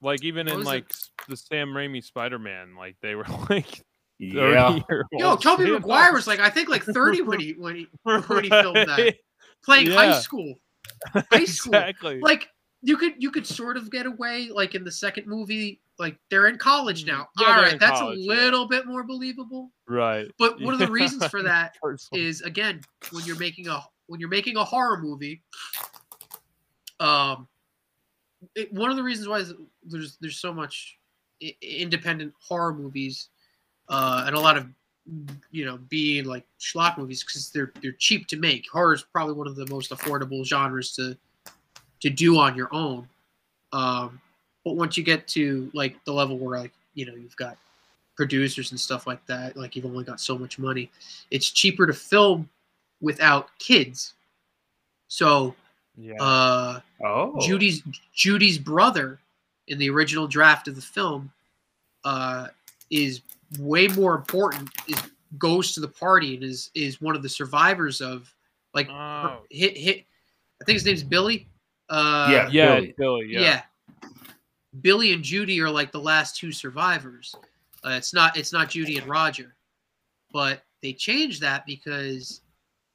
like even in like it? the Sam Raimi Spider Man, like they were like. Yeah. Yo, Tobey Maguire was like I think like 30 when he when he when he filmed that. Playing yeah. high school. High school. exactly. Like you could you could sort of get away like in the second movie like they're in college mm, now. Yeah, All right, that's college, a little yeah. bit more believable. Right. But one of the reasons for that is again when you're making a when you're making a horror movie, um, it, one of the reasons why there's there's so much independent horror movies, uh, and a lot of you know being like schlock movies because they're they're cheap to make. Horror is probably one of the most affordable genres to to do on your own. Um, but once you get to like the level where like you know you've got producers and stuff like that, like you've only got so much money, it's cheaper to film without kids. So, yeah. uh, oh. Judy's Judy's brother in the original draft of the film uh, is way more important. Is goes to the party and is is one of the survivors of like oh. hit hit. I think his name's Billy. Uh, yeah, yeah, Billy. Billy yeah. yeah. Billy and Judy are like the last two survivors. Uh, it's not it's not Judy and Roger, but they changed that because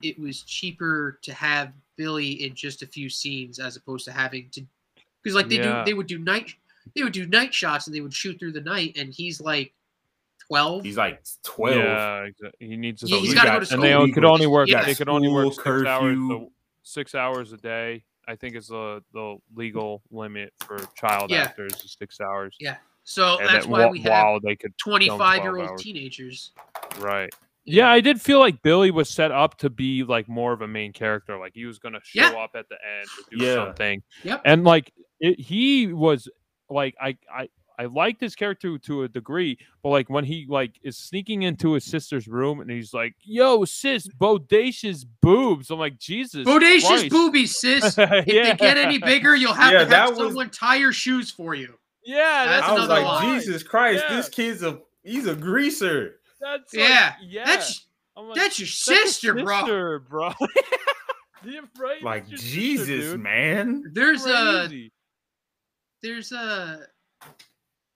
it was cheaper to have Billy in just a few scenes as opposed to having to because like they yeah. do they would do night they would do night shots and they would shoot through the night and he's like 12 he's like 12 yeah he needs to yeah, he's got to go to school. and they could only work yeah. they could only work six curfew. hours six hours a day i think is the the legal limit for child yeah. actors is six hours yeah so and that's why we have they could 25 year old teenagers right yeah, I did feel like Billy was set up to be like more of a main character. Like he was gonna show yeah. up at the end to do yeah. something. Yep. And like it, he was like I I I liked his character to a degree, but like when he like is sneaking into his sister's room and he's like, "Yo, sis, bodacious boobs." I'm like, Jesus, bodacious Christ. boobies, sis. If yeah. they get any bigger, you'll have Yeah, to that have was- someone tie your shoes for you. yeah, That's that's I was like, line. Jesus Christ, Yeah. this kid's a he's a greaser. That's Yeah, like, yeah. That's like, that's your "That's your sister, bro. sister, bro. Yeah, right? Like That's sister, Jesus, dude. man. There's a there's a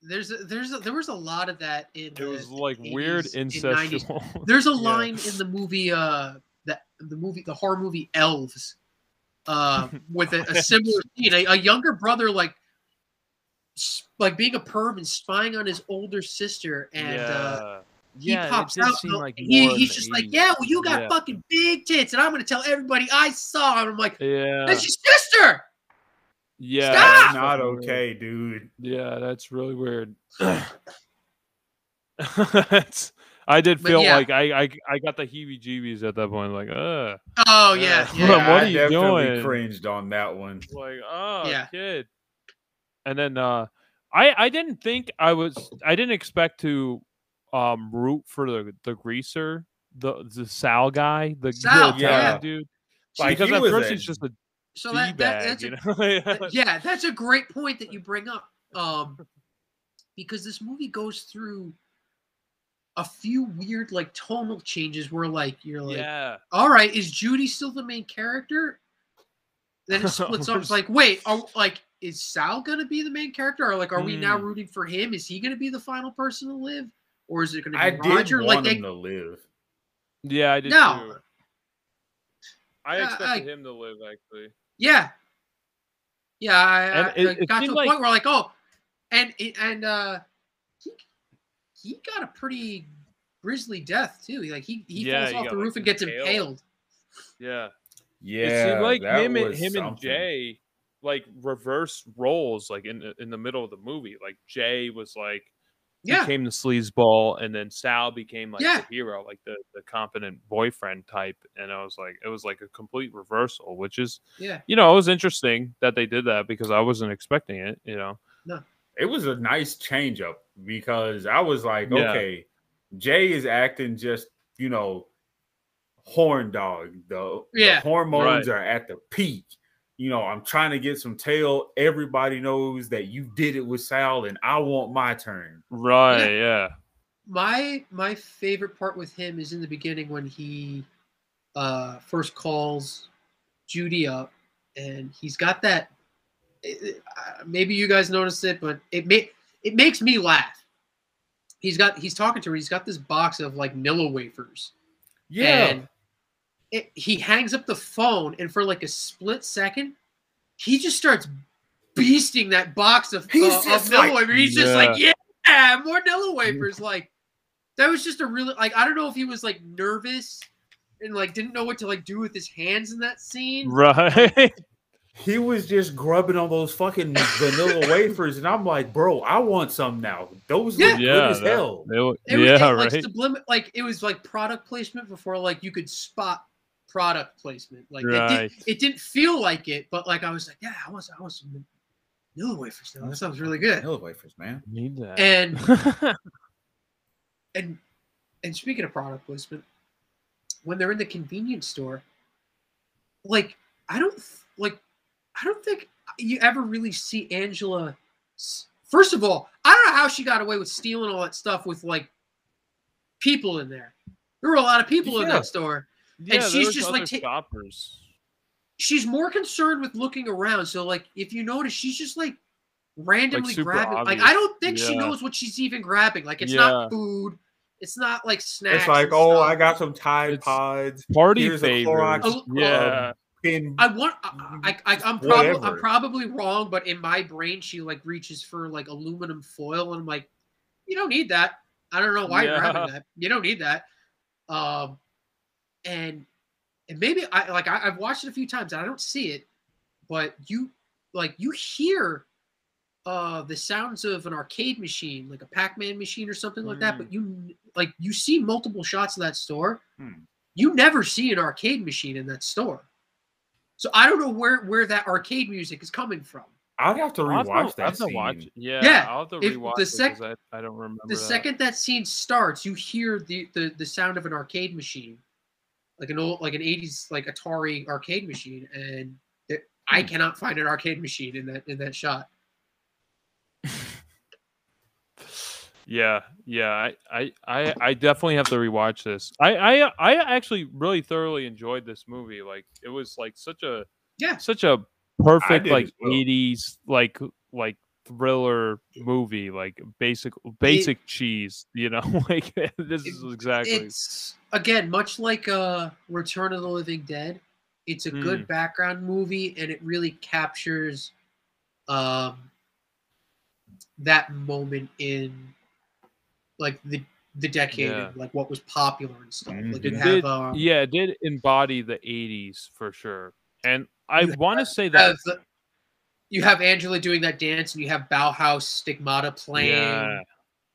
there's a, there's a, there was a lot of that in It the was like weird 80s and 90s. incestual. There's a Yeah. line in the movie uh that the movie the horror movie Elves uh with a, a similar scene. A, a younger brother like s- like being a perv and spying on his older sister and uh he yeah, pops it out. seem like he, he's the just like, yeah, well, you got Yeah. fucking big tits, and I'm gonna tell everybody I saw. And I'm like, Yeah, that's your sister. yeah, Stop! that's That's not okay, dude. Yeah, that's really weird. It's- I did feel yeah. like I, I I got the heebie-jeebies at that point. Like, uh, Oh yeah, Yeah. yeah. What I are you definitely doing? cringed on that one. like, oh, Yeah. kid. And then uh, I I didn't think I was I didn't expect to um root for the the greaser the the Sal guy the, Sal, the yeah. Dude Like, because at first he's just a So that, that that's a, you know. Yeah, that's a great point that you bring up. Um, because this movie goes through a few weird like tonal changes where like you're like, yeah. all right, is Judy still the main character? Then it splits up. It's like, wait, are, like, is Sal gonna be the main character, or like, are we now Hmm. rooting for him? Is he gonna be the final person to live, or is it gonna be I did Roger? want Like, they, him to live. Yeah, I did No. too. I Uh, expected I- him to live actually. Yeah. Yeah, I, And I, it- I it got to seemed a like- point where like, oh, and and uh, he he got a pretty grisly death too. Like he he Yeah, falls he off got, the like, roof and gets impaled. impaled. Yeah. Yeah, it seemed like that him and was him and. Jay like reverse roles like in in the middle of the movie. Like Jay was like Yeah, became the sleazeball and then Sal became like Yeah. the hero, like the, the competent boyfriend type. And I was like it was like a complete reversal, which is yeah, you know, it was interesting that they did that because I wasn't expecting it, you know. It was a nice change up because I was like, Yeah. okay, Jay is acting just, you know, horn dog. The, the Yeah. hormones Right. are at the peak. You know, I'm trying to get some tail. Everybody knows that you did it with Sal, and I want my turn. Right, yeah. my my favorite part with him is in the beginning when he uh first calls Judy up, and he's got that. it- it- uh, maybe you guys noticed it, but it may it makes me laugh. He's got he's talking to her. He's got this box of like Nilla wafers. Yeah. And it, he hangs up the phone, and for like a split second, he just starts beasting that box of, He's uh, just Nilla like- wafers. He's just like, yeah, more Nilla wafers. Like that was just a really like I don't know if he was like nervous and like didn't know what to like do with his hands in that scene. Right. he was just grubbing on those fucking vanilla wafers, and I'm like, bro, I want some now. Those Yeah. look yeah. good as that- hell. they were- It was yeah, like right. sublim- like it was like product placement before like you could spot product placement. Like it, did, it didn't feel like it, but like I was like, yeah, I want I want some Nilla wafers. Now. That sounds really good. Vanilla wafers, man. Need that. And and and speaking of product placement, when they're in the convenience store, like I don't like I don't think you ever really see Angela. First of all, I don't know how she got away with stealing all that stuff with like people in there. There were a lot of people in that store. Yeah, there she's just, like, ta- shoppers. She's more concerned with looking around. So like if you notice, she's just like randomly super grabbing. Like. I don't think she knows what she's even grabbing. Like it's Yeah. not food. It's not like snacks. It's like, oh, stuff. I got some Tide Pods. Party Here's a favors. Clorox, Oh, yeah. Pin. I want. I, I, I'm probably. I'm probably wrong, but in my brain, she like reaches for like aluminum foil, and I'm like, you don't need that. I don't know why you're Yeah. having that. You don't need that. Um, and and maybe I like I, I've watched it a few times and I don't see it, but you like you hear uh the sounds of an arcade machine, like a Pac-Man machine or something like that. Mm. But you like you see multiple shots of that store. Hmm. You never see an arcade machine in that store. So I don't know where where that arcade music is coming from. I'd have to rewatch to, that. I'd have to watch, yeah, yeah, I'll have to rewatch the sec- I, I, don't remember. The that. second that scene starts, you hear the, the the sound of an arcade machine, like an old like an '80s like Atari arcade machine, and it, I hmm. cannot find an arcade machine in that in that shot. yeah, yeah, I, I, I, I definitely have to rewatch this. I, I, I actually really thoroughly enjoyed this movie. Like, it was like such a yeah, such a perfect like well. 80s like like thriller movie like basic basic it, cheese you know like this is exactly it's again much like uh return of the living dead it's a mm. good background movie and it really captures um that moment in like the the decade yeah. and like what was popular and stuff like it have, did, uh, yeah it did embody the 80s for sure and I want to say that you have Angela doing that dance, and you have Bauhaus Stigmata playing. Yeah.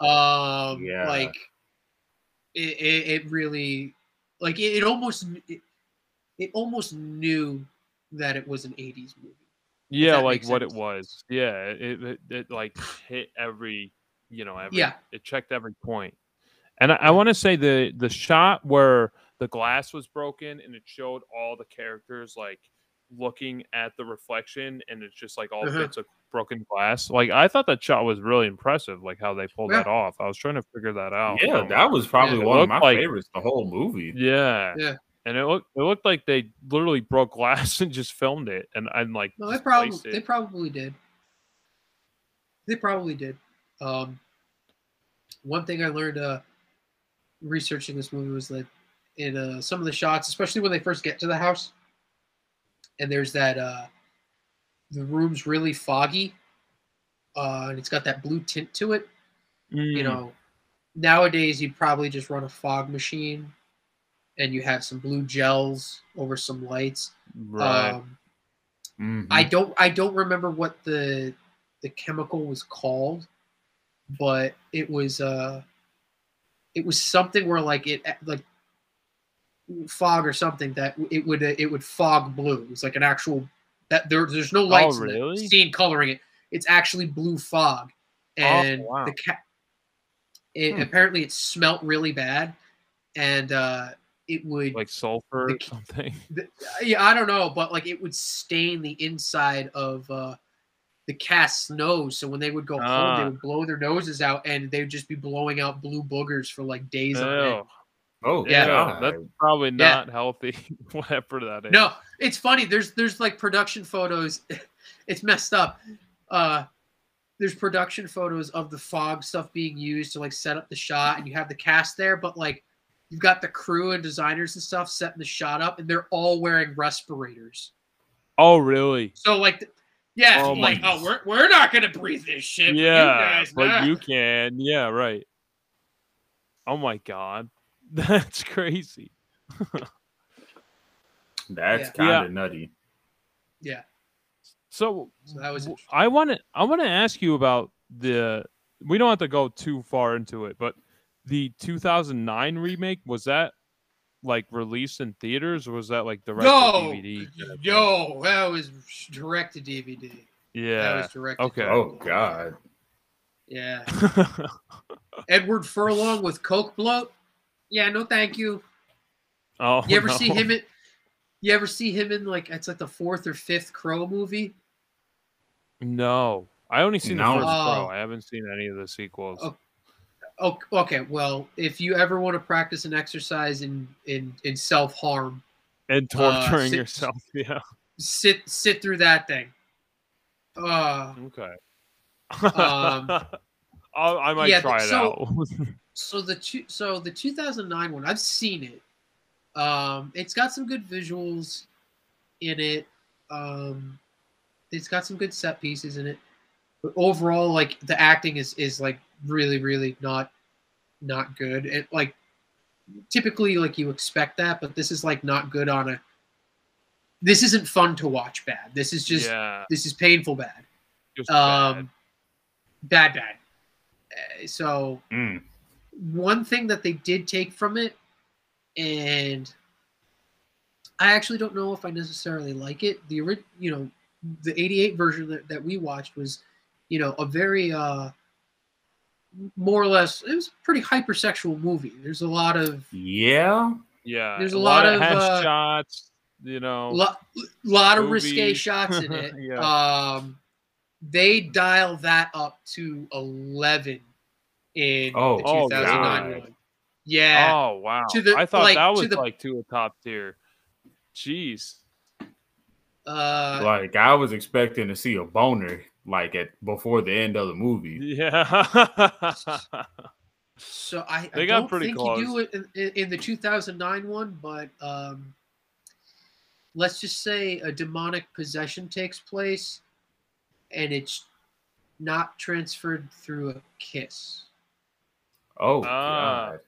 Um, yeah. like it, it, it really, like it, it almost, it, it almost knew that it was an '80s movie. Yeah, like what it was. Yeah, it, it, like hit every, you know, every, yeah, it checked every point. And I, I want to say the the shot where the glass was broken and it showed all the characters like looking at the reflection and it's just like all uh-huh. bits of broken glass. Like I thought that shot was really impressive, like how they pulled yeah. that off. I was trying to figure that out. Yeah, that was probably yeah, one of my like, favorites the whole movie. Yeah. Yeah. And it looked it looked like they literally broke glass and just filmed it and and like no, they probably they probably did. They probably did. Um one thing I learned uh researching this movie was that in uh, some of the shots, especially when they first get to the house, and there's that uh, the room's really foggy, uh, and it's got that blue tint to it. Mm. You know, nowadays you'd probably just run a fog machine, and you have some blue gels over some lights. Right. Um, mm-hmm. I don't I don't remember what the the chemical was called, but it was uh it was something where like it like fog or something that it would uh, it would fog blue. It's like an actual that there, there's no lights oh, really? in the scene coloring it. It's actually blue fog, oh, and oh, wow. the cat. It, hmm. Apparently, it smelt really bad, and uh, it would like sulfur the, or something. The, yeah, I don't know, but like it would stain the inside of uh, the cast's nose. So when they would go home, they ah. would blow their noses out, and they would just be blowing out blue boogers for like days Ew. on end. Oh yeah, yeah that's probably not yeah. healthy. Whatever that is. No, it's funny. There's there's like production photos. it's messed up. Uh, there's production photos of the fog stuff being used to like set up the shot, and you have the cast there, but like you've got the crew and designers and stuff setting the shot up, and they're all wearing respirators. Oh really? So like. Yeah, oh like oh, we're we're not gonna breathe this shit. Yeah, you, but you can. Yeah, right. Oh my god. That's crazy. That's yeah. kind of yeah. nutty. Yeah. So, so that was I want to I want to ask you about the we don't have to go too far into it, but the 2009 remake was that like released in theaters or was that like direct no, DVD? Yo, that was direct to DVD. Yeah. That was direct. Okay. Oh god. Yeah. Edward Furlong with Coke bloat. Yeah, no, thank you. Oh, you ever no. see him in? You ever see him in like it's like the fourth or fifth Crow movie? No, I only seen no. the first Crow. I haven't seen any of the sequels. Oh, oh, okay. Well, if you ever want to practice an exercise in in in self harm and torturing uh, sit, yourself, yeah, sit sit through that thing. Uh, okay. um, i might yeah, try it so, out. so the two, so the 2009 one, I've seen it. Um, it's got some good visuals in it. Um, it's got some good set pieces in it, but overall, like the acting is is like really, really not not good. It like typically like you expect that, but this is like not good on a. This isn't fun to watch. Bad. This is just yeah. this is painful. Bad. Just um, bad, bad. bad. Uh, so mm one thing that they did take from it, and I actually don't know if I necessarily like it. The original, you know the 88 version that, that we watched was, you know, a very uh more or less it was a pretty hypersexual movie. There's a lot of yeah, yeah. There's a, a lot, lot, of, uh, shots, you know, lot, lot of risque shots in it. yeah. Um, they dial that up to 11 in oh, the 2009 oh, Yeah. Oh wow. To the, I thought like, that was the, like to a top tier. Jeez. Uh, like I was expecting to see a boner like at before the end of the movie. Yeah. so I, they I got pretty think close. you do it in, in, the 2009 one, but um, let's just say a demonic possession takes place, and it's not transferred through a kiss. Oh, uh, God.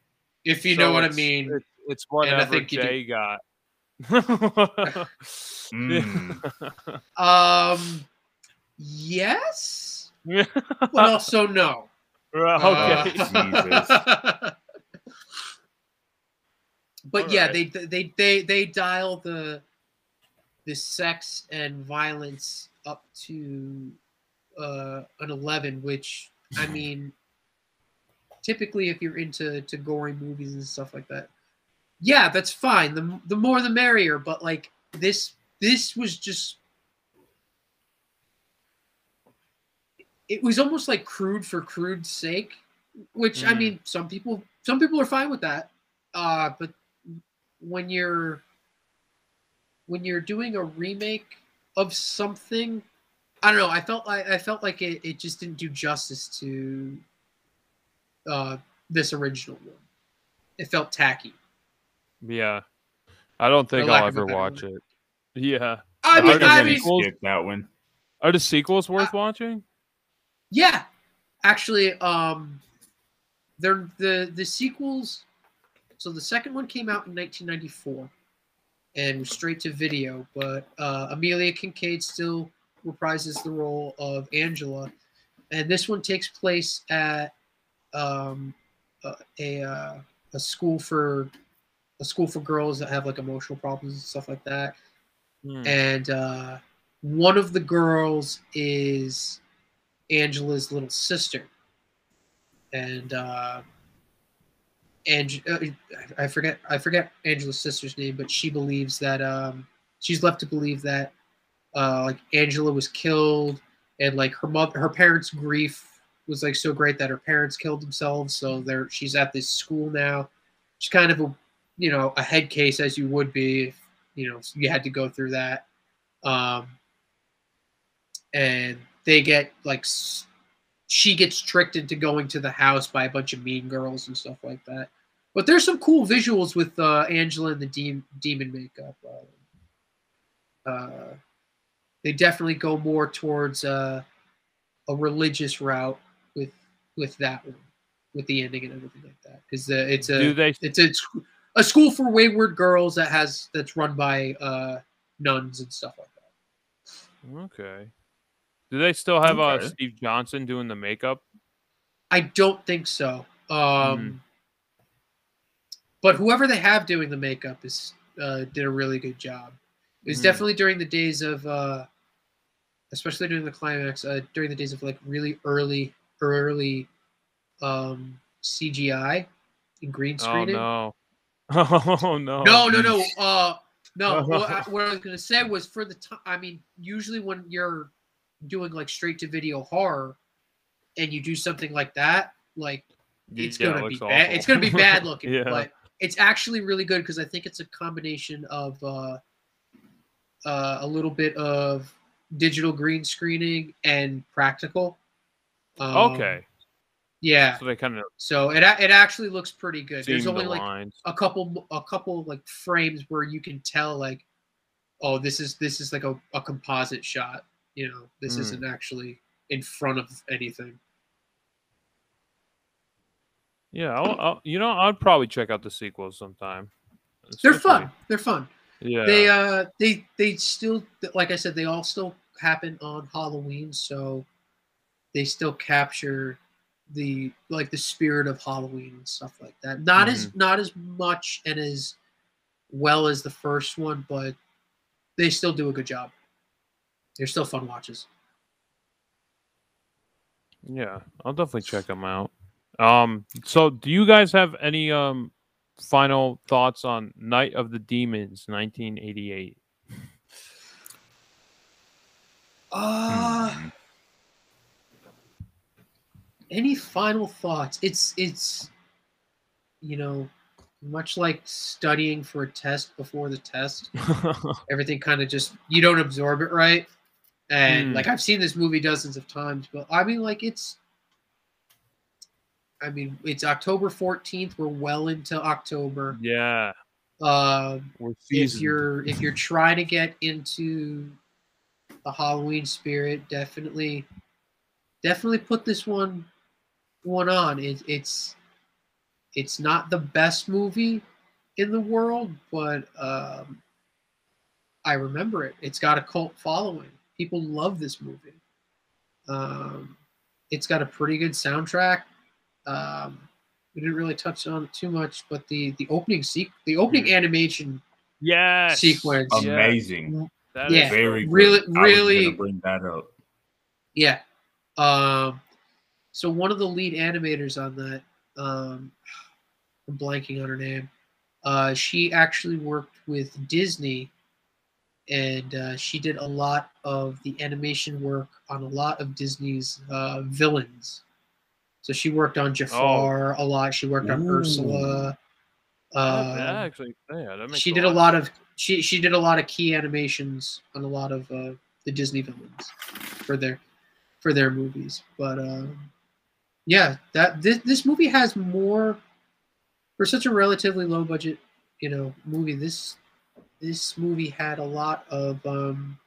if you so know what I mean. It's, it's whatever I think Jay got. mm. Um Yes, but also no. Okay. Uh, but All yeah, right. they they they they dial the the sex and violence up to uh, an eleven, which I mean, typically if you're into to gory movies and stuff like that, yeah, that's fine. The the more the merrier. But like this this was just it was almost like crude for crude's sake, which mm. I mean, some people some people are fine with that. Uh, but when you're when you're doing a remake of something, I don't know. I felt like I felt like it, it just didn't do justice to uh, this original one. It felt tacky. Yeah, I don't think I'll ever watch it. Yeah, I mean, I mean, skip that one. Are the sequels worth watching? Yeah, actually, um, they're the the sequels. So the second one came out in 1994 and was straight to video, but uh, Amelia Kinkade still reprises the role of Angela, and this one takes place at um, a a, uh, a school for a school for girls that have like emotional problems and stuff like that. Mm. And uh, one of the girls is Angela's little sister, and uh, and uh, I forget I forget Angela's sister's name, but she believes that um, she's left to believe that uh, like Angela was killed, and like her mother, her parents' grief was like so great that her parents killed themselves. So there, she's at this school now. She's kind of a you know a head case as you would be if you know you had to go through that. Um, and they get like she gets tricked into going to the house by a bunch of mean girls and stuff like that. But there's some cool visuals with uh, Angela and the de- demon makeup. Uh, uh, they definitely go more towards uh, a religious route with with that one, with the ending and everything like that. Because uh, it's a Do they... it's a, a school for wayward girls that has that's run by uh, nuns and stuff like that. Okay. Do they still have uh, okay. uh, Steve Johnson doing the makeup? I don't think so. Um, mm. But whoever they have doing the makeup is uh, did a really good job. It was mm. definitely during the days of, uh, especially during the climax, uh, during the days of like really early, early um, CGI and green screening. Oh no! Oh no! No, no, no! Uh, no. what, I, what I was gonna say was for the time. I mean, usually when you're doing like straight to video horror and you do something like that, like it's yeah, gonna it be bad. It's gonna be bad looking, yeah. but it's actually really good because I think it's a combination of uh, uh, a little bit of digital green screening and practical. Um, okay. Yeah. So they kind of. So it it actually looks pretty good. There's only the like lines. a couple a couple like frames where you can tell like, oh, this is this is like a, a composite shot. You know, this mm. isn't actually in front of anything. Yeah, I'll, I'll, you know, I'd probably check out the sequels sometime. They're fun. They're fun. Yeah. They uh they they still like I said they all still happen on Halloween, so they still capture the like the spirit of Halloween and stuff like that. Not mm-hmm. as not as much and as well as the first one, but they still do a good job. they're still fun watches. Yeah, I'll definitely check them out. Um, so do you guys have any um final thoughts on Night of the Demons, 1988? Uh, hmm. Any final thoughts? It's it's you know much like studying for a test before the test. everything kind of just you don't absorb it right. And mm. like I've seen this movie dozens of times, but I mean like it's I mean it's October 14th. We're well into October. Yeah. Uh, if you're if you're trying to get into the Halloween spirit, definitely definitely put this one one on. It, it's it's not the best movie in the world, but um, I remember it. It's got a cult following. People love this movie. Um, it's got a pretty good soundtrack. Um, we didn't really touch on it too much, but the the opening sequ- the opening hmm. animation yes. sequence amazing. That yeah, very really good. really bring that up. Yeah. Um so one of the lead animators on that um I'm blanking on her name. Uh she actually worked with Disney and uh, she did a lot of the animation work on a lot of Disney's uh, villains. So she worked on Jafar oh. a lot. She worked on Ooh. Ursula. Uh, yeah, actually, yeah, she did a lot of she she did a lot of key animations on a lot of uh, the Disney villains for their for their movies. But uh, yeah, that this this movie has more for such a relatively low budget, you know, movie. This this movie had a lot of um,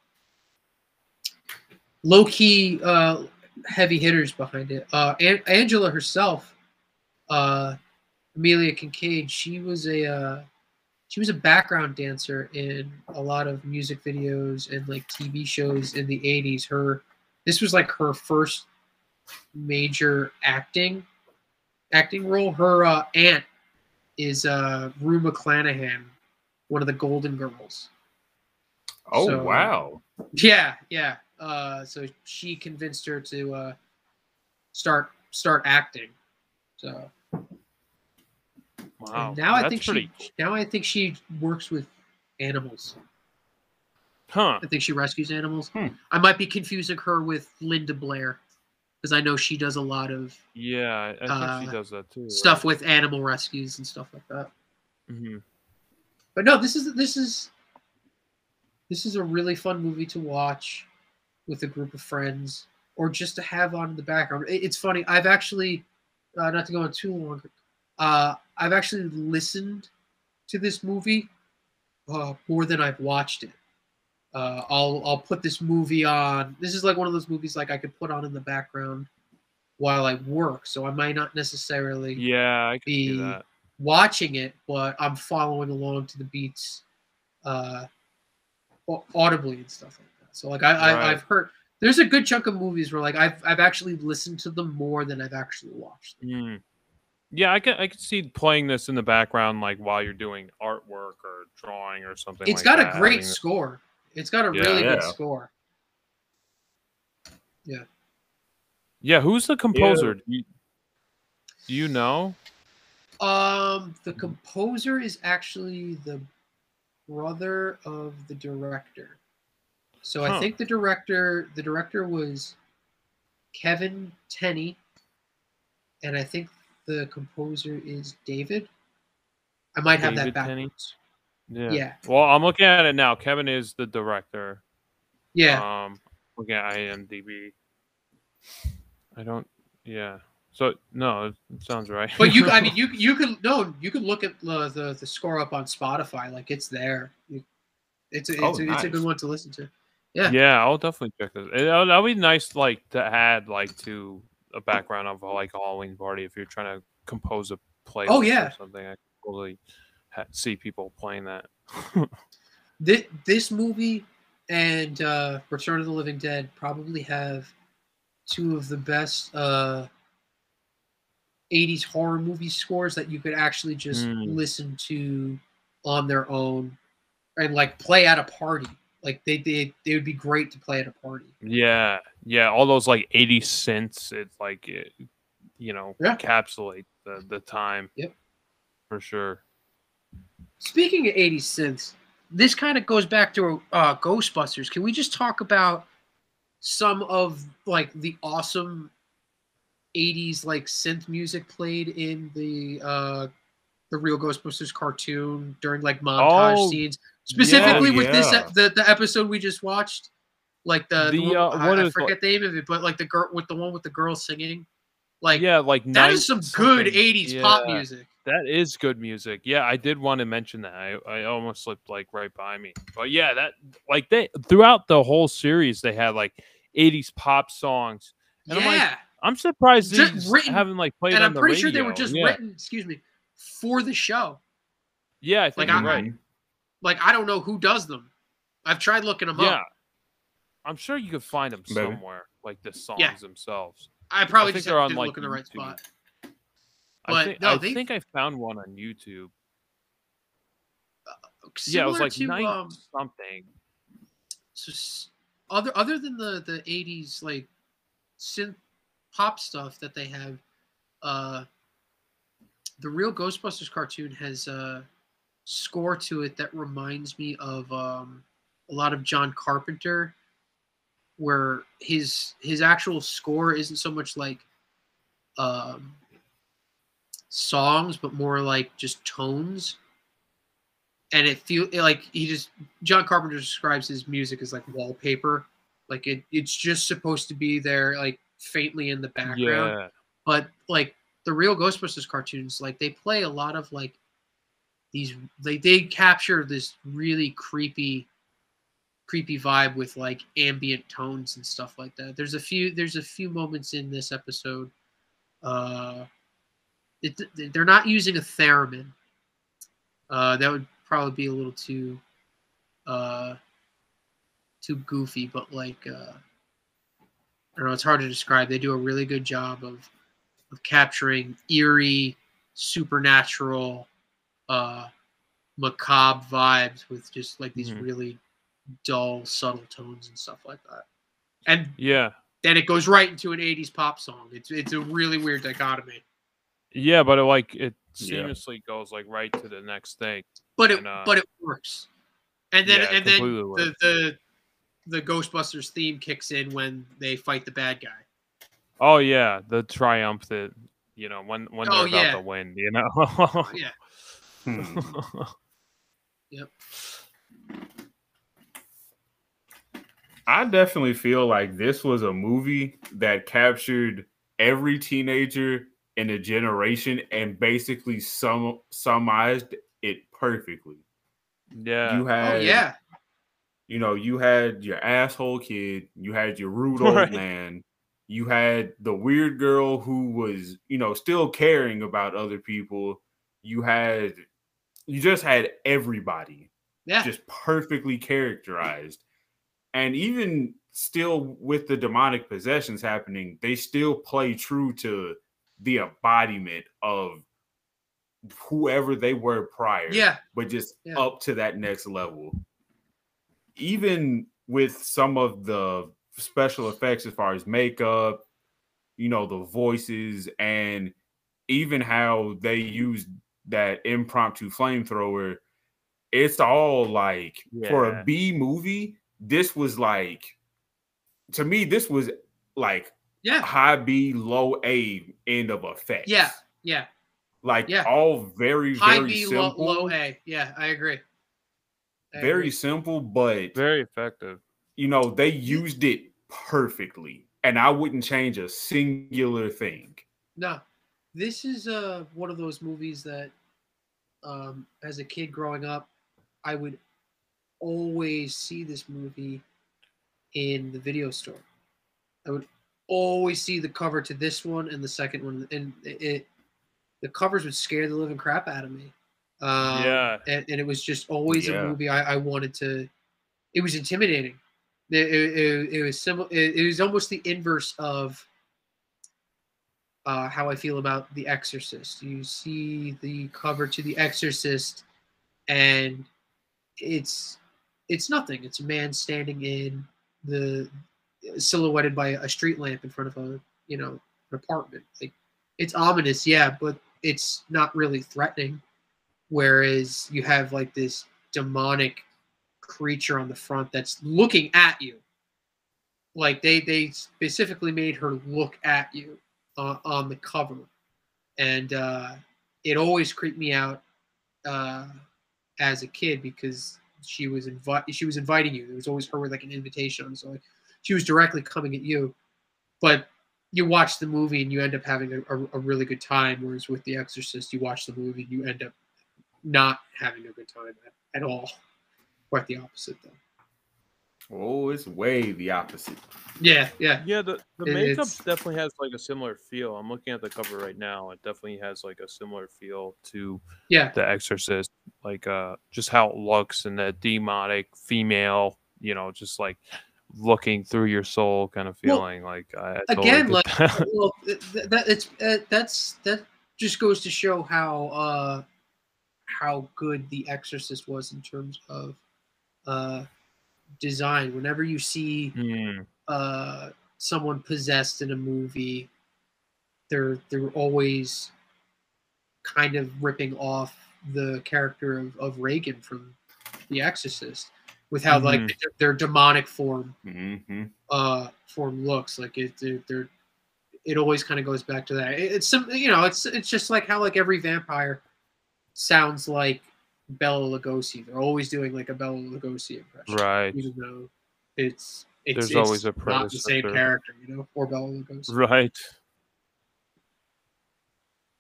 low key uh, heavy hitters behind it. Uh, An- Angela herself, uh, Amelia Kinkade, she was a uh, she was a background dancer in a lot of music videos and like TV shows in the 80s. Her this was like her first major acting acting role. Her uh, aunt is uh, Rue McClanahan one of the Golden Girls. Oh so, wow! Yeah, yeah. Uh, so she convinced her to uh, start start acting. So wow, and now I think pretty... she now I think she works with animals. Huh? I think she rescues animals. Hmm. I might be confusing her with Linda Blair because I know she does a lot of yeah, I think uh, she does that too. Stuff right? with animal rescues and stuff like that. Mm-hmm. But no, this is this is this is a really fun movie to watch with a group of friends or just to have on in the background. It's funny. I've actually, uh, not to go on too long, uh, I've actually listened to this movie uh, more than I've watched it. Uh, I'll I'll put this movie on. This is like one of those movies like I could put on in the background while I work, so I might not necessarily yeah I be that watching it, but I'm following along to the beats uh, audibly and stuff like that. So like I, right. I have heard there's a good chunk of movies where like I've I've actually listened to them more than I've actually watched. Mm. Yeah, I can I can see playing this in the background like while you're doing artwork or drawing or something. It's like got that. a great score. It's got a yeah, really yeah. good score. Yeah. Yeah, who's the composer? Yeah. Do, you, do you know? Um, the composer is actually the brother of the director. So huh. I think the director, the director was Kevin Tenney, and I think the composer is David. I might have that backwards. Yeah. yeah. Well, I'm looking at it now. Kevin is the director. Yeah. Um, looking at IMDb. I don't. Yeah. So no, it sounds right. but you, I mean, you you can no, you can look at the the, the score up on Spotify, like it's there. You, it's a, it's, oh, a, nice. it's a good one to listen to. Yeah. Yeah, I'll definitely check this. It, that'll be nice, like to add like to a background of like a Halloween party if you're trying to compose a play. Oh yeah, or something. I totally see people playing that. this this movie and uh, Return of the Living Dead probably have two of the best uh, 80s horror movie scores that you could actually just mm. listen to on their own and like play at a party. Like they they they would be great to play at a party. Yeah, yeah, all those like 80 cents. It's like it, you know, yeah. encapsulate the the time. Yep, for sure. Speaking of 80 cents, this kind of goes back to uh, Ghostbusters. Can we just talk about some of like the awesome 80s like synth music played in the uh the real Ghostbusters cartoon during like montage oh, scenes, specifically yeah, with yeah. this the the episode we just watched, like the, the, the uh, I, I forget the name of it, but like the girl with the one with the girl singing, like yeah, like that is some good '80s yeah, pop music. That is good music. Yeah, I did want to mention that. I, I almost slipped like right by me, but yeah, that like they throughout the whole series they had like '80s pop songs. And yeah. I'm like, I'm surprised these written, haven't like played. And I'm pretty radio. sure they were just yeah. written. Excuse me, for the show. Yeah, I think like, you're right. Like I don't know who does them. I've tried looking them up. yeah. up. I'm sure you could find them Maybe. somewhere, like the songs yeah. themselves. I probably I think they're on like look in the right spot. But I think, no, I, they, think I found one on YouTube. Uh, yeah, it was like to, um, something. So other other than the the 80s like synth pop stuff that they have, uh, the real Ghostbusters cartoon has a score to it that reminds me of um, a lot of John Carpenter, where his his actual score isn't so much like um, songs, but more like just tones. And it feel like he just John Carpenter describes his music as like wallpaper, like it, it's just supposed to be there, like faintly in the background. Yeah. But like the real Ghostbusters cartoons, like they play a lot of like these they they capture this really creepy creepy vibe with like ambient tones and stuff like that. There's a few there's a few moments in this episode uh it, they're not using a theremin. Uh that would probably be a little too uh too goofy, but like uh I don't know, it's hard to describe. They do a really good job of of capturing eerie, supernatural, uh, macabre vibes with just like these mm-hmm. really dull, subtle tones and stuff like that. And yeah, then it goes right into an '80s pop song. It's it's a really weird dichotomy. Yeah, but it like it seamlessly yeah. goes like right to the next thing. But it and, uh, but it works. And then yeah, and then the, the the Ghostbusters theme kicks in when they fight the bad guy. Oh yeah, the triumph that You know when when they're oh, about yeah. to win. You know. yeah. Hmm. yep. I definitely feel like this was a movie that captured every teenager in a generation and basically sum summarized it perfectly. Yeah. You oh, had oh, yeah you know, you had your asshole kid, you had your rude old right. man, you had the weird girl who was, you know, still caring about other people. You had, you just had everybody, yeah, just perfectly characterized, and even still with the demonic possessions happening, they still play true to the embodiment of whoever they were prior, yeah, but just yeah. up to that next level even with some of the special effects as far as makeup, you know, the voices, and even how they used that impromptu flamethrower, it's all like yeah. for a B movie, this was like to me, this was like yeah high B, low A end of effects. Yeah, yeah. Like yeah. all very, high very B, simple. Low, low A. Yeah, I agree very simple, but very effective. You know, they used it perfectly, and I wouldn't change a singular thing. No, this is uh one of those movies that, um, as a kid growing up, I would always see this movie in the video store. I would always see the cover to this one and the second one, and it, it the covers would scare the living crap out of me. Um, yeah, and, and, it was just always yeah. a movie I, I, wanted to. It was intimidating. It, it, it was similar. It, it, was almost the inverse of uh, how I feel about The Exorcist. You see the cover to The Exorcist, and it's it's nothing. It's a man standing in the silhouetted by a street lamp in front of a you know an apartment. Like it's ominous, yeah, but it's not really threatening. Whereas you have like this demonic creature on the front that's looking at you. Like they they specifically made her look at you uh, on the cover, and uh, it always creeped me out uh, as a kid because she was invite she was inviting you. There was always her with like an invitation. So like, she was directly coming at you, but you watch the movie and you end up having a, a, a, really good time. Whereas with The Exorcist, you watch the movie and you end up not having a good time at, at all. Quite the opposite, though. Oh, it's way the opposite. Yeah, yeah, yeah. The the makeup definitely has like a similar feel. I'm looking at the cover right now. It definitely has like a similar feel to yeah the Exorcist, like uh just how it looks and the demonic female, you know, just like looking through your soul kind of feeling. Well, like I, I again, like that. well, that it's uh, that's that just goes to show how uh how good the Exorcist was in terms of uh design. Whenever you see mm. uh, someone possessed in a movie, they're they're always kind of ripping off the character of, of Regan from The Exorcist with how mm-hmm. like their, their, demonic form mm-hmm. uh form looks like it they're, it always kind of goes back to that it, it's some you know it's it's just like how like every vampire sounds like Bela Lugosi. They're always doing like a Bela Lugosi impression, right? Even though it's it's, there's it's always a not the same character, you know, or Bela Lugosi, right?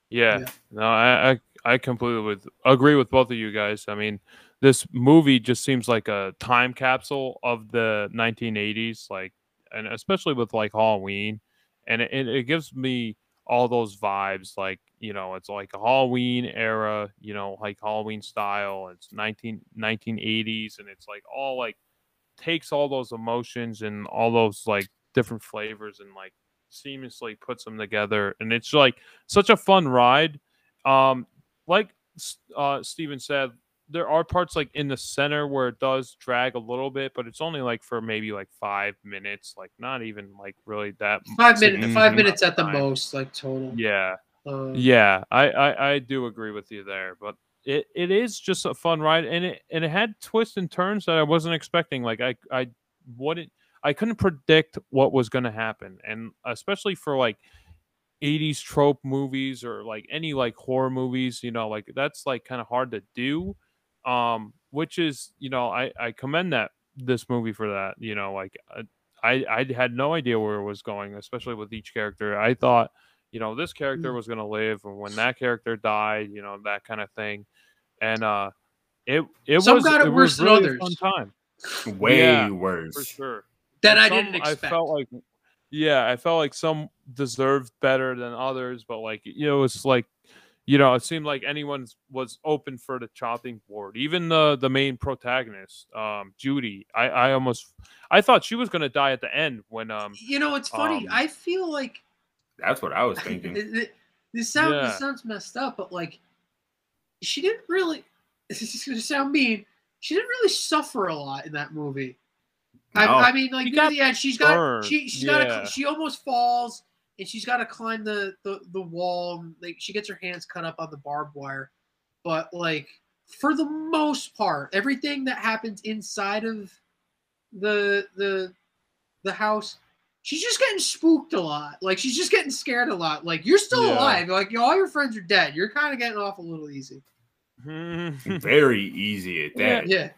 Yeah, yeah. no, I, I I completely with agree with both of you guys. I mean, this movie just seems like a time capsule of the 1980s, like, and especially with like Halloween, and it, it gives me all those vibes like you know it's like a halloween era you know like halloween style. It's 19 1980s and it's like all like takes all those emotions and all those like different flavors and like seamlessly puts them together. And it's like such a fun ride. Um like uh steven said there are parts like in the center where it does drag a little bit, but it's only like for maybe like five minutes, like not even like really that five minutes, five minutes at the time. most, like total. Yeah, uh, yeah, I, I I do agree with you there, but it, it is just a fun ride, and it and it had twists and turns that I wasn't expecting. Like I I wouldn't I couldn't predict what was going to happen, and especially for like 80s trope movies or like any like horror movies, you know, like that's like kind of hard to do um, which is you know I I commend that this movie for that. You know, like uh, I I had no idea where it was going, especially with each character. I thought you know this character mm. was going to live, and when that character died, you know that kind of thing, and uh, it it Some was got it, it worse was really than others. fun time. Way yeah, worse for sure. That I didn't expect. I felt like yeah, I felt like some deserved better than others, but like you know, it's like you know, it seemed like anyone was open for the chopping board. Even the the main protagonist, um, Judy. I I almost I thought she was gonna die at the end when um. You know, it's funny. Um, I feel like that's what I was thinking. this sounds yeah. this sounds messed up, but like she didn't really. This is gonna sound mean. She didn't really suffer a lot in that movie. No. I, I, mean, like yeah, she's got she she's yeah. got a, she almost falls and she's got to climb the, the the wall. Like she gets her hands cut up on the barbed wire, but like for the most part, everything that happens inside of the the the house, she's just getting spooked a lot. Like she's just getting scared a lot. Like you're still yeah. alive. Like all your friends are dead. You're kind of getting off a little easy. Very easy at that. Yeah. yeah.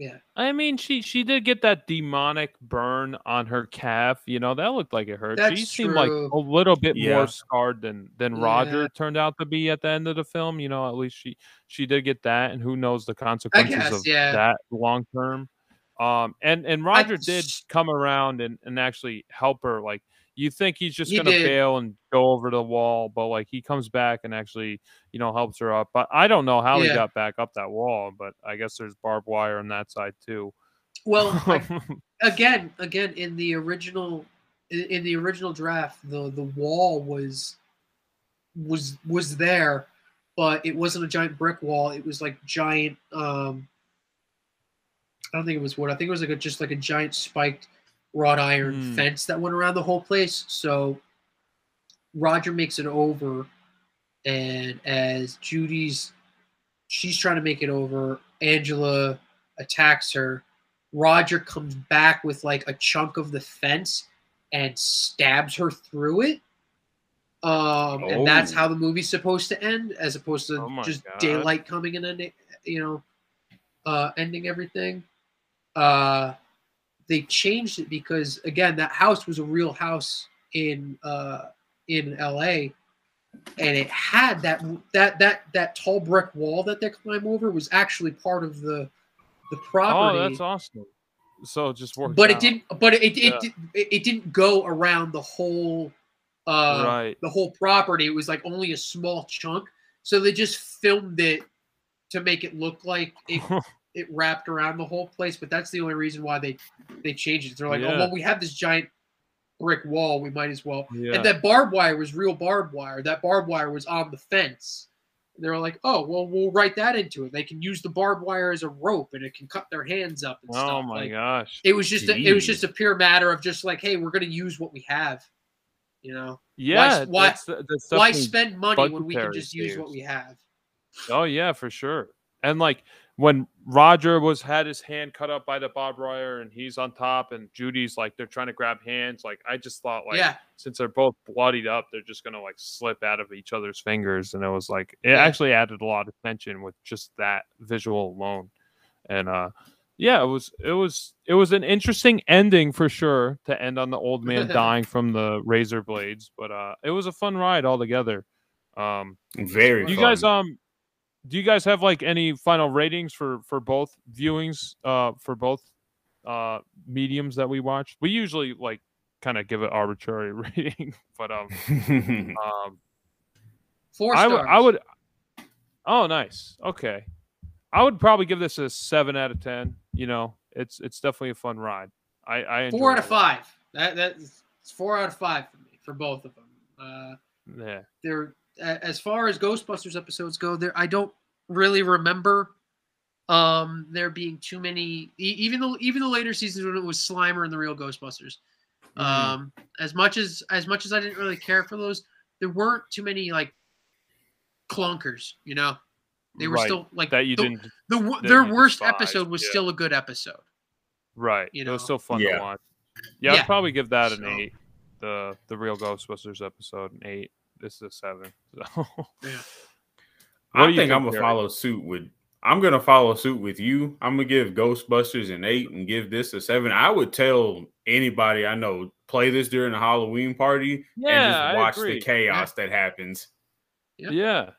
Yeah. I mean, she she did get that demonic burn on her calf. You know, that looked like it hurt. That's she seemed true. like a little bit yeah. more scarred than than yeah. Roger turned out to be at the end of the film. You know, at least she she did get that, and who knows the consequences guess, of yeah. that long term. Um, and and Roger I, did come around and and actually help her. Like you think he's just gonna did. bail and go over the wall, but like he comes back and actually, you know, helps her up. But I don't know how yeah. he got back up that wall, but I guess there's barbed wire on that side too. Well, I, again, again, in the original, in the original draft, the the wall was was was there, but it wasn't a giant brick wall. It was like giant. um I don't think it was wood. I think it was like a just like a giant spiked wrought iron mm. fence that went around the whole place. So Roger makes it over, and as Judy's, she's trying to make it over. Angela attacks her. Roger comes back with like a chunk of the fence and stabs her through it. Um, oh. and that's oh. how the movie's supposed to end, as opposed to oh just God. daylight coming and ending, you know, uh, ending everything. Uh, they changed it because again, that house was a real house in uh, in L.A. And it had that that that that tall brick wall that they climb over was actually part of the the property. Oh, that's awesome. So it just worked. But out. it didn't. But it it, yeah. it, it, didn't go around the whole uh, right. the whole property. It was like only a small chunk. So they just filmed it to make it look like it it wrapped around the whole place. But that's the only reason why they they changed it. They're like, oh, yeah. oh well, we have this giant brick wall. We might as well. Yeah. And that barbed wire was real barbed wire. That barbed wire was on the fence. And they were like, oh well, we'll write that into it. They can use the barbed wire as a rope, and it can cut their hands up and oh stuff. Oh my like, gosh! It was just a, it was just a pure matter of just like, hey, we're gonna use what we have. You know? Yeah. Why that's, that's why spend money when we can just use what we have? Oh yeah, for sure. And like when Roger was had his hand cut up by the Bob wire and he's on top and Judy's like they're trying to grab hands. Like I just thought like yeah. since they're both bloodied up, they're just gonna like slip out of each other's fingers. And it was like it yeah. actually added a lot of tension with just that visual alone. And uh yeah, it was it was it was an interesting ending for sure to end on the old man dying from the razor blades, but uh it was a fun ride altogether. Um very you fun. guys um do you guys have like any final ratings for for both viewings uh for both uh mediums that we watched? We usually like kind of give it arbitrary rating, but um um four stars. I, w- I would Oh, nice. Okay. I would probably give this a 7 out of 10 you know, it's it's definitely a fun ride. I, I four out of five. That that's four out of five for me for both of them. Uh, yeah, they're as far as Ghostbusters episodes go. There, I don't really remember um there being too many even the even the later seasons when it was Slimer and the real Ghostbusters. Mm-hmm. Um, as much as as much as I didn't really care for those, there weren't too many like clunkers, you know. They were right. still like that. You the, didn't. The, their worst episode was yeah. still a good episode. Right. You know? It was still fun yeah. to watch. Yeah, yeah, I'd probably give that an so. eight. The the real Ghostbusters episode an eight. This is a seven. So. yeah. I think, think I'm gonna follow suit with. I'm gonna follow suit with you. I'm gonna give Ghostbusters an eight and give this a seven. I would tell anybody I know play this during a Halloween party yeah, and just watch the chaos that happens. Yeah.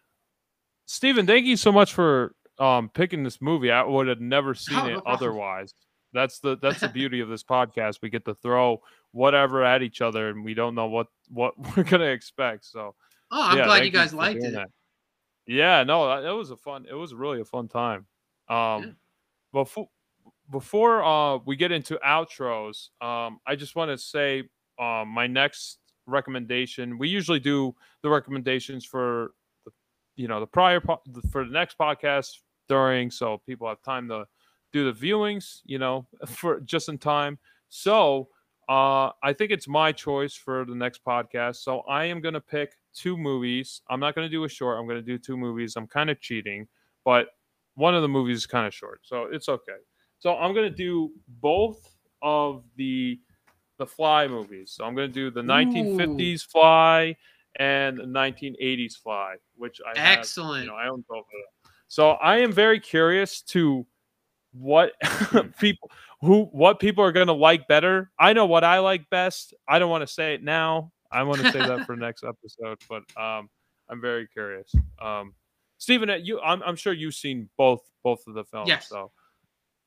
Stephen, thank you so much for um, picking this movie. I would have never seen oh, it no otherwise. That's the that's the beauty of this podcast. We get to throw whatever at each other, and we don't know what what we're gonna expect. So, oh, I'm yeah, glad you guys liked it. That. Yeah, no, it was a fun. It was really a fun time. Um, yeah. before before uh we get into outros, um, I just want to say um my next recommendation. We usually do the recommendations for you know the prior po- for the next podcast during, so people have time to do the viewings, you know, for just in time. So uh, I think it's my choice for the next podcast. So I am going to pick two movies. I'm not going to do a short. I'm going to do two movies. I'm kind of cheating, but one of the movies is kind of short, so it's okay. So I'm going to do both of the the Fly movies. So I'm going to do the Ooh. 1950s Fly and the 1980s Fly, which I excellent. Have, you know, I own both of them. So I am very curious to what people who what people are going to like better. I know what I like best. I don't want to say it now. I want to say that for next episode, but um, I'm very curious. Um, Stephen, uh, you, I'm, I'm sure you've seen both both of the films. Yes. So,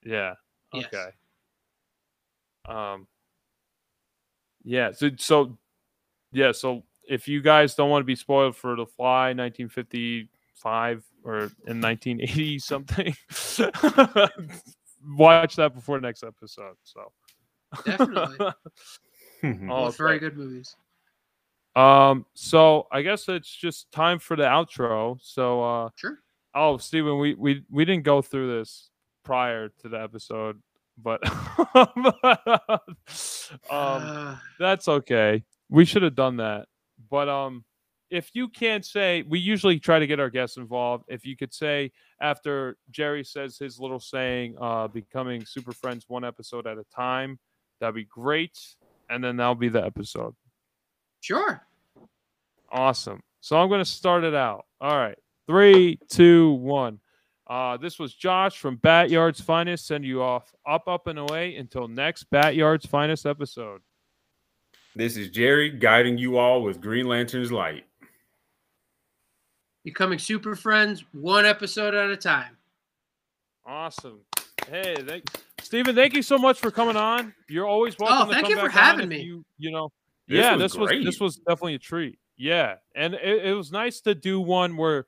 yeah. Okay. Yes. Um. Yeah. So so yeah. So if you guys don't want to be spoiled for The Fly 1955 or in 1980 something, watch that before next episode. So definitely, all very good movies. Um, so I guess it's just time for the outro. So uh, sure. Oh, Stephen, we we we didn't go through this prior to the episode, but um, that's okay. We should have done that. But um, if you can't say, we usually try to get our guests involved. If you could say after Jerry says his little saying, uh, becoming super friends one episode at a time, that'd be great. And then that'll be the episode. Sure. Awesome. So I'm going to start it out. All right. Three, two, one. Uh, this was Josh from Batyard's Finest. Send you off up, up, and away until next Batyard's Finest episode. This is Jerry guiding you all with Green Lantern's light. Becoming super friends one episode at a time. Awesome. Hey, thank, Steven, thank you so much for coming on. You're always oh, welcome. Oh, thank you for having me. You, you know, this yeah, was this great. was this was definitely a treat. Yeah, and it, it was nice to do one where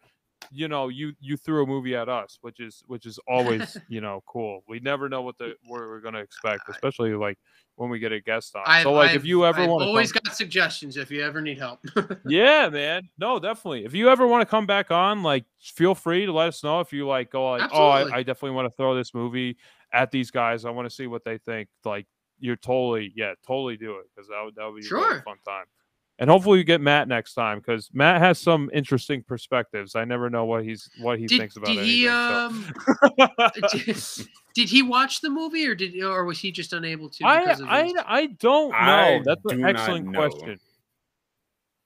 you know you you threw a movie at us which is which is always you know cool. We never know what the what we're gonna expect especially like when we get a guest on. I've, so like I've, if you ever want to always got suggestions if you ever need help. Yeah man. No definitely. If you ever want to come back on like feel free to let us know if you like go like Absolutely. oh I, I definitely want to throw this movie at these guys. I want to see what they think. Like you're totally yeah totally do it because that would that would be a really fun time and hopefully you get Matt next time because Matt has some interesting perspectives. I never know what he's what he did, thinks about did anything. he so. um did, did he watch the movie or did or was he just unable to I of I I don't know. I That's an do not excellent question.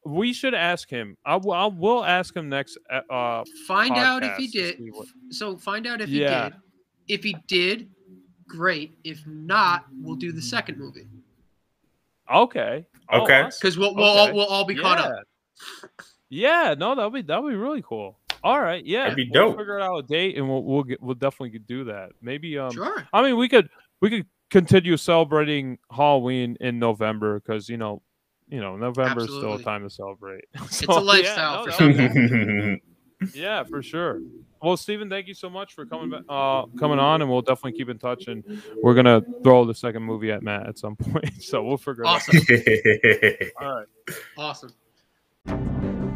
We should ask him. I will. I will ask him next. uh, Uh, find out if he did what- so find out if Yeah. he did if he did great if not we'll do the second movie Okay. Oh, Okay. because we'll we'll, all, Okay. we'll all be caught up Yeah, no, that'll be that'll be really cool. All right, yeah, That'd be we'll dope. figure out a date, and we'll we'll get, we'll definitely do that. Maybe um, sure I mean, we could we could continue celebrating Halloween in November because you know, you know, November is still a time to celebrate. it's a lifestyle for some. some yeah, for sure. Well, Stephen, thank you so much for coming back, uh, coming on, and we'll definitely keep in touch. And we're gonna throw the second movie at Matt at some point, so we'll figure it awesome out. All right. awesome